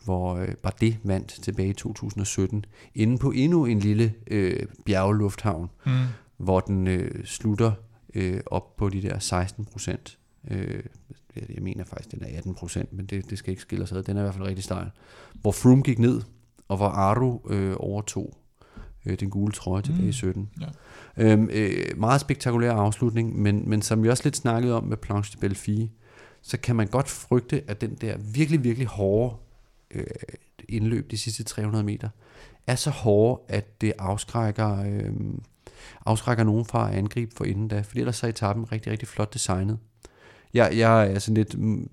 hvor øh, Bardet vandt tilbage i 2017, inde på endnu en lille øh, bjergelufthavn, Mm. hvor den øh, slutter øh, op på de der 16 procent. Øh, jeg mener faktisk, den er 18 procent, men det, det skal ikke skille os ad. Den er i hvert fald rigtig stejl. Hvor Froome gik ned, og hvor Aru øh, overtog øh, den gule trøje tilbage Mm. i 17. Ja. Øhm, øh, meget spektakulær afslutning, men, men som vi også lidt snakkede om med Planche de Belleville, så kan man godt frygte, at den der virkelig, virkelig hårde øh, indløb de sidste 300 meter, er så hårde, at det afskrækker, øh, afskrækker nogen fra at angribe for inden da, fordi ellers er etappen rigtig, rigtig flot designet. Jeg, jeg, er sådan lidt, mm,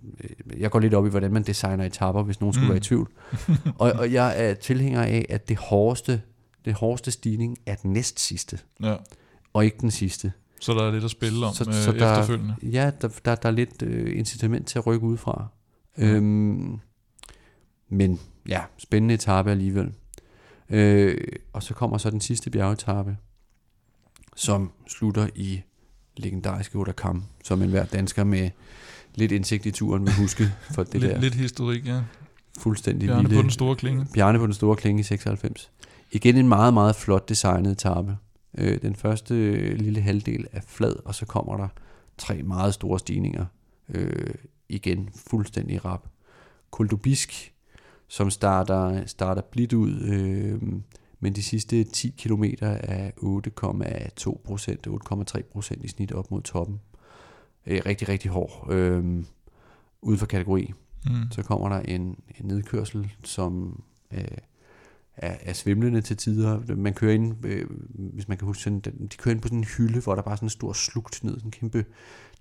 jeg går lidt op i, hvordan man designer etapper, hvis nogen skulle Mm. være i tvivl. og, og jeg er tilhænger af, at det hårdeste, det hårdeste stigning er den næst sidste, Ja. og ikke den sidste. Så der er lidt at spille om Så- så, så så der- efterfølgende. Ja, der, der, der er lidt øh, incitament til at rykke udefra. Øhm, men ja, spændende etape alligevel. Øh, og så kommer så den sidste bjergetappe, som slutter i legendariske Otakam, som enhver dansker med lidt indsigt i turen vil huske for det lidt, der lidt historik, ja. fuldstændig Bjarne vilde... på den store klinge. Bjarne på den store klinge i 96. Igen en meget, meget flot designet etape. Øh, den første øh, lille halvdel er flad, og så kommer der tre meget store stigninger. Øh, igen fuldstændig rap. Koldobisk, som starter, starter blidt ud, øh, men de sidste 10 km er 8,2 procent, 8,3 procent i snit op mod toppen. Øh, rigtig, rigtig hård. Øh, ude for kategori. Mm. Så kommer der en, en nedkørsel, som øh, er, er svimlende til tider. Man kører ind, øh, hvis man kan huske, sådan, den- de kører ind på sådan en hylde, hvor der bare er sådan en stor slugt ned, sådan en kæmpe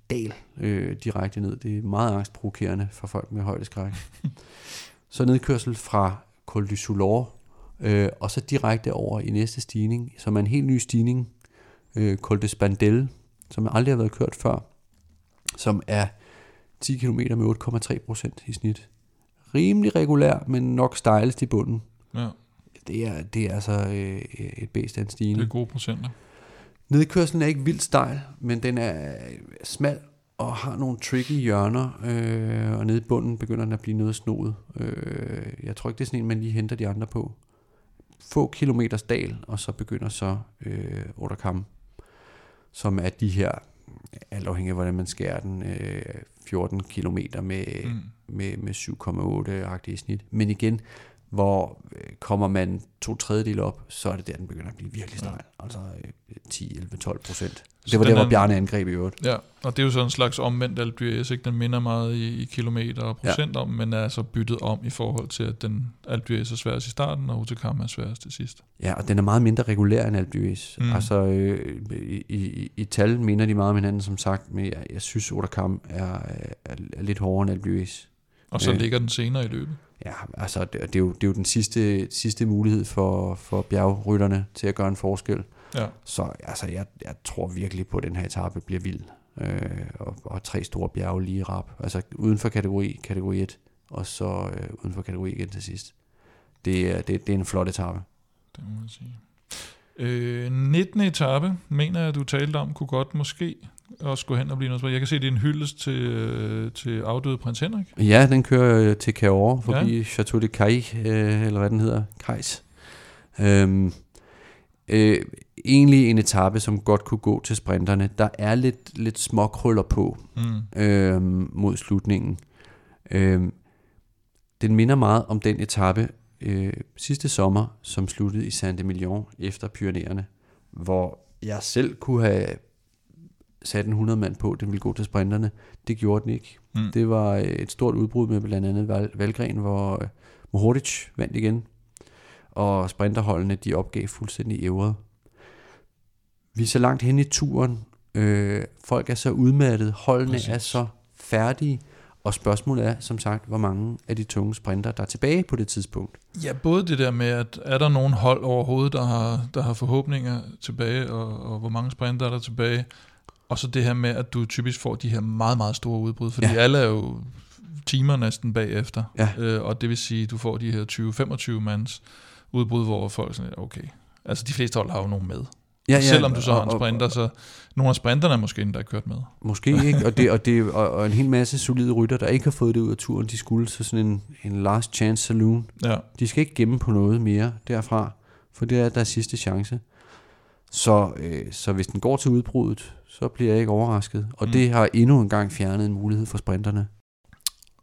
dal øh, direkte ned. Det er meget angstprovokerende for folk med højdeskræk. så nedkørsel fra Col du Soulor, øh, og så direkte over i næste stigning, som er en helt ny stigning, øh, Col de Spandel, som aldrig har været kørt før, som er 10 km med 8,3 procent i snit. Rimelig regulær, men nok stejlest i bunden. Ja, Det er, det er altså øh, et bedst af en det er gode procenter. Nedkørslen er ikke vildt stejl, men den er smal og har nogle tricky hjørner, øh, og nede i bunden begynder den at blive noget snoet. Øh, jeg tror ikke, det er sådan en, man lige henter de andre på. få kilometers dal, og så begynder så øh, Otakam, som er de her, alt afhængig af hvordan man skærer den, øh, 14 kilometer med, mm. med, med 7,8-agtige snit. Men igen, hvor øh, kommer man to tredjedel op, så er det der, den begynder at blive virkelig stejl. Ja. Altså øh, 10, 11, 12 procent. Det var der, hvor Bjarne angreb i øvrigt. Ja, og det er jo sådan en slags omvendt Alpe ikke? Den minder meget i, i kilometer og procent ja. om, men er altså byttet om i forhold til, at den Alpe er sværest i starten, og Utekam er sværest til sidst. Ja, og den er meget mindre regulær end Alpe mm. Altså, øh, i, i, i tal minder de meget om hinanden, som sagt, men jeg, jeg synes, Utekam er, er, er lidt hårdere end Alpe Og så øh. ligger den senere i løbet. Ja, altså, det, det, er, jo, det er jo den sidste, sidste mulighed for, for bjergrytterne til at gøre en forskel. Ja. Så altså, jeg, jeg tror virkelig på, at den her etape bliver vild. Øh, og, og tre store bjerge lige rap. Altså uden for kategori, kategori 1, og så øh, uden for kategori igen til sidst. Det, er, det, det er en flot etape. Det må man sige. Øh, 19. etape, mener jeg, du talte om, kunne godt måske også gå hen og blive noget Jeg kan se, det er en hyldest til, øh, til afdøde prins Henrik. Ja, den kører til Cahors forbi ja. Chateau de Cay, øh, eller hvad den hedder, Kajs. Øhm, øh, egentlig en etape, som godt kunne gå til sprinterne. Der er lidt, lidt små krøller på mm. øh, mod slutningen. Øh, den minder meget om den etape øh, sidste sommer, som sluttede i Saint-Emilion efter Pyreneerne, hvor jeg selv kunne have sat en 100 mand på, den ville gå til sprinterne. Det gjorde den ikke. Mm. Det var et stort udbrud med blandt andet Val- Valgren, hvor øh, Mohoric vandt igen, og sprinterholdene de opgav fuldstændig ævret. Vi er så langt hen i turen. Øh, folk er så udmattet. Holdene Præcis. er så færdige. Og spørgsmålet er, som sagt, hvor mange af de tunge sprinter, der er tilbage på det tidspunkt. Ja, både det der med, at er der nogen hold overhovedet, der har, der har forhåbninger tilbage, og, og hvor mange sprinter er der tilbage, og så det her med, at du typisk får de her meget, meget store udbrud, fordi ja. alle er jo timer næsten bagefter, ja. øh, og det vil sige, at du får de her 20-25 mands udbrud, hvor folk sådan, okay, altså de fleste hold har jo nogen med. Ja, ja, Selvom du så har en sprinter, så nogle af sprinterne er måske endda kørt med. Måske ikke, og, det, og, det, og, og en hel masse solide rytter, der ikke har fået det ud af turen, de skulle så sådan en, en last chance saloon. Ja. De skal ikke gemme på noget mere derfra, for det er deres sidste chance. Så, øh, så hvis den går til udbruddet, så bliver jeg ikke overrasket. Og mm. det har endnu en gang fjernet en mulighed for sprinterne.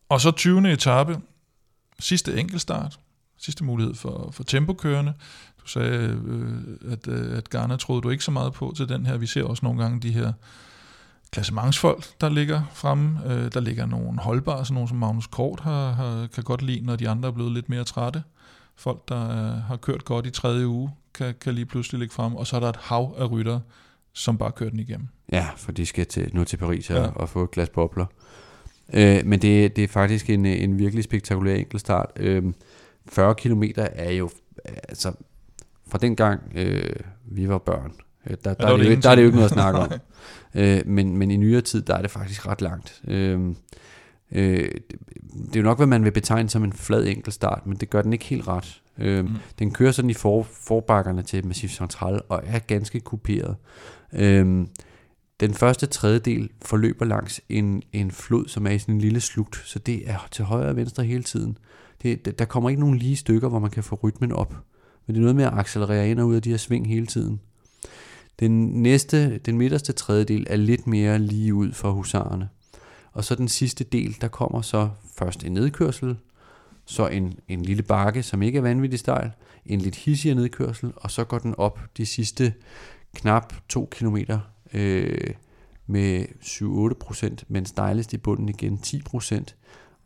Og så 20. etape, sidste enkeltstart, sidste mulighed for, for tempokørende. Du sagde, øh, at, øh, at Garner troede du ikke så meget på til den her. Vi ser også nogle gange de her klassementsfolk, der ligger fremme. Øh, der ligger nogle holdbare, sådan nogle som Magnus Kort har, har, kan godt lide, når de andre er blevet lidt mere trætte. Folk, der øh, har kørt godt i tredje uge, kan, kan lige pludselig ligge frem. Og så er der et hav af rytter, som bare kører den igennem. Ja, for de skal til, nu til Paris ja. og få et glas bobler. Øh, men det, det er faktisk en, en virkelig spektakulær enkeltstart. Øh, 40 km er jo, altså, fra den gang øh, vi var børn, øh, der, der, ja, er det, jo, der er det jo ikke noget at snakke om. øh, men, men i nyere tid, der er det faktisk ret langt. Øh, øh, det er jo nok, hvad man vil betegne som en flad enkeltstart, men det gør den ikke helt ret. Øh, mm. Den kører sådan i for, forbakkerne til Massif Central og er ganske kuperet. Øh, den første tredjedel forløber langs en, en flod, som er i sådan en lille slugt, så det er til højre og venstre hele tiden. Det, der kommer ikke nogen lige stykker, hvor man kan få rytmen op. Men det er noget med at accelerere ind og ud af de her sving hele tiden. Den næste, den midterste tredjedel er lidt mere lige ud for husarerne. Og så den sidste del, der kommer så først en nedkørsel, så en, en lille bakke, som ikke er vanvittig stejl, en lidt hissigere nedkørsel, og så går den op de sidste knap 2 km øh, med 7-8%, men stejlest i bunden igen 10%,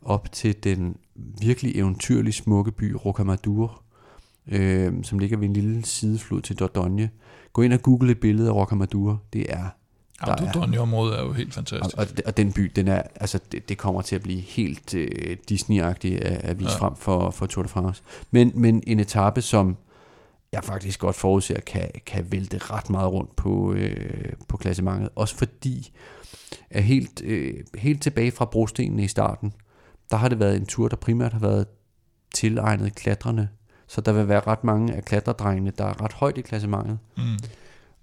op til den virkelig eventyrlig smukke by Rocamadour, øh, som ligger ved en lille sideflod til Dordogne. Gå ind og google et billede af Rocamadour. Det er Dordogne-området er jo helt fantastisk. Og, og, og den by, den er, altså, det, det kommer til at blive helt øh, Disney-agtigt at, at vise ja. frem for, for Tour de France. Men, men en etape, som jeg faktisk godt forudser, kan, kan vælte ret meget rundt på, øh, på klassementet. Også fordi, at helt, øh, helt tilbage fra brostenene i starten, der har det været en tur, der primært har været tilegnet klatrende. Så der vil være ret mange af klatredrengene, der er ret højt i klassementet. Mm.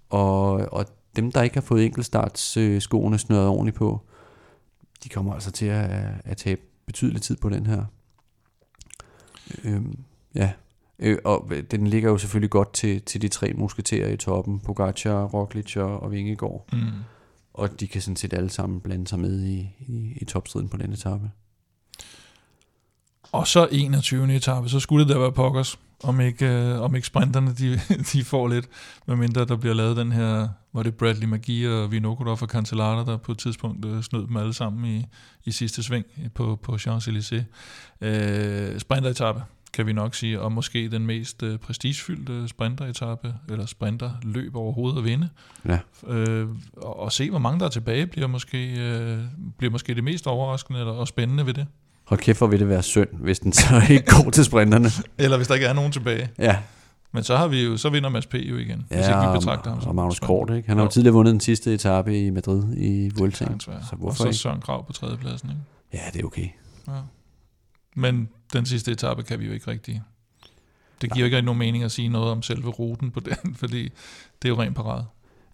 Og, og dem, der ikke har fået enkeltstartsskoene snøret ordentligt på, de kommer altså til at, at tabe betydelig tid på den her. Øhm, ja, Øh, og den ligger jo selvfølgelig godt til, til de tre musketerer i toppen, Pogacar, Roglic og, og Vingegaard. Mm. Og de kan sådan set alle sammen blande sig med i, i, i topstriden på den etape. Og så 21. etape, så skulle det da være pokkers, om ikke, øh, om ikke sprinterne de, de får lidt, medmindre der bliver lavet den her, hvor det Bradley Magi og Vinokurov og Cancellara, der på et tidspunkt øh, snød dem alle sammen i, i sidste sving på, på Champs-Élysées. Øh, sprinteretappe, kan vi nok sige, og måske den mest øh, prestigefyldte sprinteretappe, eller sprinterløb overhovedet at vinde. Ja. Øh, og, og se, hvor mange der er tilbage, bliver måske, øh, bliver måske det mest overraskende eller, og spændende ved det. Hold kæft, hvor vil det være synd, hvis den så ikke går til sprinterne. Eller hvis der ikke er nogen tilbage. Ja, Men så har vi jo, så vinder Mads P. jo igen, hvis ikke vi betragter ham og, som og Magnus. Kort, ikke? Han har jo tidligere vundet den sidste etape i Madrid i Vuelta. Så og hvorfor så ikke? Søren Krav på tredjepladsen. Ikke? Ja, det er okay. Ja. Men den sidste etape kan vi jo ikke rigtig... Det giver jo ikke rigtig nogen mening at sige noget om selve ruten på den, fordi det er jo rent parade.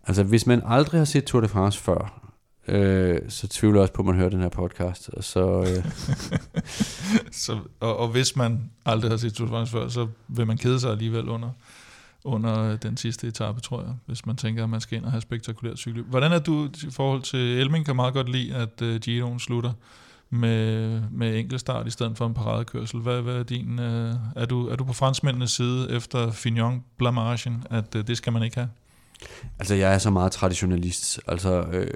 Altså, hvis man aldrig har set Tour de France før, øh, så tvivler jeg også på, at man hører den her podcast. Og så, øh, Så, og, og hvis man aldrig har set Tour de France før, så vil man kede sig alligevel under, under den sidste etape, tror jeg, hvis man tænker, at man skal ind og have spektakulært cykel. Hvordan er du i forhold til Elming? Kan meget godt lide, at uh, Giroen slutter med, med enkeltstart i stedet for en paradekørsel. Hvad, hvad er din... Uh, er, du, er du på franskmændenes side efter Fignon blamagen, at uh, det skal man ikke have? altså, jeg er så meget traditionalist. Altså, øh,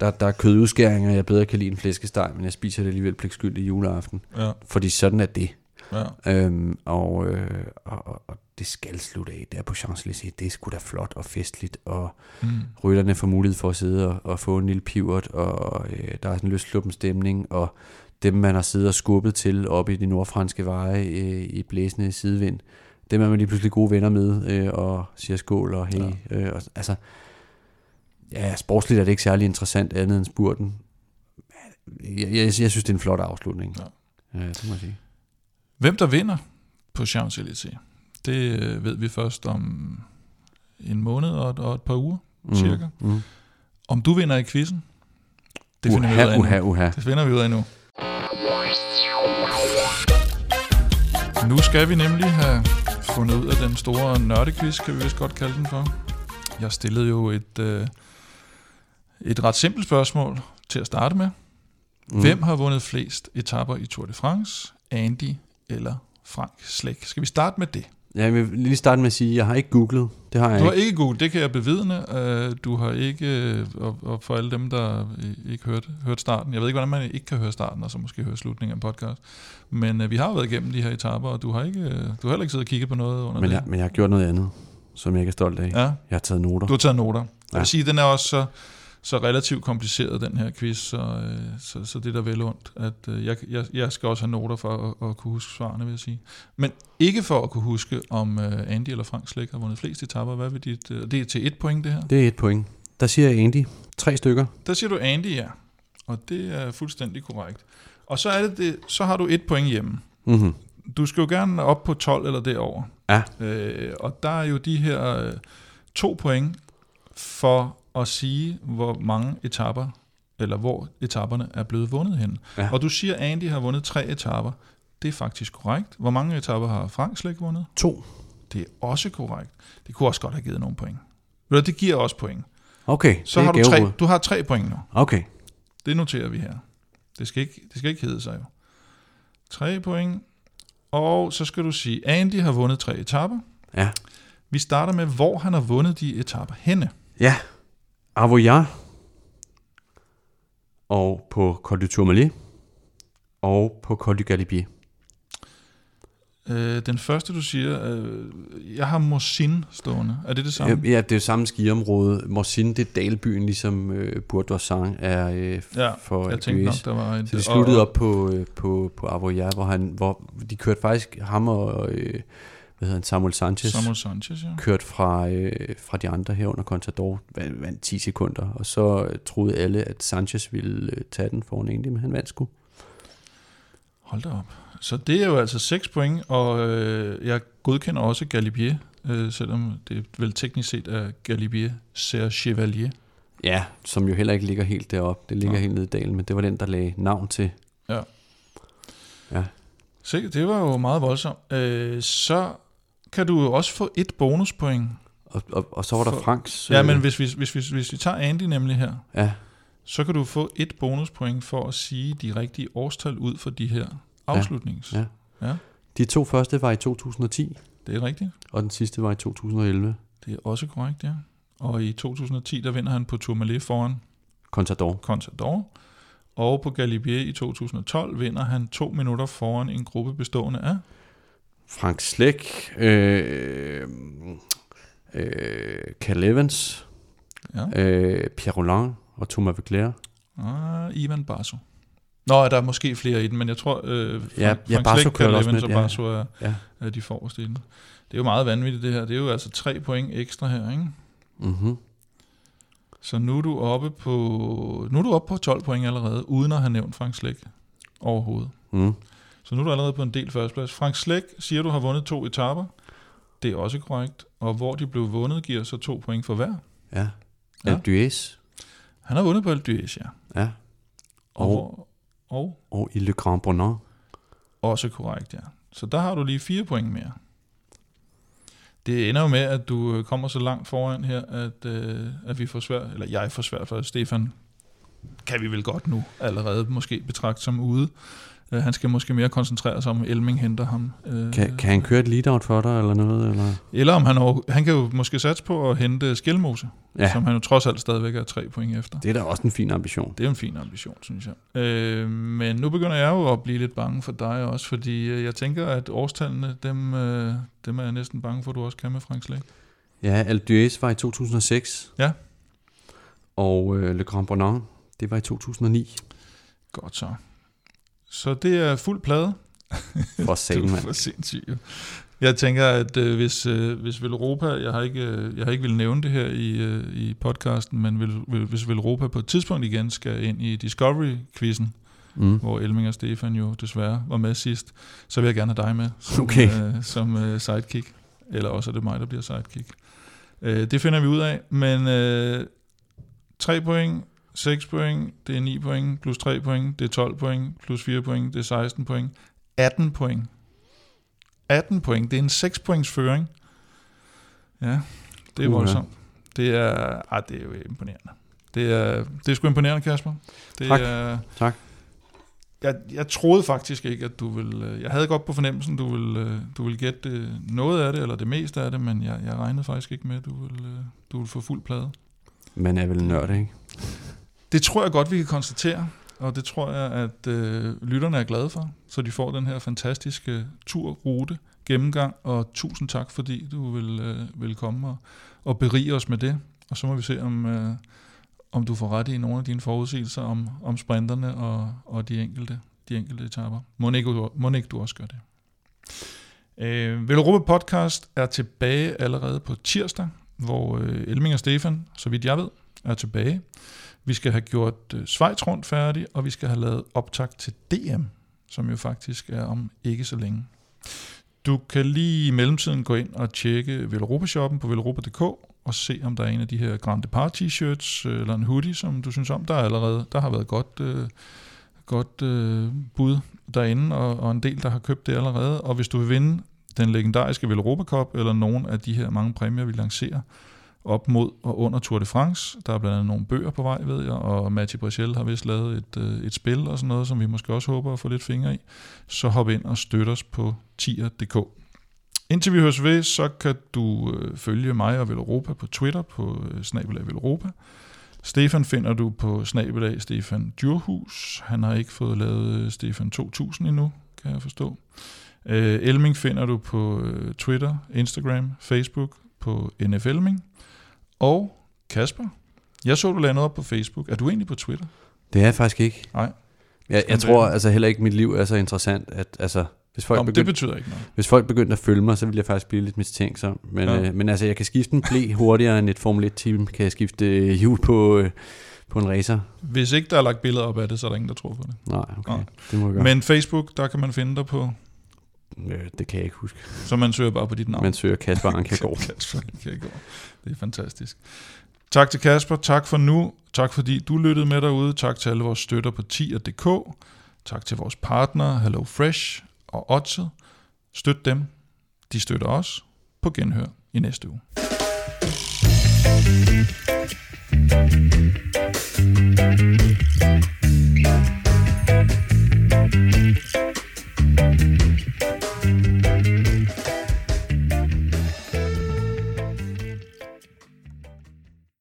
der, der er kødudskæringer, jeg bedre kan lide en flæskesteg, men jeg spiser det alligevel pligtskyldigt juleaften. Ja, Fordi sådan er det. ja. Øhm, og, øh, og, og- det skal slutte af. Det er på Champs-Élysées. Det er sgu da flot og festligt, og Mm. rytterne får mulighed for at sidde og, og få en lille pivot, og øh, der er sådan en løsluppen stemning, og dem, man har siddet og skubbet til oppe i de nordfranske veje øh, i blæsende sidevind, dem er man lige pludselig gode venner med, øh, og siger skål og hey. Ja. Øh, og, altså, ja, sportsligt er det ikke særlig interessant andet end spurten. Jeg, jeg, jeg synes, det er en flot afslutning. Ja. Ja, det må jeg sige. Hvem der vinder på Champs-Élysées, det øh, ved vi først om en måned og et, og et par uger, mm. cirka. Mm. Om du vinder i quizzen, det finder vi ud af Uha, nu. uha, uha. Det finder vi ud af nu. Nu skal vi nemlig have fundet ud af den store nørdequiz, kan vi vist godt kalde den for. Jeg stillede jo et, øh, et ret simpelt spørgsmål til at starte med. Mm. Hvem har vundet flest etapper i Tour de France? Andy eller Frank Slæk? Skal vi starte med det? Ja, jeg vil lige starte med at sige, at jeg har ikke googlet. Det har jeg Du har ikke. ikke googlet, det kan jeg bevidne. Øh, Du har ikke, øh, og for alle dem, der ikke hørt, hørt starten, jeg ved ikke, hvordan man ikke kan høre starten, og så måske høre slutningen af en podcast, men øh, vi har været igennem de her etaper, og du har, ikke, du har heller ikke siddet og kigget på noget under Men det. jeg, men jeg har gjort noget andet, som jeg ikke er stolt af. Ja, Jeg har taget noter. du har taget noter. Jeg Ja. vil sige, den er også så, så relativt kompliceret, den her quiz, så, øh, så, så det er da vel ondt, at øh, jeg, jeg, jeg skal også have noter for at, at kunne huske svarene, vil jeg sige. Men ikke for at kunne huske, om øh, Andy eller Frank Slæk har vundet flest etapper. Hvad vil dit, øh, det er til et point, det her? Det er et point. Der siger jeg Andy. Tre stykker. Der siger du Andy, ja. Og det er fuldstændig korrekt. Og så, er det det, så har du et point hjemme. Mm-hmm. Du skal jo gerne op på 12 eller derover. Ja. Øh, og der er jo de her øh, to point for at sige, hvor mange etapper, eller hvor etapperne er blevet vundet hen. Ja. Og du siger, at Andy har vundet tre etapper. Det er faktisk korrekt. Hvor mange etapper har Frank slet ikke vundet? To. Det er også korrekt. Det kunne også godt have givet nogle point. Ved du, Det giver også point. Okay, Så har du, tre, du har tre point nu. Okay. Det noterer vi her. Det skal ikke, det skal ikke hedde sig jo. Tre point. Og så skal du sige, Andy har vundet tre etapper. Ja. Vi starter med, hvor han har vundet de etapper henne. Ja. Avoyard. Og på Col du Tourmalet. Og på Col du Galibier. Øh, den første, du siger, øh, jeg har Mosin stående. Er det det samme? Ja, det er jo samme skiområde. Morsin, det er dalbyen, ligesom øh, Bourdoisan er øh, Ja, for jeg tænkte nok, der var et... Så det sluttede og- op på, øh, på, på Avoyard, hvor, han, hvor de kørte faktisk ham og øh, hvad hedder han, Samuel Sanchez. Samuel Sanchez, ja. kørt fra, øh, fra de andre her under Contador, vandt, vandt 10 sekunder, og så øh, troede alle, at Sanchez ville øh, tage den foran egentlig, men han vandt sgu. Hold da op. Så det er jo altså 6 point, og øh, jeg godkender også Galibier, øh, selvom det vel teknisk set er Galibier Serre Chevalier. Ja, som jo heller ikke ligger helt deroppe. Det ligger Nå. helt nede i dalen, men det var den, der lagde navn til. Ja. Ja. Se, det var jo meget voldsomt. Øh, så kan du også få et bonuspoint. Og, og, og så var der For- Franks... Ja, øh, men hvis vi, hvis, vi, hvis vi tager Andy nemlig her, Ja, så kan du få et bonuspoint for at sige de rigtige årstal ud for de her afslutnings. ja. ja, de to første var i 2010, det er rigtigt. og den sidste var i 2011. Det er også korrekt, ja. Og i 2010, der vinder han på Tourmalet foran Contador. Contador. Og på Galibier i 2012 vinder han to minutter foran en gruppe bestående af... Frank Slæk, øh, øh, Cal Evans, Ja, øh, Pierre Roland og Thomas Veclair. ah, Ivan Basso. Nå, der er måske flere i den, men jeg tror... Øh, Frank, Ja, ja, Frank Slæk, også Evans og ja. Basso er, Ja. er de forreste i den. Det er jo meget vanvittigt det her. Det er jo altså tre point ekstra her, ikke? Mm-hmm. Så nu er du oppe på, nu er du oppe på 12 point allerede, uden at have nævnt Frank Slæk overhovedet. Mm. Så nu er du allerede på en del førsteplads. Frank Slæk siger, du har vundet to etaper. Det er også korrekt. Og hvor de blev vundet, giver så to point for hver. Ja. Ja. Alpe d'Huez. Han har vundet på Alpe d'Huez, ja. Ja. Og, Og- og Og i Le Grand Bonnant. også korrekt, ja. Så der har du lige fire point mere. Det ender jo med, at du øh, kommer så langt foran her, at, øh, at vi får svært, eller jeg får svært for Stefan, kan vi vel godt nu allerede måske betragte som ude. Øh, han skal måske mere koncentrere sig om, Elming henter ham. Øh, Kan, kan han køre et lead-out for dig, eller noget? Eller? Eller om han, over, han kan jo måske satse på at hente Skelmose, ja. Som han jo trods alt stadigvæk er tre point efter. det er da også en fin ambition. Det er en fin ambition, synes jeg. Øh, men nu begynder jeg jo at blive lidt bange for dig også, fordi øh, jeg tænker, at årstallene, dem, øh, dem er jeg næsten bange for, at du også kan med Frank Slæk. Ja, Alpe d'Huez var i 2006. Ja. Og øh, Le Grand Bonnant, det var i 2009. Godt så. Så det er fuld plade. For er mand. for sindssygt. Jeg tænker, at øh, hvis, øh, hvis Velropa, jeg har ikke, øh, jeg har ikke vil nævne det her i, øh, i podcasten, men vil, vil, hvis Velropa på et tidspunkt igen skal ind i Discovery-quizzen, Mm. hvor Elming og Stefan jo desværre var med sidst, så vil jeg gerne have dig med som, Okay. øh, som øh, sidekick. Eller også er det mig, der bliver sidekick. Øh, det finder vi ud af, men øh, 3 point, 6 point, det er 9 point, plus 3 point, det er 12 point, plus 4 point, det er 16 point, 18 point. 18 point, det er en 6 points føring. Ja, det er Uha. voldsomt. Det er, ah, det er jo imponerende. Det er, det er sgu imponerende, Kasper. Det Tak. Er, Tak. jeg, jeg troede faktisk ikke, at du ville... Jeg havde godt på fornemmelsen, du ville, du ville gætte det, noget af det, eller det meste af det, men jeg, jeg regnede faktisk ikke med, at du ville, du ville få fuld plade. Man er vel nørd, ikke? Det tror jeg godt, vi kan konstatere, og det tror jeg, at øh, lytterne er glade for, så de får den her fantastiske turrute gennemgang, og tusind tak, fordi du vil, øh, vil komme og, og berige os med det. Og så må vi se, om, øh, om du får ret i nogle af dine forudsigelser om, om sprinterne og, og de enkelte, de enkelte etaper. Må ikke, du- må ikke du også gøre det. Øh, Velropa Podcast er tilbage allerede på tirsdag, hvor øh, Elming og Stefan, så vidt jeg ved, er tilbage. Vi skal have gjort øh, Schweiz rundt færdig, og vi skal have lavet optag til DM, som jo faktisk er om ikke så længe. Du kan lige i mellemtiden gå ind og tjekke Velropa-shoppen på velropa.dk og se, om der er en af de her Grand Depart t-shirts øh, eller en hoodie, som du synes om. Der, er allerede, der har været godt, øh, godt øh, bud derinde, og, og en del, der har købt det allerede. Og hvis du vil vinde den legendariske Velropa Cup, eller nogen af de her mange præmier, vi lancerer, op mod og under Tour de France. Der er blandt andet nogle bøger på vej, ved jeg, og Mathieu Brichel har vist lavet et, øh, et spil og sådan noget, som vi måske også håber at få lidt fingre i. Så hop ind og støt os på tier.dk. Indtil vi høres ved, så kan du øh, følge mig og Europa på Twitter på øh, snabelag Europa. Stefan finder du på snabelag Stefan Djurhus. Han har ikke fået lavet øh, Stefan 2000 endnu, kan jeg forstå. Øh, Elming finder du på øh, Twitter, Instagram, Facebook på NF Elming. Og Kasper, jeg så, du lagde noget op på Facebook. Er du egentlig på Twitter? Det er jeg faktisk ikke. Nej. Jeg, jeg tror altså heller ikke, at mit liv er så interessant, at altså, hvis folk, Nå, men det begyndte, betyder ikke noget. hvis folk begyndte at følge mig, så ville jeg faktisk blive lidt mistænksom. Men, Ja. øh, men altså, jeg kan skifte en blæ hurtigere end et Formel 1-team. Kan jeg skifte øh, hjul på, øh, på en racer? Hvis ikke der er lagt billeder op af det, så er der ingen, der tror på det. Nej, okay. Nej. Det må jeg gøre. Men Facebook, der kan man finde dig på, Øh, det kan jeg ikke huske. Så man søger bare på dit navn? Man søger Kasper Ankergaard. Kasper Ankergaard. Det er fantastisk. Tak til Kasper, tak for nu. Tak fordi du lyttede med derude. Tak til alle vores støtter på tier.dk. Tak til vores partnere, Hello Fresh og Oddset. Støt dem. De støtter os. På genhør i næste uge. Thank you. Thank you.